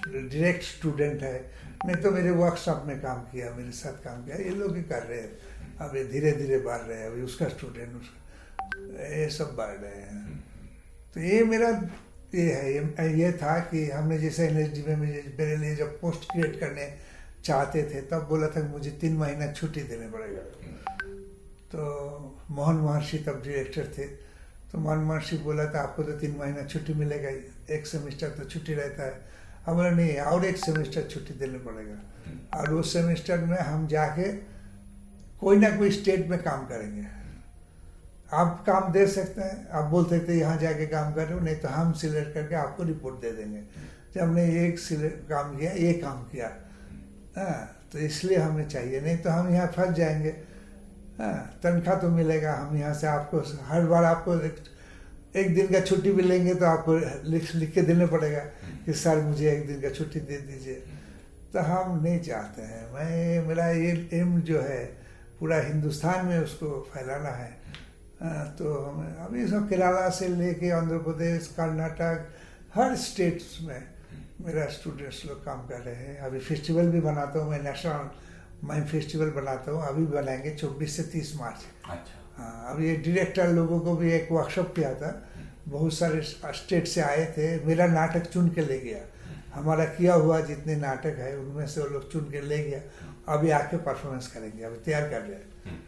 डायरेक्ट स्टूडेंट है। नहीं तो मेरे वर्कशॉप में काम किया मेरे साथ काम किया। ये लोग ही कर रहे हैं। अभी धीरे धीरे बढ़ रहे हैं। अभी उसका स्टूडेंट उसका ये सब बढ़ रहे हैं। तो ये मेरा ये है। ये, था कि हमने जैसे एन एस डी में मेरे लिए जब पोस्ट क्रिएट करने चाहते थे तब बोला था मुझे तीन महीना छुट्टी देने पड़ेगा। तो मोहन महर्षि तब डायरेक्टर थे। तो मोहन महर्षि बोला था आपको तो तीन महीना छुट्टी मिलेगा एक सेमेस्टर तो छुट्टी रहता है। हम बोला नहीं और एक सेमेस्टर छुट्टी देने पड़ेगा। और उस सेमेस्टर में हम जाके कोई ना कोई स्टेट में काम करेंगे। आप काम दे सकते हैं। आप बोल सकते हैं यहाँ जाके काम कर रहे हो नहीं तो हम सिलेक्ट करके आपको रिपोर्ट दे देंगे। जब हमने एक काम किया ये काम किया हाँ तो इसलिए हमें चाहिए नहीं तो हम यहाँ फंस जाएँगे। हाँ तनख्वाह तो मिलेगा हम यहाँ से आपको हर बार आपको एक, दिन का छुट्टी भी लेंगे तो आपको लिख लिख के देना पड़ेगा कि सर मुझे एक दिन का छुट्टी दे दीजिए। तो हम नहीं चाहते हैं। मैं मेरा ये एम जो है पूरा हिंदुस्तान में उसको फैलाना हाँ, तो हमें अभी सब केरला से लेके आंध्र प्रदेश कर्नाटक हर स्टेट्स में मेरा स्टूडेंट्स लोग काम कर रहे हैं। अभी फेस्टिवल भी बनाता हूँ मैं नेशनल मैं फेस्टिवल बनाता हूँ। अभी बनाएँगे चौबीस से तीस मार्च। अच्छा। हाँ अभी ये डायरेक्टर लोगों को भी एक वर्कशॉप किया था। बहुत सारे स्टेट से आए थे। मेरा नाटक चुन के ले गया। हमारा किया हुआ जितने नाटक है उनमें से वो लोग चुन के ले गया। अभी आके परफॉर्मेंस करेंगे। अभी तैयार कर रहे हैं।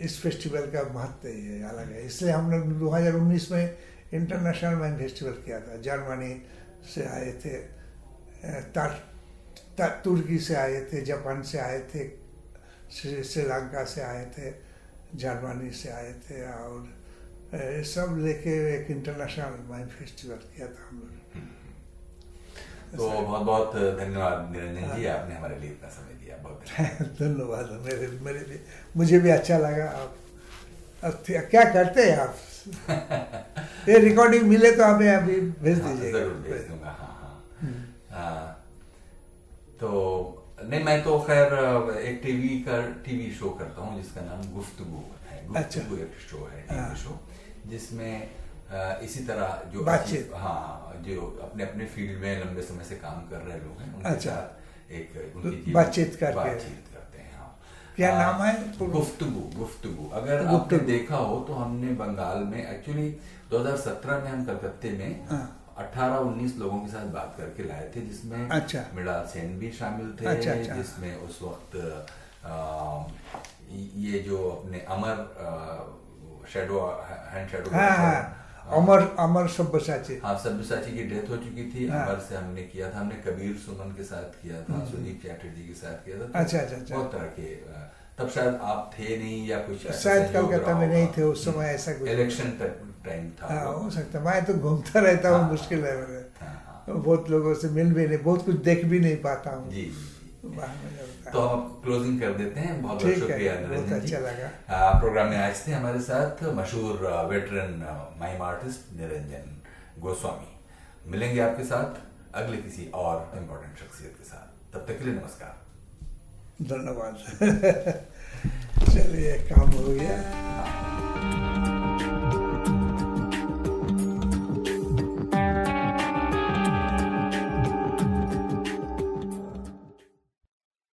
इस फेस्टिवल का महत्व ही है अलग है। इसलिए हम लोग दो हज़ार उन्नीस में इंटरनेशनल मैन फेस्टिवल किया था। जर्मनी से आए थे तुर्की से आए थे जापान से आए थे श्रीलंका से आए थे जर्मनी से आए थे और सब लेके एक इंटरनेशनल माइन फेस्टिवल किया था हम लोग। तो बहुत बहुत धन्यवाद निरंजन जी आपने हमारे लिए इतना समय दिया बहुत धन्यवाद मेरे मेरे लिए मुझे भी अच्छा लगा आप क्या करते हैं आप ये रिकॉर्डिंग मिले तो हमें अभी भेज हाँ, दीजिए ज़रूर भेज दूँगा हाँ हाँ, हम्म। हाँ तो नहीं मैं तो खैर एक टीवी का टीवी शो करता हूँ जिसका नाम गुफ्तगु है अच्छा। एक शो है टीवी हाँ। शो जिसमें इसी तरह जो हाँ जो अपने अपने फ़ील्ड में लंबे समय से काम कर रहे लोग हैं उनके अच्छा। साथ एक उनकी बातचीत करके। बातचीत करते हैं हाँ। क्या नाम है गुफ्तगु गुफ्तगु। अगर आपने देखा हो तो हमने बंगाल में एक्चुअली 2017 में हम कलकत्ते में हाँ। अठारह उन्नीस लोगों के साथ बात करके लाए थे जिसमें अच्छा। मृणाल सेन भी शामिल थे अच्छा, अच्छा। जिसमें उस वक्त आ, ये जो अपने अमर शेडो हैंड शेडो हाँ, हाँ, अमर अमर सब्यसाची हाँ सब्यसाची की डेथ हो चुकी थी हाँ, अमर से हमने किया था हमने कबीर सुमन के साथ किया था हम्म। सुदीप चैटर्जी के साथ किया था अच्छा अच्छा, अच्छा। बहुत तरह के तब शायद आप थे नहीं या कुछ शायद कलकत्ता में नहीं थे उस समय ऐसा कुछ। इलेक्शन टाइम था। हाँ हो सकता मैं तो घूमता रहता हूँ हाँ। मुश्किल है मेरे। हाँ, हाँ। बहुत लोगों से मिल भी नहीं बहुत कुछ देख भी नहीं पाता हूँ। है। तो हम अब क्लोजिंग कर देते हैं। बहुत बहुत शुक्रिया बहुत निरंजन जी। अच्छा लगा। प्रोग्राम में आज थे हमारे साथ मशहूर veteran mime artist Niranjan Goswami. मिलेंगे आपके साथ अगले किसी और इम्पोर्टेंट शख्सियत के साथ। तब तक के लिए नमस्कार। धन्यवाद। चलिए काम हो गया।